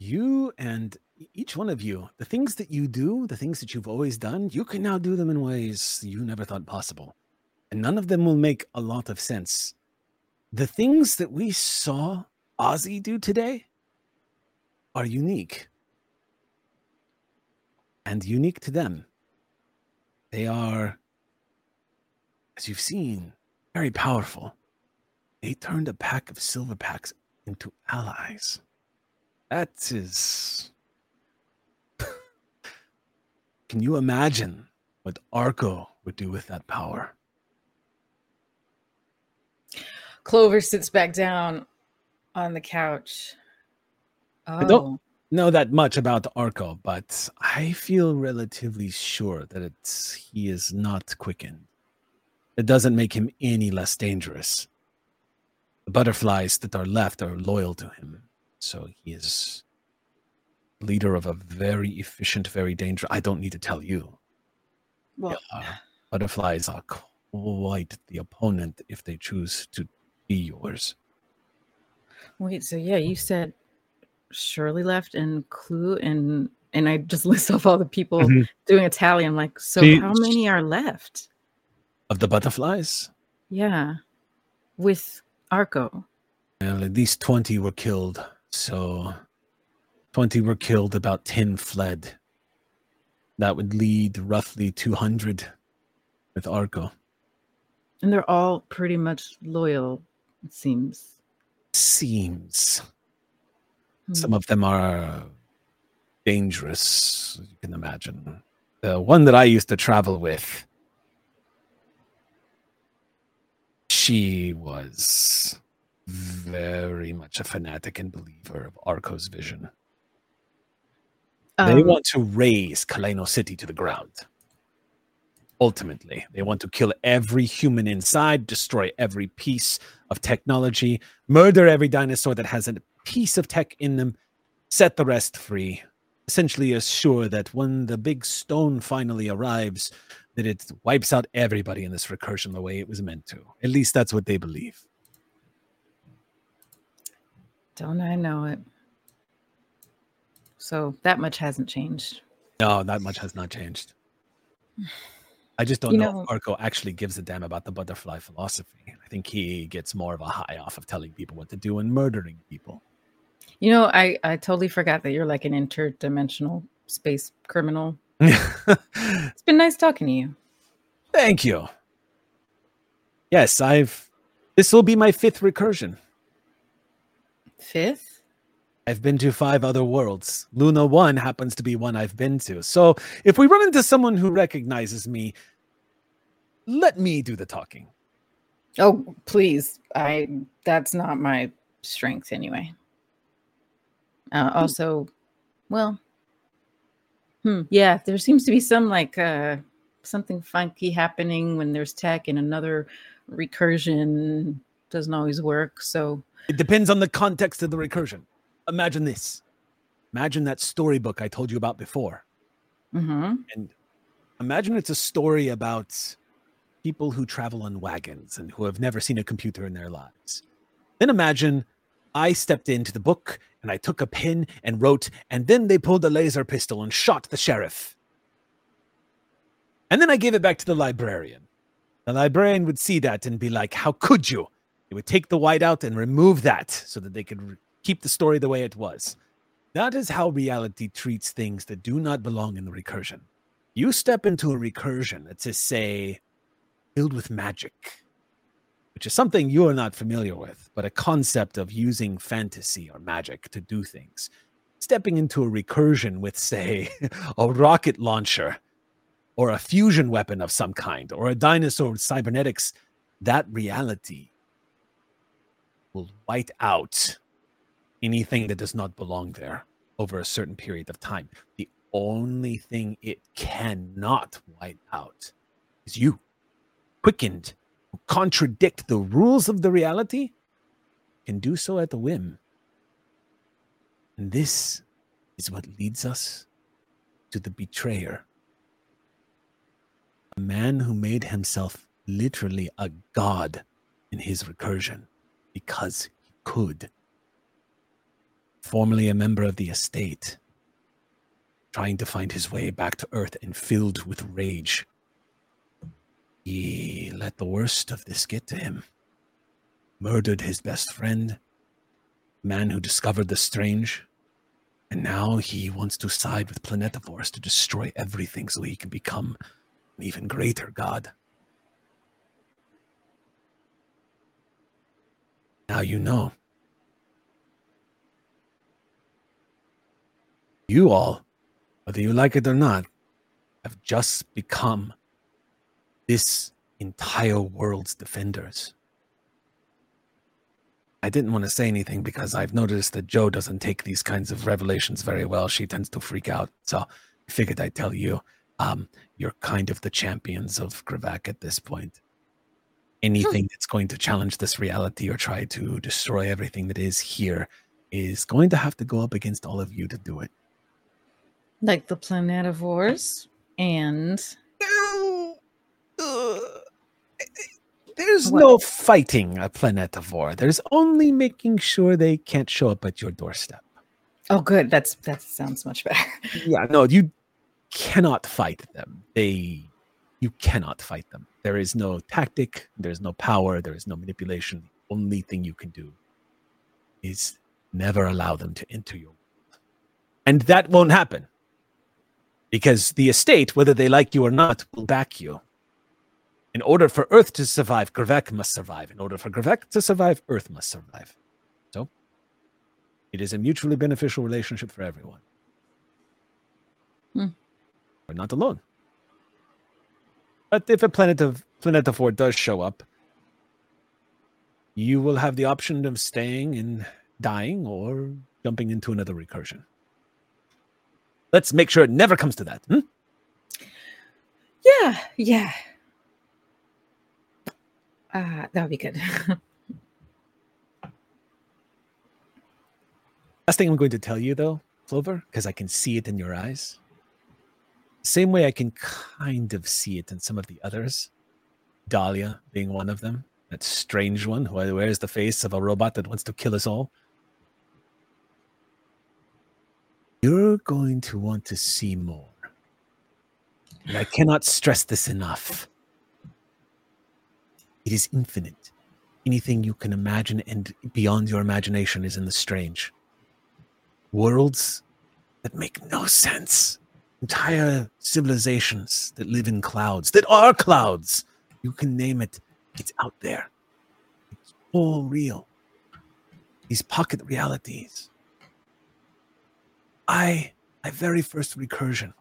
You and each one of you, the things that you do, the things that you've always done, you can now do them in ways you never thought possible. And none of them will make a lot of sense. The things that we saw Ozzy do today are unique. And unique to them. They are, as you've seen, very powerful. They turned a pack of silver packs into allies. That is. (laughs) Can you imagine what Arco would do with that power? Clover sits back down on the couch. Oh, don't- know that much about Arco, but I feel relatively sure that it's he is not quickened. It doesn't make him any less dangerous. The butterflies that are left are loyal to him, so he is leader of a very efficient, very dangerous. I don't need to tell you. Well, Uh, butterflies are quite the opponent if they choose to be yours. wait. So yeah, you said Shirley left and Clue and and I just (laughs) list off all the people Mhm. doing a tally. I'm like, so See- how many are left? Of the butterflies, Yeah, with Arco. well, at least 20 were killed. So 20 were killed, about 10 fled. That would lead roughly 200 with Arco. And they're all pretty much loyal, it seems. Seems. Hmm. Some of them are dangerous, you can imagine. The one that I used to travel with, she was very much a fanatic and believer of Arco's vision. they Um, want to raise Kaleno City to the ground. Ultimately, they want to kill every human inside, destroy every piece of technology, murder every dinosaur that has a piece of tech in them, set the rest free. Essentially, assure that when the big stone finally arrives, that it wipes out everybody in this recursion the way it was meant to. At least that's what they believe. Don't I know it? So that much hasn't changed. No, that much has not changed. I just don't You know, know- if Arco actually gives a damn about the butterfly philosophy. I think he gets more of a high off of telling people what to do and murdering people. You know, I I totally forgot that you're like an interdimensional space criminal. (laughs) It's been nice talking to you. Thank you. Yes, I've. This will be my fifth recursion. Fifth? I've been to five other worlds. Luna 1 happens to be one I've been to. So if we run into someone who recognizes me, let me do the talking. Oh, please. I that's not my strength anyway. Uh, also, well, hmm, yeah, there seems to be some like uh something funky happening when there's tech and another recursion doesn't always work. So It depends on the context of the recursion. Imagine this. Imagine that storybook I told you about before. mhm. And imagine it's a story about people who travel on wagons and who have never seen a computer in their lives. Then imagine I stepped into the book and I took a pen and wrote, and then they pulled a laser pistol and shot the sheriff. And then I gave it back to the librarian. The librarian would see that and be like, How could you? Would take the white out and remove that so that they could re- keep the story the way it was. That is how reality treats things that do not belong in the recursion. You step into a recursion that's just say filled with magic, which is something you are not familiar with, but a concept of using fantasy or magic to do things. Stepping into a recursion with, say, (laughs) a rocket launcher or a fusion weapon of some kind or a dinosaur cybernetics, that reality will white out anything that does not belong there over a certain period of time. The only thing it cannot wipe out is you, quickened, who contradict the rules of the reality, can do so at the whim. And this is what leads us to the betrayer. A man who made himself literally a god in his recursion because he could. Formerly a member of the estate, trying to find his way back to Earth and filled with rage. He let the worst of this get to him. Murdered his best friend, man who discovered the strange, and now he wants to side with Planetovores to destroy everything so he can become an even greater god. Now you know. You all, whether you like it or not, have just become this entire world's defenders. I didn't want to say anything because I've noticed that Joe doesn't take these kinds of revelations very well. She tends to freak out. So I figured I'd tell you. Um, you're kind of the champions of Gravak at this point. Anything hmm. that's going to challenge this reality or try to destroy everything that is here is going to have to go up against all of you to do it. Like the planetovores and There's What? no fighting a planetovore. There's only making sure they can't show up at your doorstep. oh good. That's that sounds much better. Yeah, no, you cannot fight them. They you cannot fight them. There is no tactic, there's no power, there is no manipulation. The only thing you can do is never allow them to enter your world. And that won't happen. Because the estate, whether they like you or not, will back you. In order for Earth to survive, Gravak must survive. In order for Gravak to survive, Earth must survive. So, it is a mutually beneficial relationship for everyone. Hmm. We're not alone. But if a planet of Planetovore does show up, you will have the option of staying and dying or jumping into another recursion. Let's make sure it never comes to that. hmm? Yeah, yeah. Uh, that would be good. (laughs) Last thing I'm going to tell you, though, Clover, because I can see it in your eyes. Same way I can kind of see it in some of the others. Dahlia being one of them. That strange one who wears the face of a robot that wants to kill us all. You're going to want to see more. And I cannot stress this enough. It is infinite. Anything you can imagine and beyond your imagination is in the strange worlds that make no sense, entire civilizations that live in clouds, that are clouds. You can name it, it's out there. It's all real. These pocket realities. I, my very first recursion,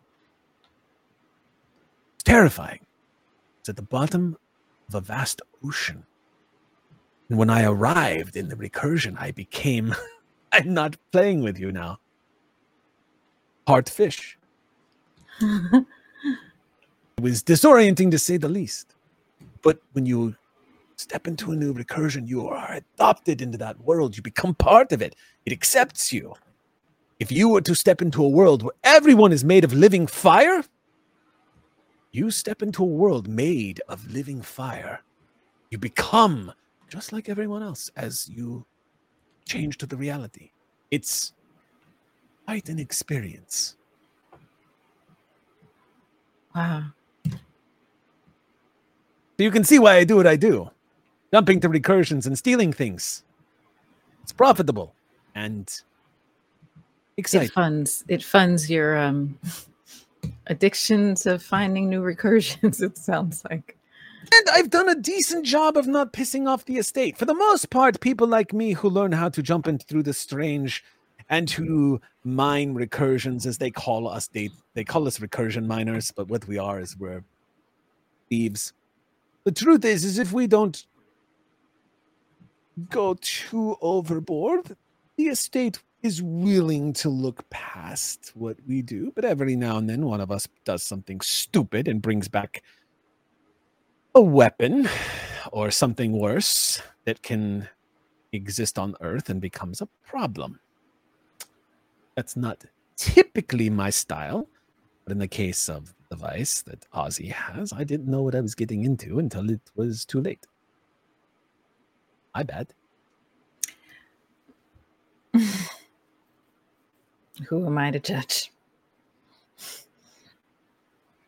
it's terrifying. It's at the bottom of a vast ocean. And when I arrived in the recursion, I became (laughs) I'm not playing with you now. Hard fish. (laughs) It was disorienting to say the least. But when you step into a new recursion, you are adopted into that world. You become part of it. It accepts you. If you were to step into a world where everyone is made of living fire, you step into a world made of living fire. You become just like everyone else as you change to the reality. It's quite an experience. Wow. So you can see why I do what I do. Jumping to recursions and stealing things. It's profitable and exciting. It funds it funds your um addiction to finding new recursions, (laughs) it sounds like. And I've done a decent job of not pissing off the estate. For the most part, people like me who learn how to jump in through the strange and to mine recursions, as they call us, they, they call us recursion miners, but what we are is we're thieves. The truth is, is if we don't go too overboard, the estate is willing to look past what we do. But every now and then, one of us does something stupid and brings back a weapon or something worse that can exist on Earth and becomes a problem. That's not typically my style, but in the case of the device that Ozzy has, I didn't know what I was getting into until it was too late. My bad. (laughs) Who am I to judge?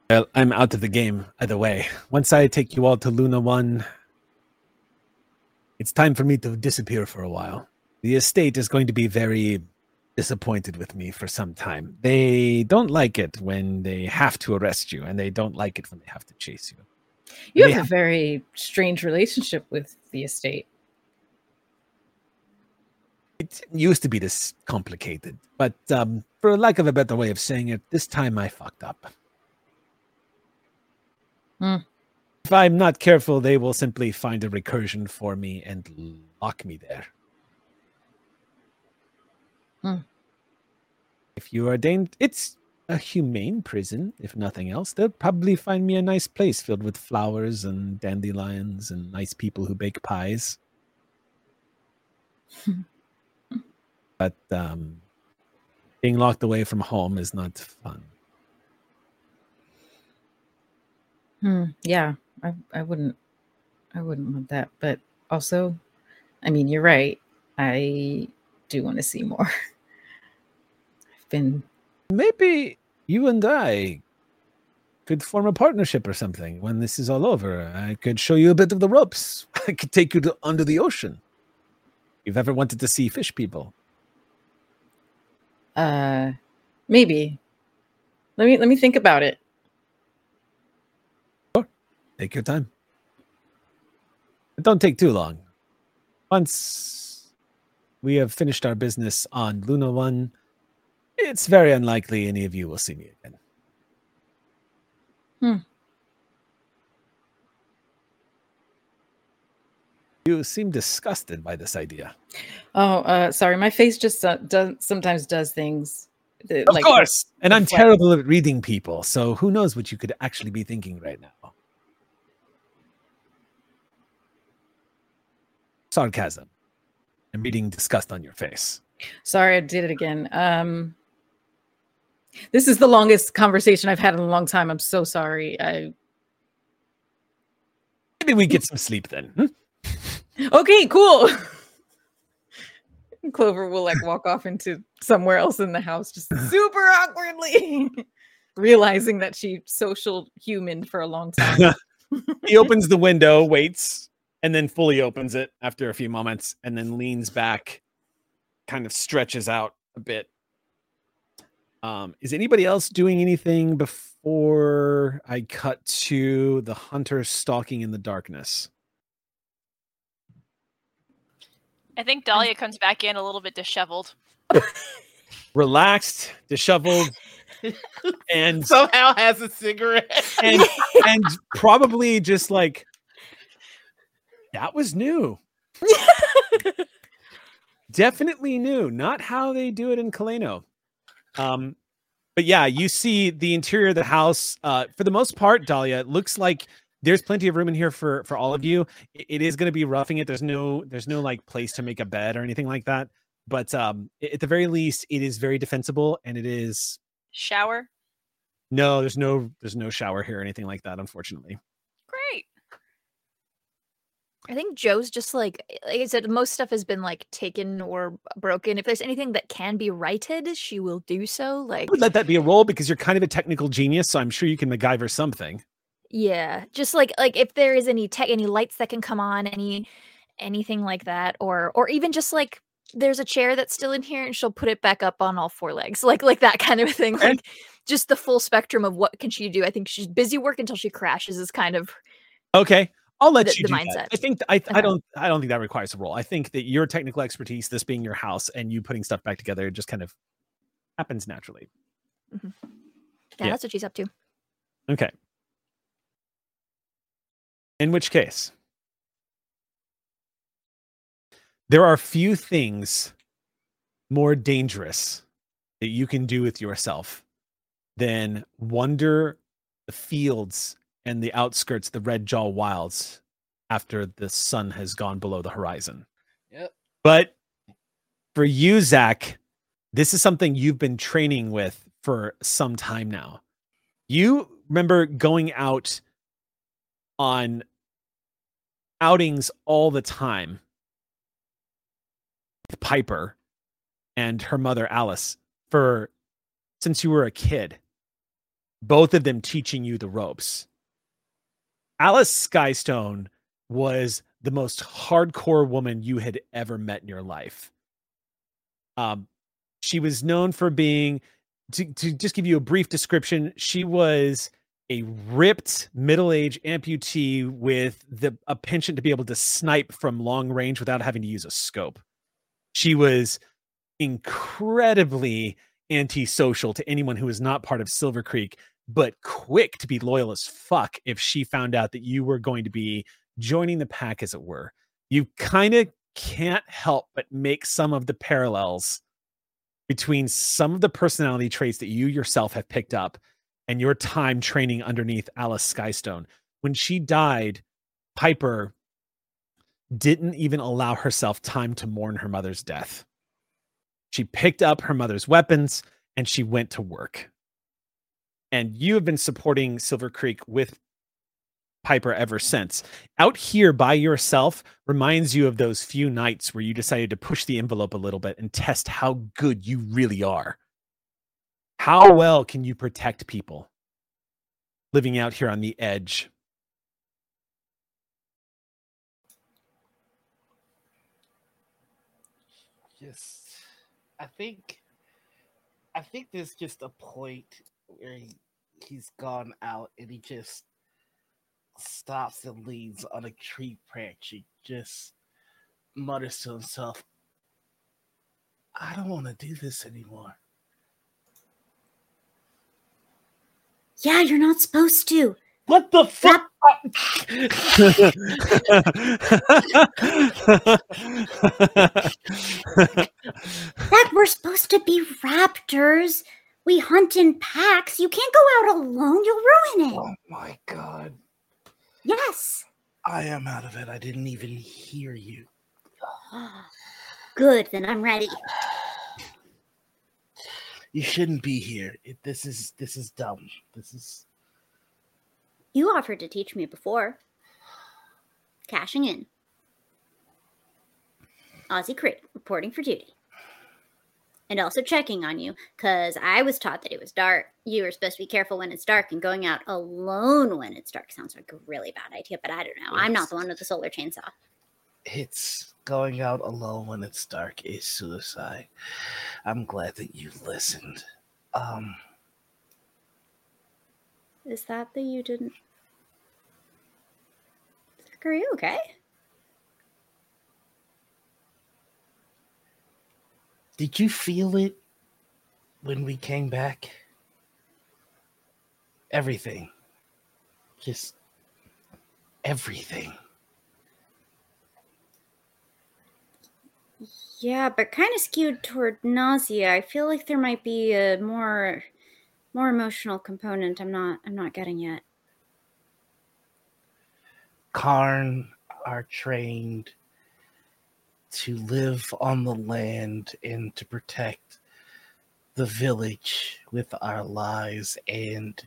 Well, I'm out of the game either way. Once I take you all to Luna 1, it's time for me to disappear for a while. The estate is going to be very disappointed with me for some time. They don't like it when they have to arrest you, and they don't like it when they have to chase you. You They have a very strange relationship with the estate. It used to be this complicated, but um, for lack of a better way of saying it, this time I fucked up. Hmm. If I'm not careful, they will simply find a recursion for me and lock me there. Hmm. If you are ordained, it's a humane prison, if nothing else. They'll probably find me a nice place filled with flowers and dandelions and nice people who bake pies. (laughs) but um, being locked away from home is not fun. Hmm. Yeah, I, I wouldn't, I wouldn't want that. But also, I mean, you're right. I do want to see more. (laughs) Been Maybe you and I could form a partnership or something when this is all over. I could show you a bit of the ropes. (laughs) I could take you to under the ocean. You've ever wanted to see fish people? Uh, maybe. Let me let me think about it. Sure. Take your time. But don't take too long. Once we have finished our business on Luna One, it's very unlikely any of you will see me again. Hmm. You seem disgusted by this idea. Oh, uh, sorry, my face just uh, does sometimes does things. that, Of like- course. And I'm reflect- terrible at reading people, so who knows what you could actually be thinking right now. Sarcasm. I'm reading disgust on your face. Sorry, I did it again. Um, this is the longest conversation I've had in a long time. I'm so sorry. I Maybe we get some sleep then. hmm? okay, cool. (laughs) Clover will like walk off into somewhere else in the house, just (laughs) super awkwardly, (laughs) realizing that she social human for a long time. he opens the window, waits, and then fully opens it after a few moments, and then leans back, kind of stretches out a bit. Um, is anybody else doing anything before I cut to the hunter stalking in the darkness? I think Dahlia comes back in a little bit disheveled. (laughs) Relaxed, disheveled, and (laughs) Somehow has a cigarette. and (laughs) and probably just like that was new. Definitely new. Not how they do it in Kaleno. Um, but yeah, you see the interior of the house. Uh, for the most part, Dahlia, it looks like there's plenty of room in here for for all of you. I- It is going to be roughing it. There's no there's no like place to make a bed or anything like that. But um, at the very least, it is very defensible, and it is Shower. no, there's no there's no shower here or anything like that. Unfortunately. I think Joe's just like eh, like I said, most stuff has been like taken or broken. If there's anything that can be righted, she will do so. Like I would let that be a role because you're kind of a technical genius, so I'm sure you can MacGyver something. yeah, just like like if there is any tech any lights that can come on, any anything like that, or or even just like there's a chair that's still in here and she'll put it back up on all four legs. (laughs) Like like that kind of thing. Like just the full spectrum of what can she do. I think she's busy work until she crashes is kind of Okay, I'll let The- you the do that. I think I I don't I don't think that requires a role. I think that your technical expertise, this being your house, and you putting stuff back together, just kind of happens naturally. Mm-hmm. yeah, Yeah. that's what she's up to. Okay. In which case, there are few things more dangerous that you can do with yourself than wander the fields and the outskirts, the Red Jaw Wilds, after the sun has gone below the horizon. Yep. But for you, Zach, this is something you've been training with for some time now. You remember going out on outings all the time with Piper and her mother Alice for since you were a kid. Both of them teaching you the ropes. Alice Skystone was the most hardcore woman you had ever met in your life. Um, she was known for being, to, to just give you a brief description, she was a ripped middle-aged amputee with the a penchant to be able to snipe from long range without having to use a scope. She was incredibly antisocial to anyone who was not part of Silvercreek, but quick to be loyal as fuck if she found out that you were going to be joining the pack, as it were. You kind of can't help but make some of the parallels between some of the personality traits that you yourself have picked up and your time training underneath Alice Skystone. When she died, Piper didn't even allow herself time to mourn her mother's death. She picked up her mother's weapons and she went to work. And you have been supporting Silvercreek with Piper ever since. Out here by yourself reminds you of those few nights where you decided to push the envelope a little bit and test how good you really are. How well can you protect people living out here on the edge? Just, I think, I think there's just a point where he, he's gone out and he just stops and leans on a tree branch. He just mutters to himself, I don't want to do this anymore. Yeah, you're not supposed to. What the fuck? (laughs) That we're supposed to be raptors. We hunt in packs. You can't go out alone. You'll ruin it. oh my god. Yes. I am out of it. I didn't even hear you. (sighs) Good, then I'm ready. You shouldn't be here. It, this is this is dumb. This is You offered to teach me before. Cashing in. Ozzy Crit, reporting for duty. And also checking on you, because I was taught that it was dark. You were supposed to be careful when it's dark, and going out alone when it's dark sounds like a really bad idea, but I don't know. I'm not the one with the solar chainsaw. it's going out alone when it's dark is suicide. I'm glad that you listened. Um Is that that you didn't? Zach, are you okay? Did you feel it when we came back? Everything. Just everything. Yeah, but kind of skewed toward nausea. I feel like there might be a more more emotional component. I'm not I'm not getting yet. Karn are trained to live on the land and to protect the village with our lives and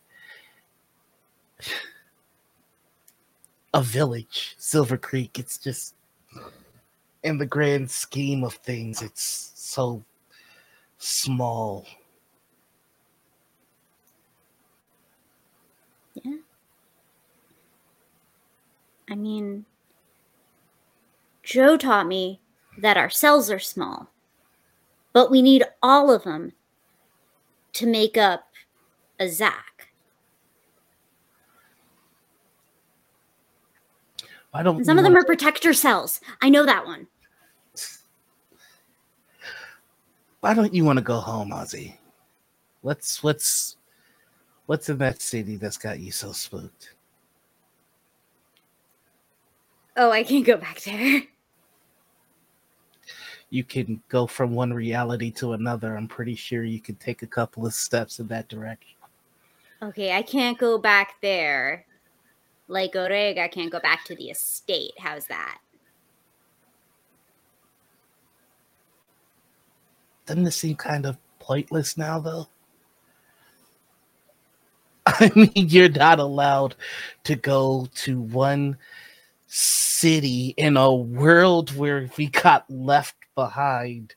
a village, Silvercreek. It's just in the grand scheme of things, it's so small. Yeah. I mean, Joe taught me that our cells are small, but we need all of them to make up a Zach. I don't And some of them are protector cells. I know that one. why don't you want to go home, Ozzy? What's what's what's in that city that's got you so spooked? Oh, I can't go back there. (laughs) You can go from one reality to another. I'm pretty sure you can take a couple of steps in that direction. Okay, I can't go back there. Like Oreg, I can't go back to the estate. How's that? Doesn't it seem kind of pointless now, though? (laughs) I mean, you're not allowed to go to one city in a world where we got left behind.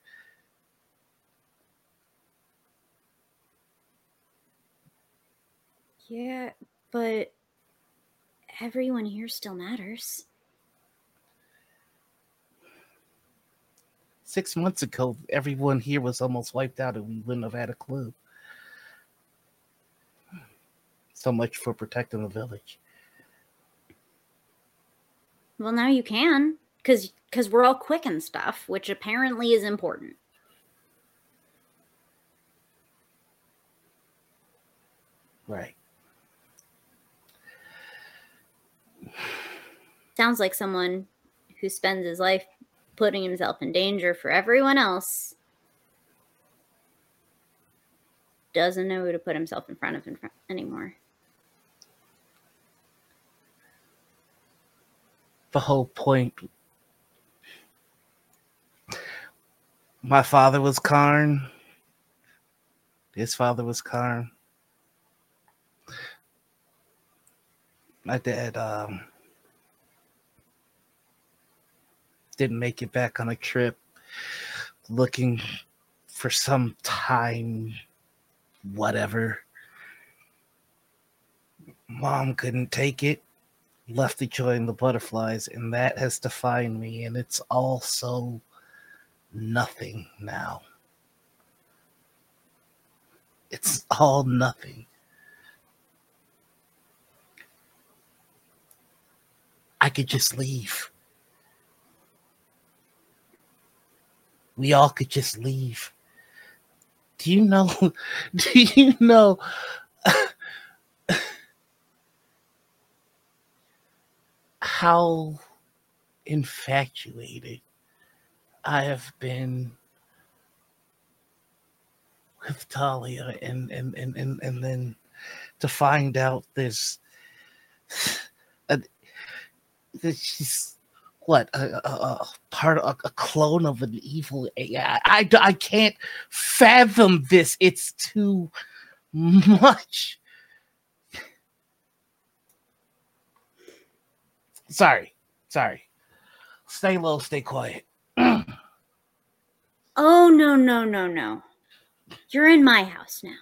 Yeah, but everyone here still matters. Six months ago, everyone here was almost wiped out and we wouldn't have had a clue. So much for protecting the village. Well, now you can, because because we're all quick and stuff, which apparently is important. Right. Sounds like someone who spends his life putting himself in danger for everyone else. doesn't know who to put himself in front of in front anymore. The whole point. My father was Karn. His father was Karn. My dad um, didn't make it back on a trip looking for some time, whatever. Mom couldn't take it, left to join the butterflies, and that has defined me, and it's also nothing now. It's all nothing. I could just leave. We all could just leave. Do you know? (laughs) Do you know? (laughs) how infatuated I have been with Talia and and and and, and then to find out this (sighs) that she's what a, a, a part of a clone of an evil AI. I, I can't fathom this. It's too much. Sorry, sorry. Stay low, stay quiet. Oh, no, no, no, no. You're in my house now.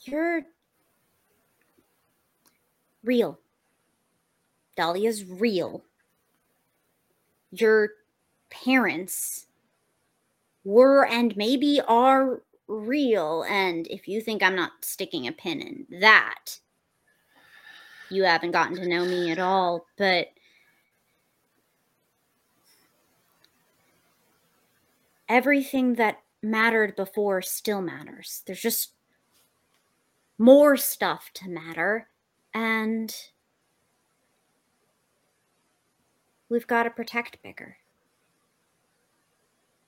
You're real. Dahlia's real. Your parents were and maybe are real. And if you think I'm not sticking a pin in that, you haven't gotten to know me at all. But everything that mattered before still matters. There's just more stuff to matter. And we've got to protect bigger.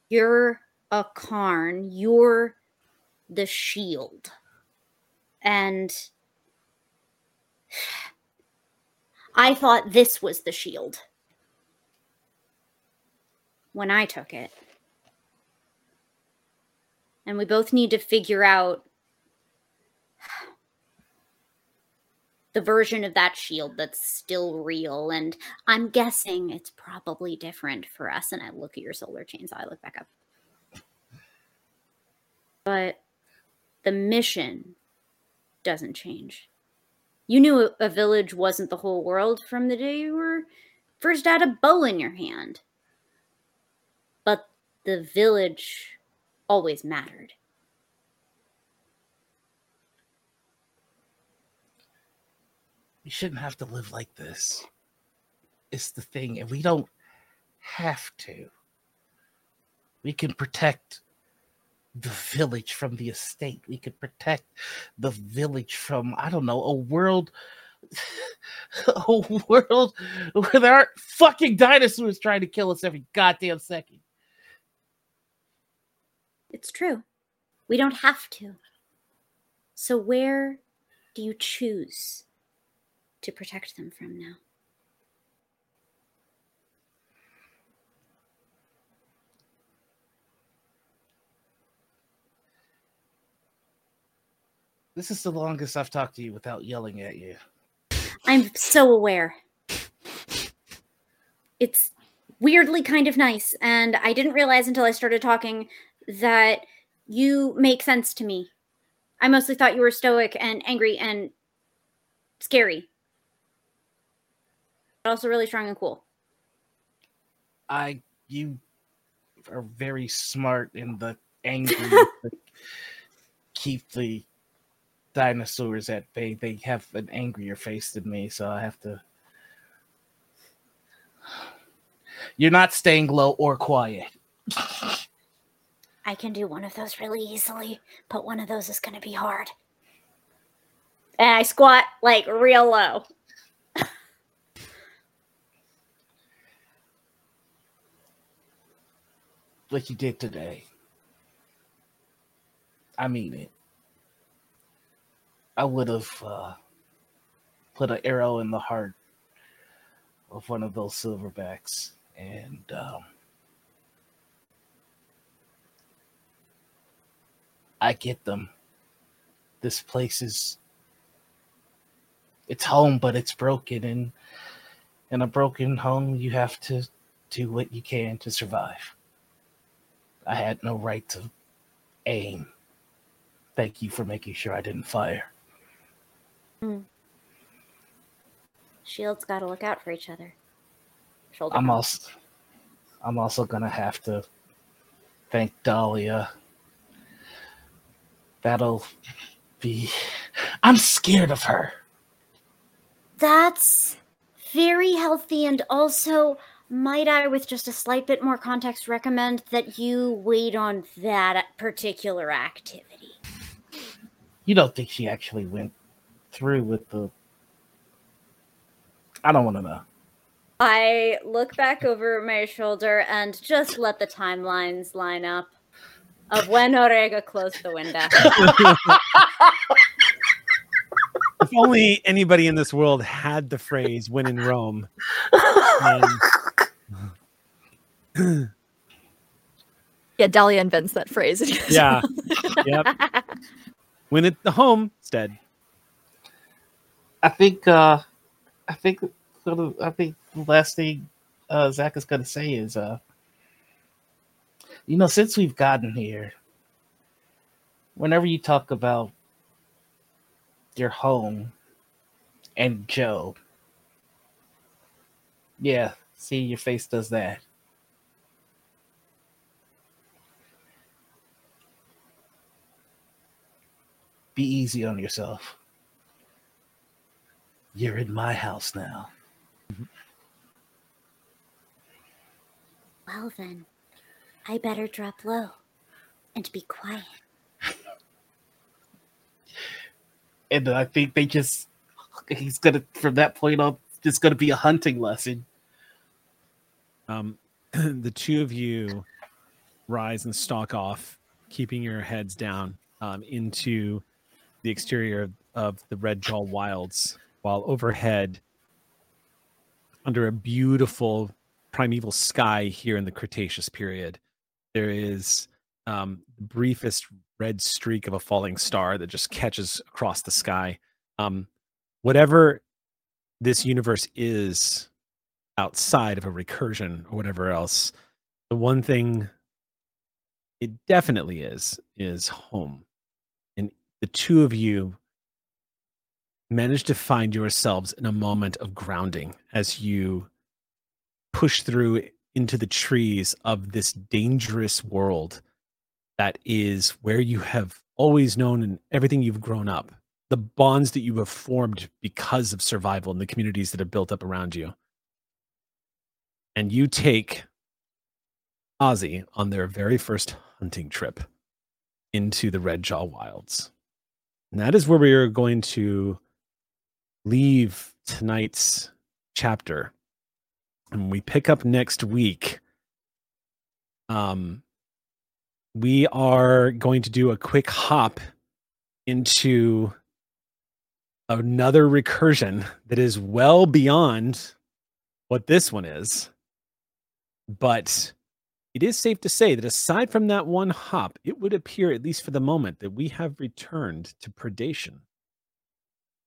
You're a Karn. You're the shield. And (sighs) I thought this was the shield when I took it. And we both need to figure out the version of that shield that's still real. And I'm guessing it's probably different for us. And I look at your solar chains, I look back up. But the mission doesn't change. You knew a village wasn't the whole world from the day you were first had a bow in your hand. But the village always mattered. We shouldn't have to live like this. It's the thing, and we don't have to. We can protect the village from the estate. We could protect the village from, I don't know, a world (laughs) a world where there aren't fucking dinosaurs trying to kill us every goddamn second. It's true. We don't have to. So, where do you choose to protect them from now? This is the longest I've talked to you without yelling at you. I'm so aware. It's weirdly kind of nice, and I didn't realize until I started talking that you make sense to me. I mostly thought you were stoic and angry and scary, but also really strong and cool. I you are very smart in the angry (laughs) keep the dinosaurs at bay. They have an angrier face than me, so I have to. You're not staying low or quiet. (laughs) I can do one of those really easily, but one of those is going to be hard. And I squat like real low. (laughs) what you did today. I mean it. I would have uh, put an arrow in the heart of one of those silverbacks, and um, I get them. This place is it's home, but it's broken, and in a broken home, you have to do what you can to survive. I had no right to aim. Thank you for making sure I didn't fire. Hmm. Shields got to look out for each other. Shoulder. I'm also I'm also gonna have to thank Dahlia. That'll be I'm scared of her. That's very healthy, and also, might I, with just a slight bit more context, recommend that you wait on that particular activity. You don't think she actually went through with the I don't wanna know. I look back over my shoulder and just let the timelines line up of when Orega closed the window. (laughs) if only anybody in this world had the phrase "when in Rome." Um, (clears throat) Yeah, Dahlia invents that phrase. (laughs) yeah. Yep. When at the homestead. I think uh I think sort of- I think the last thing uh Zach is gonna say is uh you know since we've gotten here whenever you talk about your home and Joe yeah see your face does that. Be easy on yourself. You're in my house now. well, then, I better drop low and be quiet. And I think they just he's gonna from that point on it's gonna be a hunting lesson. Um, (clears throat) the two of you rise and stalk off, keeping your heads down um, into the exterior of, of the Red Jaw Wilds, while overhead, under a beautiful primeval sky here in the Cretaceous period, there is um, the briefest red streak of a falling star that just catches across the sky. Um, whatever this universe is outside of a recursion or whatever else, the one thing it definitely is is home. And the two of you manage to find yourselves in a moment of grounding as you push through into the trees of this dangerous world that is where you have always known and everything you've grown up the bonds that you have formed because of survival and the communities that are built up around you and you take Ozzy on their very first hunting trip into the Red Jaw Wilds. And that is where we are going to leave tonight's chapter. And we pick up next week. Um, we are going to do a quick hop into another recursion that is well beyond what this one is. But it is safe to say that aside from that one hop, it would appear, at least for the moment, that we have returned to predation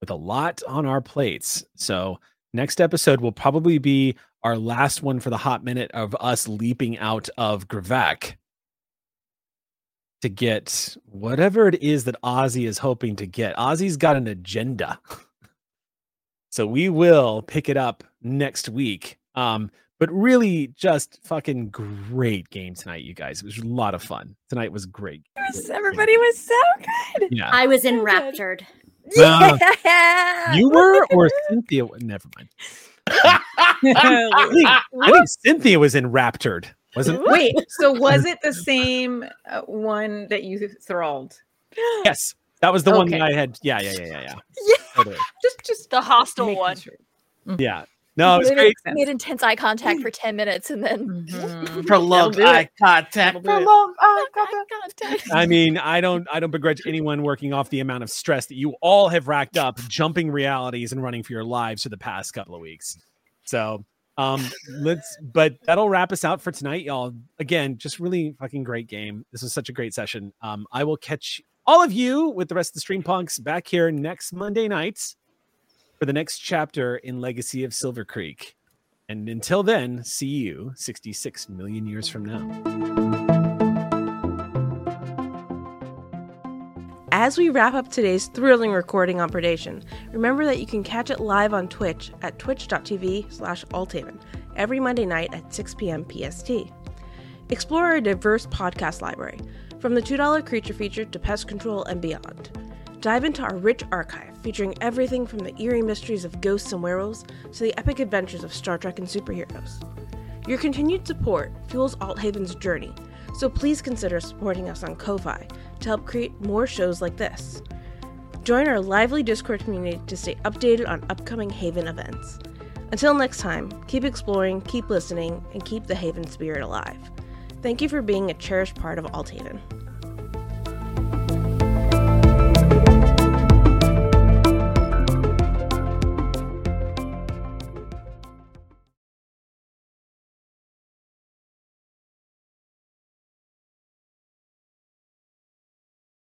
with a lot on our plates. So, next episode will probably be our last one for the hot minute of us leaping out of Gravak to get whatever it is that Ozzy is hoping to get. Ozzy's got an agenda. (laughs) so, we will pick it up next week. Um, but really just fucking great game tonight, you guys. It was a lot of fun. Tonight was great. Everybody was so good. Yeah. I was So enraptured. Uh, (laughs) Yeah. you were or Cynthia? Never mind. I think, (laughs) I think Cynthia was enraptured, wasn't it? Wait, so was it the (laughs) same uh, one that you thralled? Yes. That was the one that I had. Yeah, yeah, yeah, yeah, yeah. Yeah. Totally. Just, just The hostile making one. sure. Yeah. No, it was We great. made, made intense eye contact for 10 minutes and then (laughs) Mhm. Prolonged eye contact. That'll do it. Prolonged eye eye contact. contact. I mean, I don't I don't begrudge anyone working off the amount of stress that you all have racked up jumping realities and running for your lives for the past couple of weeks. So um let's but that'll wrap us out for tonight, y'all. Again, just really fucking great game. This was such a great session. Um, I will catch all of you with the rest of the Streampunks back here next Monday night for the next chapter in Legacy of Silvercreek. And until then, see you 66 million years from now. As we wrap up today's thrilling recording on Predation, remember that you can catch it live on Twitch at twitch.tv slash althaven every Monday night at 6 p.m. PST. Explore our diverse podcast library, from the $2 creature feature to pest control and beyond. Dive into our rich archive featuring everything from the eerie mysteries of ghosts and werewolves to the epic adventures of Star Trek and superheroes. Your continued support fuels Althaven's journey, so please consider supporting us on Ko-Fi to help create more shows like this. Join our lively Discord community to stay updated on upcoming Haven events. Until next time, keep exploring, keep listening, and keep the Haven spirit alive. Thank you for being a cherished part of Althaven.